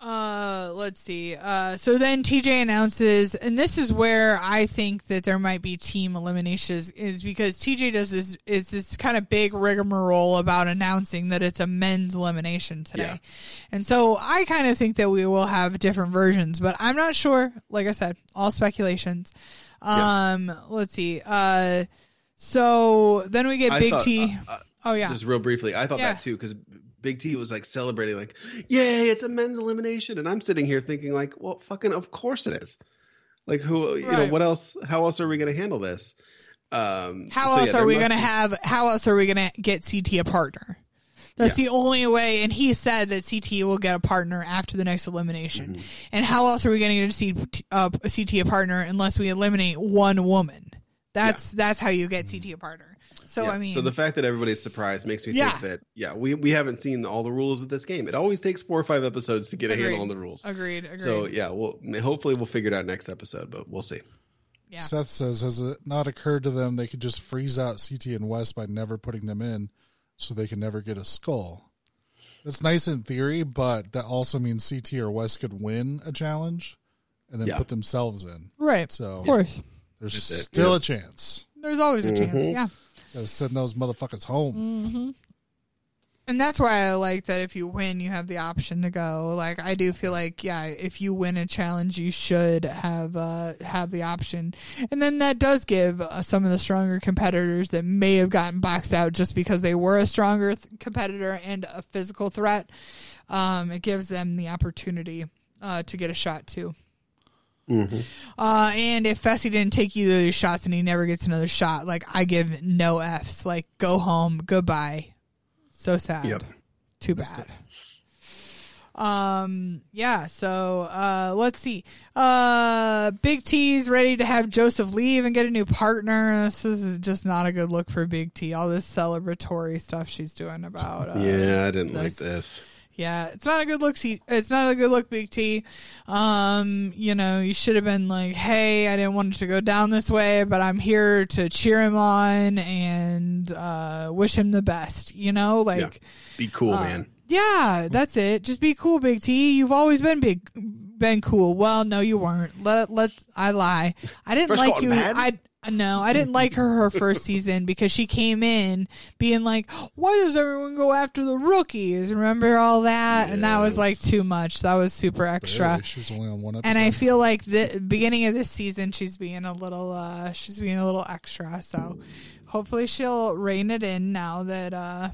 Uh, let's see. Uh, so then TJ announces, and this is where I think that there might be team eliminations, is because TJ does this is this kind of big rigmarole about announcing that it's a men's elimination today, Yeah. and so I kind of think that we will have different versions, but I'm not sure. Like I said, all speculations. Yeah. Um, let's see. Uh, so then we get I Big thought- T. uh, uh, oh yeah, Just real briefly, I thought Yeah. that too because Big T was like celebrating, like, "Yay, it's a men's elimination," and I'm sitting here thinking, like, "Well, fucking, of course it is." Like, who, you know, what else? How else are we going to handle this? Um, How so, else there are we going to have? How else are we going to get CT a partner? That's the only way. And he said that CT will get a partner after the next elimination. Mm-hmm. And how else are we going to get a CT, uh, a CT a partner unless we eliminate one woman? That's that's how you get CT a partner. So Yeah. I mean, so the fact that everybody's surprised makes me Yeah. think that yeah, we we haven't seen all the rules of this game. It always takes four or five episodes to get a handle on the rules. agreed, agreed. So yeah, well, hopefully we'll figure it out next episode, but we'll see. yeah, Seth says, has it not occurred to them they could just freeze out CT and Wes by never putting them in so they can never get a skull? That's nice in theory, but that also means CT or Wes could win a challenge and then Yeah. put themselves in. right. So Of course, there's That's it, still yeah. a chance. there's always a chance. Mhm. Yeah. Gotta send those motherfuckers home. Mm-hmm. And that's why I like that if you win, you have the option to go. Like I do feel like, yeah, if you win a challenge, you should have uh, have the option. And then that does give uh, some of the stronger competitors that may have gotten boxed out just because they were a stronger th- competitor and a physical threat. Um, it gives them the opportunity uh, to get a shot too. Uh, and if Fessy didn't take either of these shots and he never gets another shot, like I give no F's. Like go home, goodbye. So sad. Yep. Too bad. Um. Yeah. So, uh, let's see. Uh, Big T's ready to have Joseph leave and get a new partner. This is just not a good look for Big T. All this celebratory stuff she's doing about. Uh, yeah, I didn't like this- this. Yeah, it's not a good look. See, it's not a good look, Big T. Um, you know, you should have been like, "Hey, I didn't want it to go down this way, but I'm here to cheer him on and uh, wish him the best." You know, like, Be cool, uh, man. yeah, that's it. Just be cool, Big T. You've always been big, been cool. Well, no, you weren't. Let let I lie. I didn't First like you. man. I no, I didn't like her her first season because she came in being like, "Why does everyone go after the rookies?" Remember all that, and that was like too much. That was super extra. Barely. She was only on one episode. And I feel like the beginning of this season, she's being a little, uh, she's being a little extra. So hopefully she'll rein it in now that uh,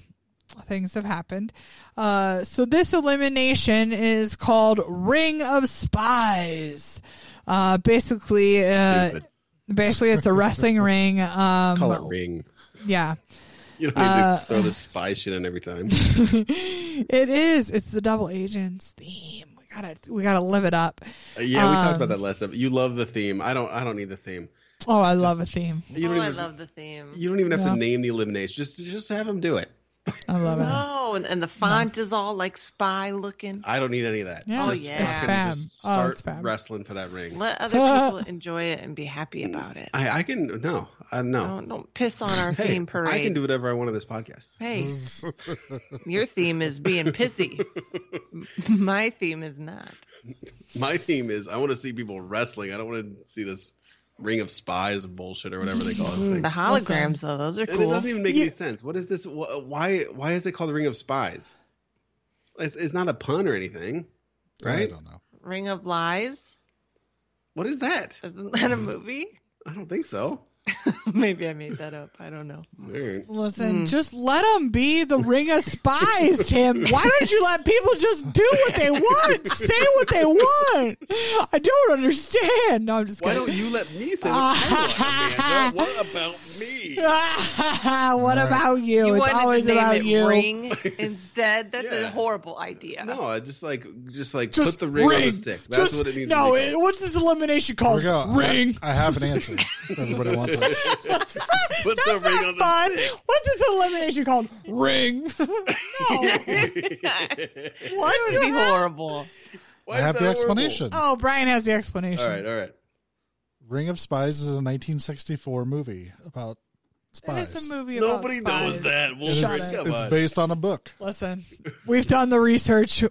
things have happened. Uh, so this elimination is called Ring of Spies. Uh, basically, uh, Stupid. Basically it's a wrestling *laughs* ring. Um, Call it ring. yeah, You don't need uh, to throw the spy shit in every time. *laughs* it is. It's the double agents theme. We gotta, we gotta live it up. Uh, yeah, we talked Um, about that last episode. You love the theme. I don't. I don't need the theme. Oh, I love a theme. You oh, don't I even. love the theme. You don't even have Yeah. to name the elimination. Just just have them do it. I love it. No, and, and the font is all like spy looking. I don't need any of that. Yeah. Oh, just yeah. fucking Fab. just Oh, start it's fab. wrestling for that ring. Let other people *laughs* enjoy it and be happy mm, about it. I, I can no, I no. Don't, don't piss on our *laughs* Hey, theme parade. I can do whatever I want on this podcast. Hey, *laughs* your theme is being pissy. My theme is not. My theme is I want to see people wrestling. I don't want to see this ring of spies bullshit or whatever they call it. *laughs* The holograms, though, those are And it cool. doesn't even make Yeah. any sense. What is this? Why? Why is it called the Ring of Spies? It's, it's not a pun or anything, right? I right? don't know. Ring of Lies? What is that? Isn't that a movie? *laughs* I don't think so. *laughs* Maybe I made that up. I don't know. All right. Listen, Mm. just let them be the ring of spies, Tim. Why don't you let people just do what they want, say what they want? I don't understand. No, I'm just Why kidding. don't you let me say what I want, Amanda? *laughs* What about me? *laughs* what about you? You it's wanted to always name about it you. Ring instead. That's Yeah. a horrible idea. No, I just like just like Just put the ring, on ring. the stick. That's Just- what it means. No, to it, what's this elimination Here called? Ring. I, I have an answer. Everybody wants it. That's Put the ring not the fun. stick. What's this elimination called? Ring. *laughs* no. *laughs* What? That would be horrible. Why I have that the horrible? explanation. Oh, Brian has the explanation. All right, all right. Ring of Spies is a 1964 movie about spies. is a movie about Nobody knows that. It Wolverine, Shut is- it. it's based on a book. Listen, we've done the research.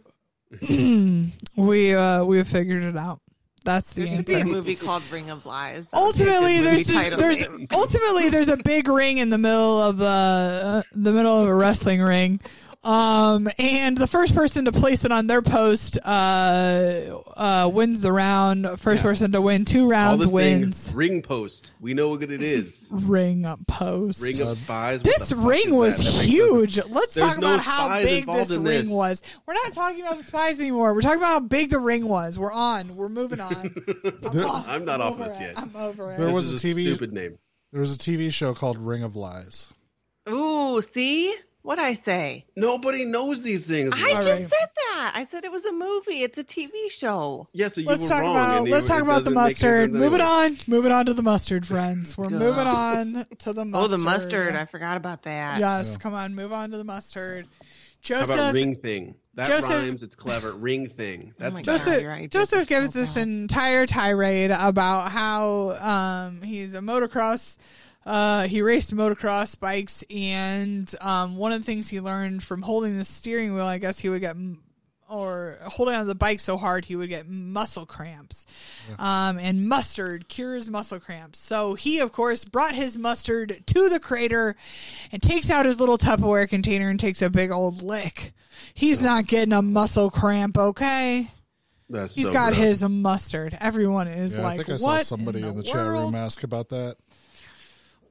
*clears throat* we uh we have figured it out. That's the There should be a movie called Ring of Lies. That would be a Ultimately, there's title there's ultimately there's a big ring in the middle of the uh, the middle of a wrestling ring. Um, and the first person to place it on their post uh, uh, wins the round. First Yeah. person to win two rounds wins. thing ring post. We know what it is. Ring post. Ring of spies. What This ring was that? That huge. Let's There's talk no about how big this ring this. was. We're not talking about the spies anymore. We're talking about how big the ring was. We're on. We're moving on. *laughs* There- off. I'm not off over this it. yet. I'm over it. There This was is a TV stupid name. There was a TV show called Ring of Lies. Ooh, see what I say? Nobody knows these things. I All just right. said that. I said it was a movie. It's a TV show. yeah, so you Let's were talk wrong. about let's it- talk it about the doesn't make any mustard. sense Moving anyway. on. Moving on to the mustard, friends. We're God. moving *laughs* on to the mustard. Oh, the mustard. I forgot about that. Yes, Yeah. come on, move on to the mustard. How Joseph about ring thing? That Joseph- rhymes. It's clever. Ring thing. That's my better. God. Joseph, right. Joseph gives so this entire tirade about how um, he's a motocross. Uh, he raced motocross bikes, and um, one of the things he learned from holding the steering wheel, I guess he would get, or holding on the bike so hard, he would get muscle cramps. Um, and mustard cures muscle cramps. So he, of course, brought his mustard to the crater and takes out his little Tupperware container and takes a big old lick. He's not getting a muscle cramp, okay? That's He's so got gross. his mustard. Everyone is Yeah, like, I think I saw what somebody in in the, the, chat room world? ask about that.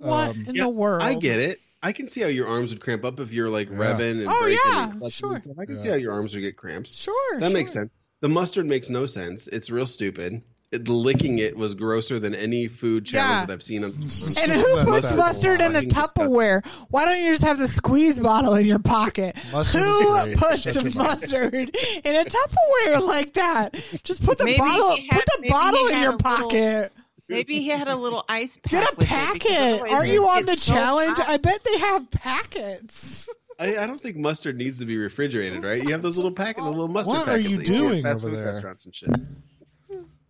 What Um, in Yeah, the world? I get it. I can see how your arms would cramp up if you're like Yeah. revving and Oh, braking yeah, and clutching sure. and stuff. I can see how your arms would get cramps. Sure, That makes sense. The mustard makes no sense. It's real stupid. It, licking it was grosser than any food challenge Yeah. that I've seen on. And That- who puts that's mustard in a fucking disgusting. Tupperware? Why don't you just have the squeeze bottle in your pocket? Mustard who great. puts Shut mustard in a Tupperware like that? Just put the Maybe bottle. had- put the bottle in your a little- pocket. Maybe he had a little ice pack. Get a with it, packet. Are you on the gets so challenge? I bet they have packets. I, I don't think mustard needs to be refrigerated, right? You have those little packet, the little mustard What are packets you that see at doing fast over food there? Restaurants and shit.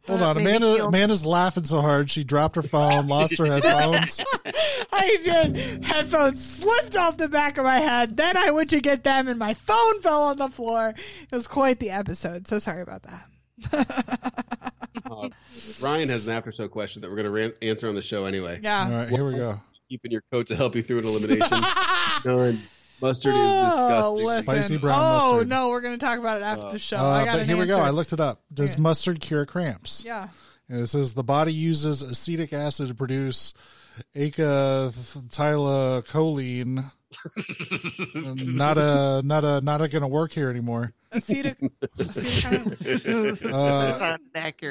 Hold Uh, on, Amanda. he'll- Amanda's laughing so hard she dropped her phone, lost her headphones. *laughs* I did. Headphones slipped off the back of my head. Then I went to get them, and my phone fell on the floor. It was quite the episode. So sorry about that. *laughs* Uh, Ryan has an after show question that we're going to ran- answer on the show anyway. Yeah. right, here we go. Keeping your coat to help you through an elimination. *laughs* None. Mustard is Oh, disgusting. listen. Spicy brown oh mustard. no, we're gonna talk about it after the show. Uh, I got but an here we go. answer. I looked it up. Does Okay. mustard cure cramps? Yeah. And it says the body uses acetic acid to produce acetylcholine. *laughs* not a not a not a gonna work here anymore. Acetic. acetic *laughs* Uh,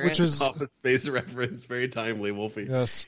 which is Office space reference, very timely, Wolfie. yes,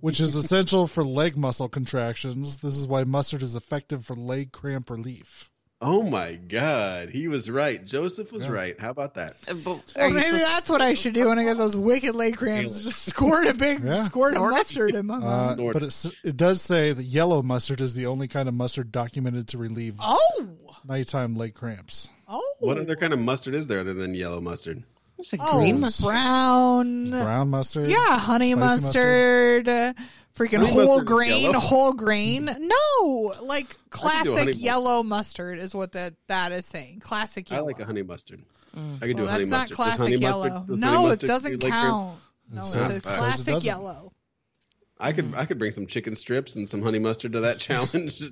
which is essential for leg muscle contractions. This is why mustard is effective for leg cramp relief. Oh my God, he was right. Joseph was Yeah. right. How about that? Uh, well, maybe supposed- that's what I should do when I get those wicked leg cramps. Just squirt a big Yeah. squirt of mustard in my mouth. Uh, but it, it does say that yellow mustard is the only kind of mustard documented to relieve oh. nighttime leg cramps. Oh. What other kind of mustard is there other than yellow mustard? There's a Oh, green mustard. brown. Brown mustard. Yeah, honey spicy mustard. Freaking Honey whole grain, yellow. whole grain. *laughs* No, like do a honey classic yellow mustard is what that that is saying. Classic I like a honey mustard. Mm. I could do well, a honey that's not mustard. Does classic yellow. Mustard, no, it doesn't cure leg count. No, it's a it says it classic yellow. I could I could bring some chicken strips and some honey mustard to that *laughs* challenge.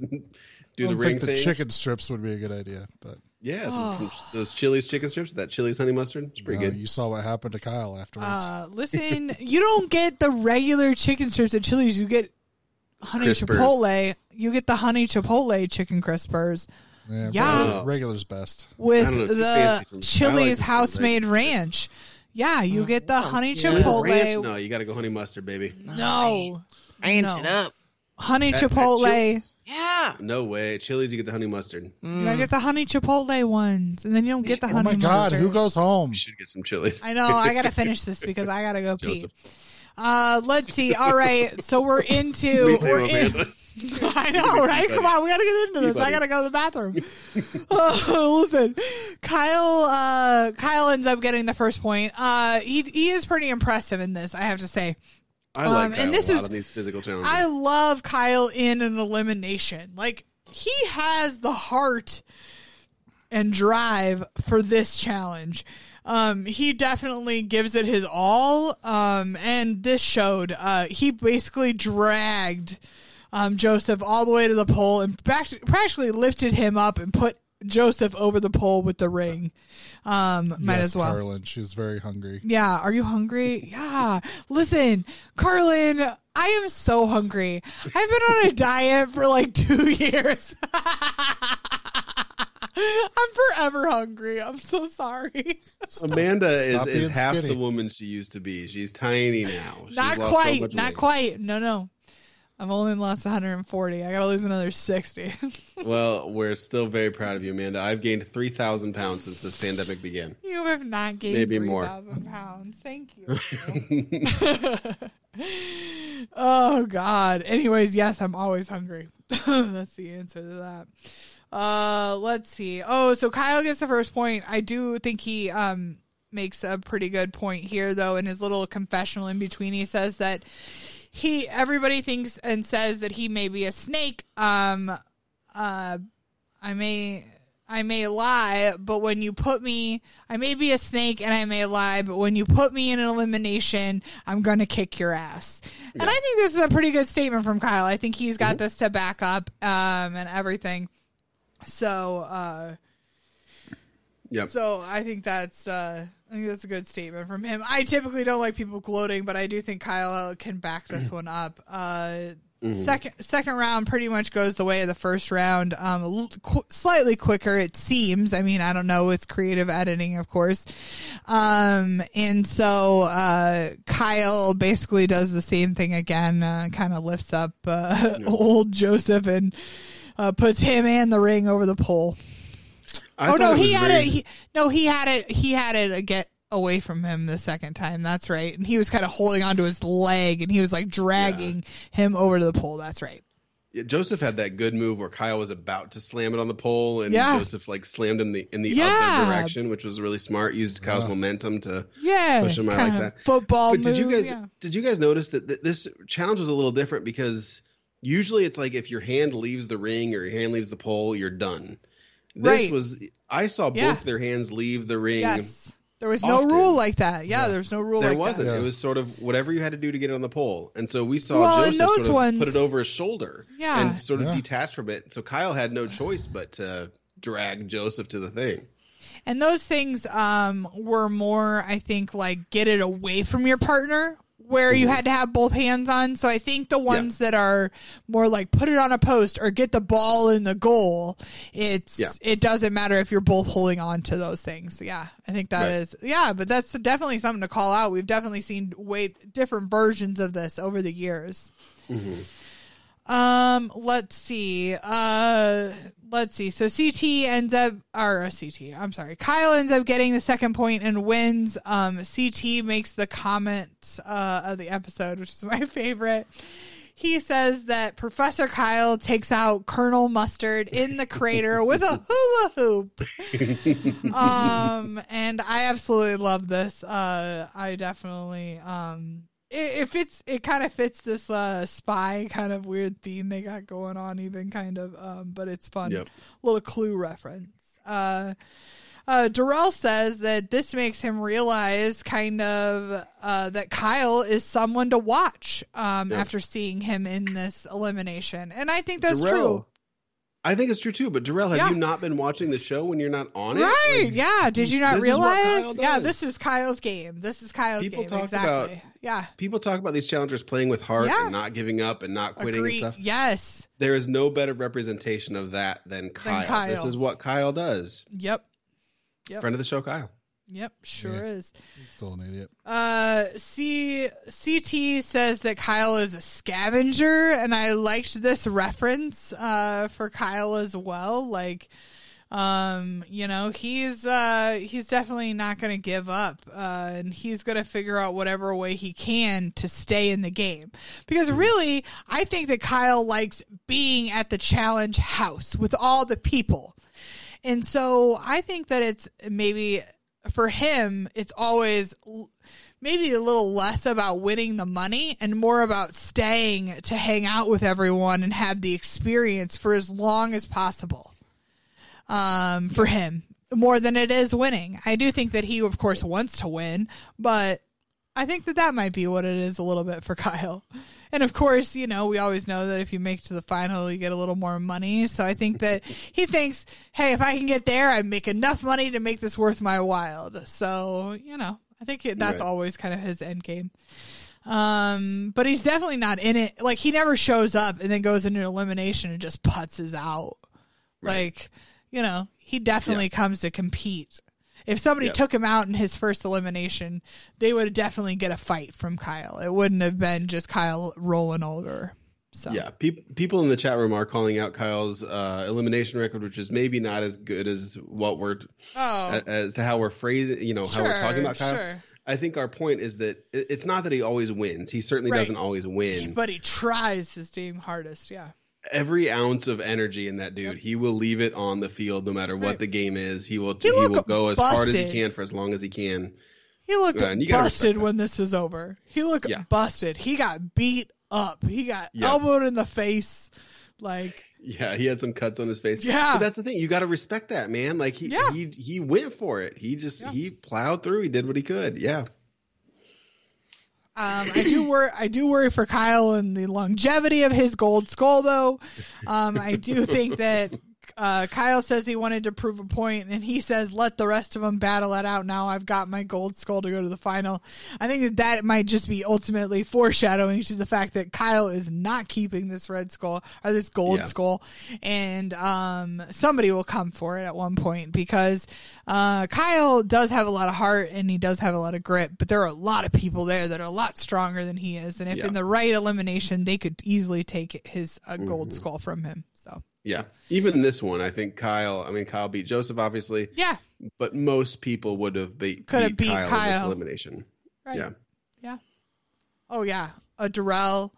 And I do the ring think the thing. chicken strips would be a good idea, but Yeah, some, some- those Chili's chicken strips. That Chili's honey mustard. It's pretty uh, good. you saw what happened to Kyle afterwards. Uh, listen, you don't get the regular chicken strips at Chili's. You get honey Crispers. chipotle. You get the honey chipotle chicken crispers yeah, yeah. regular- regular's best. with know, the fancy for Chili's like house made ranch. Yeah, you get the honey yeah. chipotle. Ranch? No, you got to go honey mustard, baby. No, Ranch No. it up. Honey At- at chipotle. Chili's? Yeah. No way. Chili's, you get the honey mustard. You gotta get the honey chipotle ones, and then you don't get the honey mustard. Oh honey my god, mustard. who goes home? You should get some Chili's. I know. I gotta *laughs* finish this because I gotta go pee. Joseph. Uh, let's see. All right, so we're into. *laughs* Me we're in, Amanda. *laughs* I know, right? Come on, we gotta get into this. I gotta go to the bathroom. Oh, listen, Kyle. Uh, Kyle ends up getting the first point. Uh, he he is pretty impressive in this. I have to say. I like Um, and a this lot is- these physical challenges. I love Kyle in an elimination. Like he has the heart and drive for this challenge. Um, he definitely gives it his all. Um, and this showed. Uh, he basically dragged um, Joseph all the way to the pole and pract- practically lifted him up and put Joseph over the pole with the ring. Um, might yes, as well. Carlin. She's very hungry. Yeah. Are you hungry? Yeah. Listen, Carlin, I am so hungry. I've been on a diet for like two *laughs* years. *laughs* I'm forever hungry. I'm so sorry. *laughs* Amanda is, Stop is being half skinny. the woman she used to be. She's tiny now. She's not lost so quite. not weight. quite. No, no. I've only lost 140. I gotta lose another 60. *laughs* Well, we're still very proud of you, Amanda. I've gained 3,000 pounds since this pandemic began. you have not gained Maybe more. 3,000 pounds. Thank you. *laughs* *laughs* oh God. Anyways, yes, I'm always hungry. That's the answer to that. Uh, let's see. Oh, so Kyle gets the first point. I do think he um makes a pretty good point here, though. In his little confessional in between, he says that he everybody thinks and says that he may be a snake. Um, uh, I may. I may lie, but when you put me, I may be a snake and I may lie, but when you put me in an elimination, I'm going to kick your ass. And I think this is a pretty good statement from Kyle. I think he's got this to back up um, and everything. So, uh, Yep. so I think that's uh, I think that's a good statement from him. I typically don't like people gloating, but I do think Kyle can back this one up. Uh, Second second round pretty much goes the way of the first round. Um, a l- qu- slightly quicker it seems. I mean, I don't know. It's creative editing, of course. Um, and so uh, Kyle basically does the same thing again. Uh, kind of lifts up uh, *laughs* old Joseph and uh, puts him and the ring over the pole I oh no, he had very- it. He, no, he had it. He had it uh, get away from him the second time. That's right. And he was kind of holding onto his leg, and he was like dragging him over to the pole. That's right. Yeah, Joseph had that good move where Kyle was about to slam it on the pole, and Yeah. Joseph like slammed him the, in the Yeah. other direction, which was really smart. Used Kyle's Yeah. momentum to. Yeah, Push him out like that. Football But did you guys yeah. did you guys notice that th- this challenge was a little different because usually it's like if your hand leaves the ring or your hand leaves the pole, you're done. This Right. was I saw Yeah. both their hands leave the ring. Yes, there was no often. rule like that. Yeah, Yeah. there's no rule There like wasn't. that. Yeah. It was sort of whatever you had to do to get it on the pole. And so we saw Well, Joseph those sort of ones- put it over his shoulder Yeah. and sort of Yeah. detach from it. So Kyle had no choice but to drag Joseph to the thing. And those things um were more, I think, like get it away from your partner, where you Mhm. had to have both hands on. So I think the ones that are more like put it on a post or get the ball in the goal, it's Yeah. it doesn't matter if you're both holding on to those things. Yeah, I think that Right. is yeah, but that's definitely something to call out. We've definitely seen way different versions of this over the years. Um, let's see. Uh, let's see. So CT ends up, or uh, CT. I'm sorry. Kyle ends up getting the second point and wins. Um, CT makes the comment uh, of the episode, which is *laughs* my favorite. He says that Professor Kyle takes out Colonel Mustard in the crater *laughs* with a hula hoop. *laughs* um, and I absolutely love this. Uh, I definitely um, it, it fits. It kind of fits this uh spy kind of weird theme they got going on, even kind of. Um, but it's fun. Yep. Little clue reference. Uh. Uh, Darrell says that this makes him realize kind of uh, that Kyle is someone to watch um, Yeah. after seeing him in this elimination, and I think that's Darrell, true. I think it's true too. But Darrell, have Yeah. you not been watching the show when you're not on it? Right? Like, yeah. Did you not this is what realize? Yeah, this is Kyle's game. This is Kyle's People game. talk exactly. about- yeah. People talk about these challengers playing with heart Yeah. and not giving up and not quitting Agree. and stuff. Yes. There is no better representation of that than Kyle. Kyle. This is what Kyle does. Yep. Yep. Friend of the show, Kyle. Yep, sure Yeah. is. He's still an idiot. Uh, C CT says that Kyle is a scavenger, and I liked this reference uh, for Kyle as well. Like, um, you know, he's uh, he's definitely not going to give up, uh, and he's going to figure out whatever way he can to stay in the game. Because really, I think that Kyle likes being at the challenge house with all the people. And so I think that it's maybe for him, it's always maybe a little less about winning the money and more about staying to hang out with everyone and have the experience for as long as possible. Um, for him, more than it is winning. I do think that he, of course, wants to win, but I think that that might be what it is a little bit for *laughs* Kyle. And of course, you know, we always know that if you make to the final, you get a little more money. So I think that *laughs* he thinks, hey, if I can get there, I make enough money to make this worth my while. So, you know, I think that's Right. always kind of his end game. Um, but he's definitely not in it. Like he never shows up and then goes into elimination and just putzes out. Like, you know, he definitely comes to compete. If somebody Yeah. took him out in his first elimination, they would definitely get a fight from Kyle. It wouldn't have been just Kyle rolling over. So Yeah, peop- people in the chat room are calling out Kyle's uh, elimination record, which is maybe not as good as what we're Oh, as to how we're phrasing, you know, how we're talking about Kyle. Sure. I think our point is that it's not that he always wins. He certainly Right. doesn't always win. But he tries his damn hardest. Yeah. Every ounce of energy in that dude, he will leave it on the field no matter what Right. the game is. He will He he, will go as hard as he can for as long as he can. He looked Yeah, and you gotta busted when this is over. He looked Yeah. busted. He got beat up. He got Yeah. elbowed in the face. Like, Yeah, he had some cuts on his face. Yeah. but that's the thing. You got to respect that man. Like he Yeah. he he went for it. He just he plowed through. He did what he could. Yeah. Um, I do worry. I do worry for Kyle and the longevity of his gold skull, though. Um, I do think that uh, Kyle says he wanted to prove a point, and he says, "Let the rest of them battle it out." Now I've got my gold skull to go to the final. I think that that might just be ultimately foreshadowing to the fact that Kyle is not keeping this red skull or this gold Yeah. skull, and um, somebody will come for it at one point because uh, Kyle does have a lot of heart and he does have a lot of grit, but there are a lot of people there that are a lot stronger than he is, and if Yeah. in the right elimination, they could easily take his uh, gold Mhm. skull from him. So Yeah. Even this one, I think Kyle. I mean, Kyle beat Joseph, obviously, yeah, but most people would have beat, Could have beat, beat Kyle, in this elimination. right, Yeah. yeah. Oh yeah, a Darrell,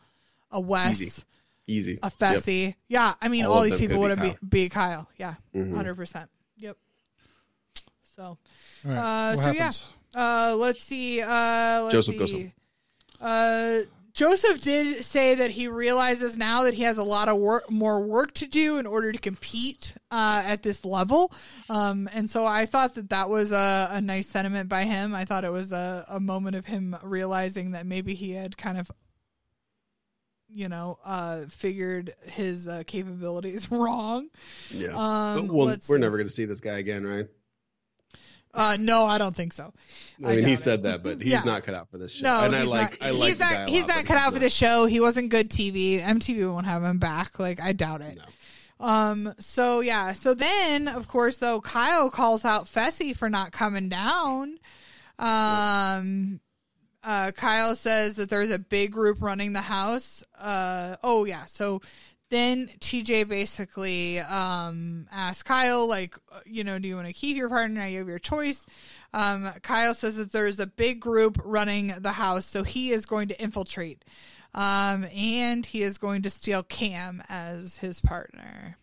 a Wes, Easy. Easy. a Fessy. Yeah, I mean, All all, these people would beat have beat, beat Kyle. Yeah, Yep. Mhm. hundred percent. Yep. So, All right. Uh, what so yeah. uh, let's see. Uh, let's Joseph goes see. Uh, Joseph did say that he realizes now that he has a lot of work, more work to do in order to compete uh, at this level. Um, and so I thought that that was a, a nice sentiment by him. I thought it was a, a moment of him realizing that maybe he had kind of, you know, uh, figured his uh, capabilities *laughs* wrong. Yeah. Um, well, we're see. never going to see this guy again, right? Uh, no, I don't think so. I, I mean, he it. that, but he's Yeah. not cut out for this show. No, and I like, not. I like he's not. he's not cut out for the show. He wasn't good TV. MTV won't have him back. Like I doubt it. No. Um. So yeah. So then, of course, though, Kyle calls out Fessy for not coming down. Um. Uh, Kyle says that there's a big group running the house. Uh. Oh yeah. So then TJ basically um asks Kyle like, uh, you know, do you want to keep your partner? You have your choice. Um, Kyle says that there's a big group running the house, so he is going to infiltrate. Um, and he is going to steal Kam as his partner.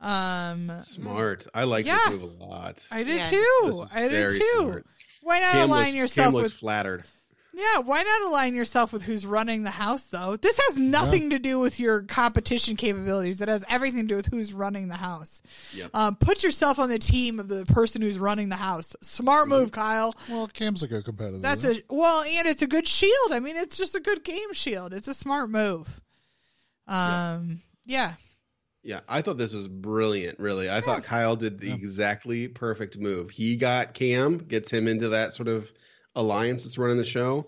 Um, Smart. I like Yeah. this move a lot. I did Yeah. Too. I did too. smart. Why not Kam align looks, yourself Kam looks with flattered. Yeah, why not align yourself with who's running the house though? This has nothing to do with your competition capabilities. It has everything to do with who's running the house. Yep. Um, put yourself on the team of the person who's running the house. Smart move, Kyle. Well, Kam's a good competitor. That's a well, and it's a good shield. I mean, it's just a good game shield. It's a smart move. Um, yeah, Yeah, I thought this was brilliant, really. I thought Kyle did the Yeah. exactly perfect move. He got Kam, gets him into that sort of alliance that's running the show.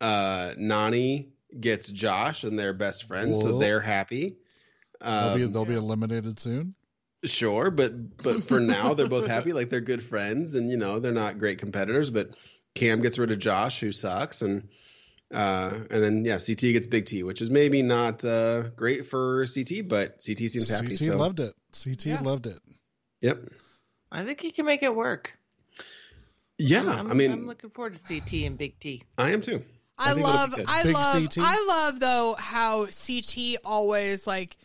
Uh, Nany gets Josh, and they're best friends, so they're happy. They'll, be, Um, they'll be eliminated soon. Sure, but but for *laughs* now they're both happy, like they're good friends, and you know they're not great competitors. But Kam gets rid of Josh, who sucks, and uh, and then yeah, CT gets Big T, which is maybe not uh, great for CT, but CT seems happy. CT so. loved it. CT Yeah. loved it. Yep. I think he can make it work. Yeah, I'm, I'm- I mean, I'm looking forward to CT and Big T. I am too. I, think love. I Big love CT? I love though how CT always like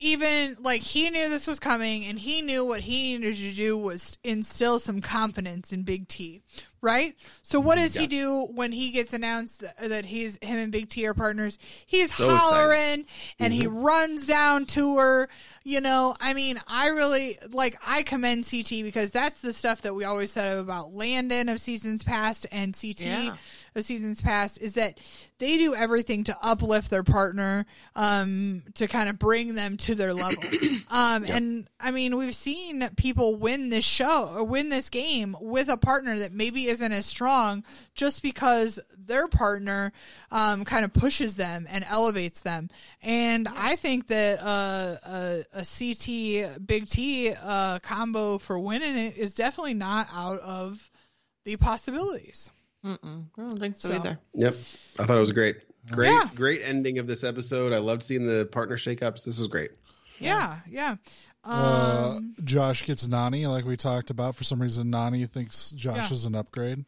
even like he knew this was coming and he knew what he needed to do was instill some confidence in Big T, right? So what does he do when he gets announced that, he's him and Big T are partners? He's So excited. hollering and he runs down to her. You know, I mean, I really like I commend CT because that's the stuff that we always said about Landon of seasons past and CT Yeah. of seasons past is that they do everything to uplift their partner um to kind of bring them to their level *clears throat* um and i mean we've seen people win this show or win this game with a partner that maybe isn't as strong just because their partner um kind of pushes them and elevates them and i think that uh a, a ct big t uh combo for winning it is definitely not out of the possibilities Mm-mm, I don't think so, So- either. Yep. I thought it was great. Great, Yeah. great ending of this episode. I loved seeing the partner shakeups. This was great. Yeah, yeah. Uh, Um, Josh gets Nany, like we talked about. For some reason, Nany thinks Josh Yeah. is an upgrade.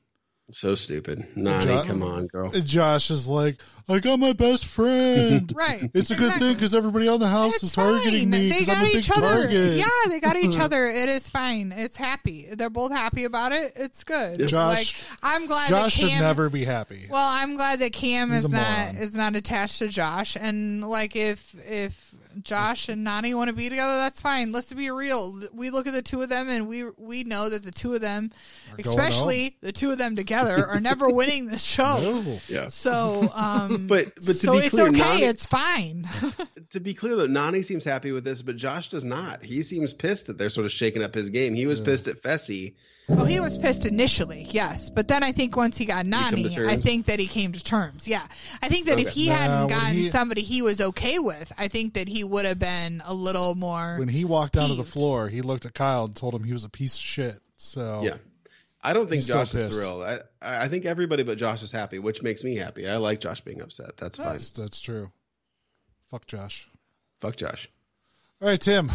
So stupid. Nany, Jo- come on, girl. Josh is like, I got my best friend. *laughs* right. It's a good thing because everybody on the house It's is targeting fine. me They got I'm a big each other. target. Yeah, they got each *laughs* other. It is fine. It's happy. They're both happy about it. It's good. Josh- like, I'm glad Josh that should never be happy. Well, I'm glad that Kam He's is not moron. is not attached to Josh, and like if if Josh and Nany want to be together, that's fine. Let's be real. We look at the two of them, and we we know that the two of them, going especially the two of them together, are never *laughs* winning this show. No. Yeah. So, um, *laughs* But but to so be it's okay. Nany, it's fine. *laughs* to be clear though, Nany seems happy with this, but Josh does not. He seems pissed that they're sort of shaking up his game. He was pissed at Fessy. Well, he was pissed initially, yes, but then I think once he got Nany, to terms? I think that he came to terms. Yeah, I think that if he Nah, hadn't gotten he- somebody he was okay with, I think that he would have been a little more. When he walked down to the floor, he looked at Kyle and told him he was a piece of shit. So Yeah. I don't think He's still Josh is thrilled. I, I think everybody but Josh is happy, which makes me happy. I like Josh being upset. That's fine. that's, that's true. Fuck Josh. Fuck Josh. All right, Tim,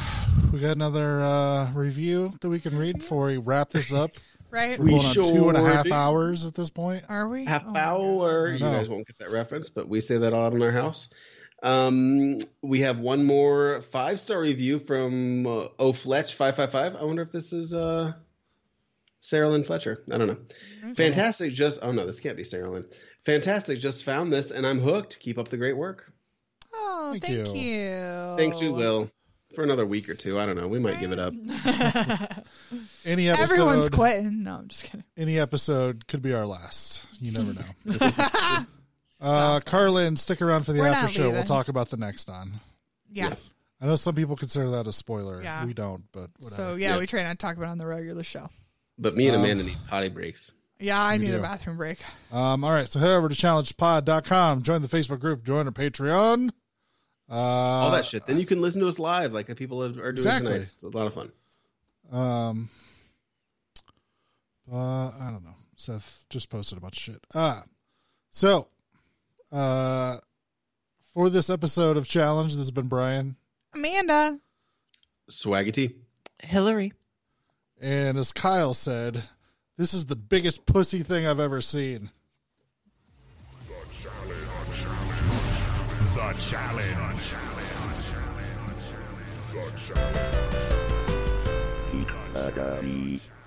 we got another uh, review that we can read before we wrap this up. *laughs* right? We're We going on two and a sure half do. hours at this point. Are we? Half Oh hour. You guys won't get that reference, but we say that a lot in our house. Um, we have one more five star review from uh, O Fletch five five five. I wonder if this is uh, Sarah Lynn Fletcher. I don't know. Fantastic. Just oh no, this can't be Sarah Lynn. Fantastic. Just found this and I'm hooked. Keep up the great work. Oh, Thank thank, you. you. Thanks. We will for another week or two. I don't know. We might give it up. *laughs* Any episode, Everyone's quitting. No, I'm just kidding. any episode could be our last. You never know. *laughs* *laughs* uh, Carlin, stick around for the We're after not show. We'll leaving. talk about the next on. Yeah. Yeah. I know some people consider that a spoiler. Yeah. We don't, but whatever. So yeah, Yeah. we try not to talk about it on the regular show. But me and Um, Amanda need potty breaks. Yeah, I We need a do. bathroom break. Um, all right, so head over to challengepod.com, join the Facebook group, join our Patreon. Uh, All that shit. Then you can listen to us live, like the people are doing Exactly. tonight. It's a lot of fun. Um, uh, I don't know. Seth just posted a bunch of shit. Ah, so, uh, for this episode of Challenge, this has been Brian, Amanda. Swaggity. Hillary. and as Kyle said, this is the biggest pussy thing I've ever seen. The challenge. The challenge.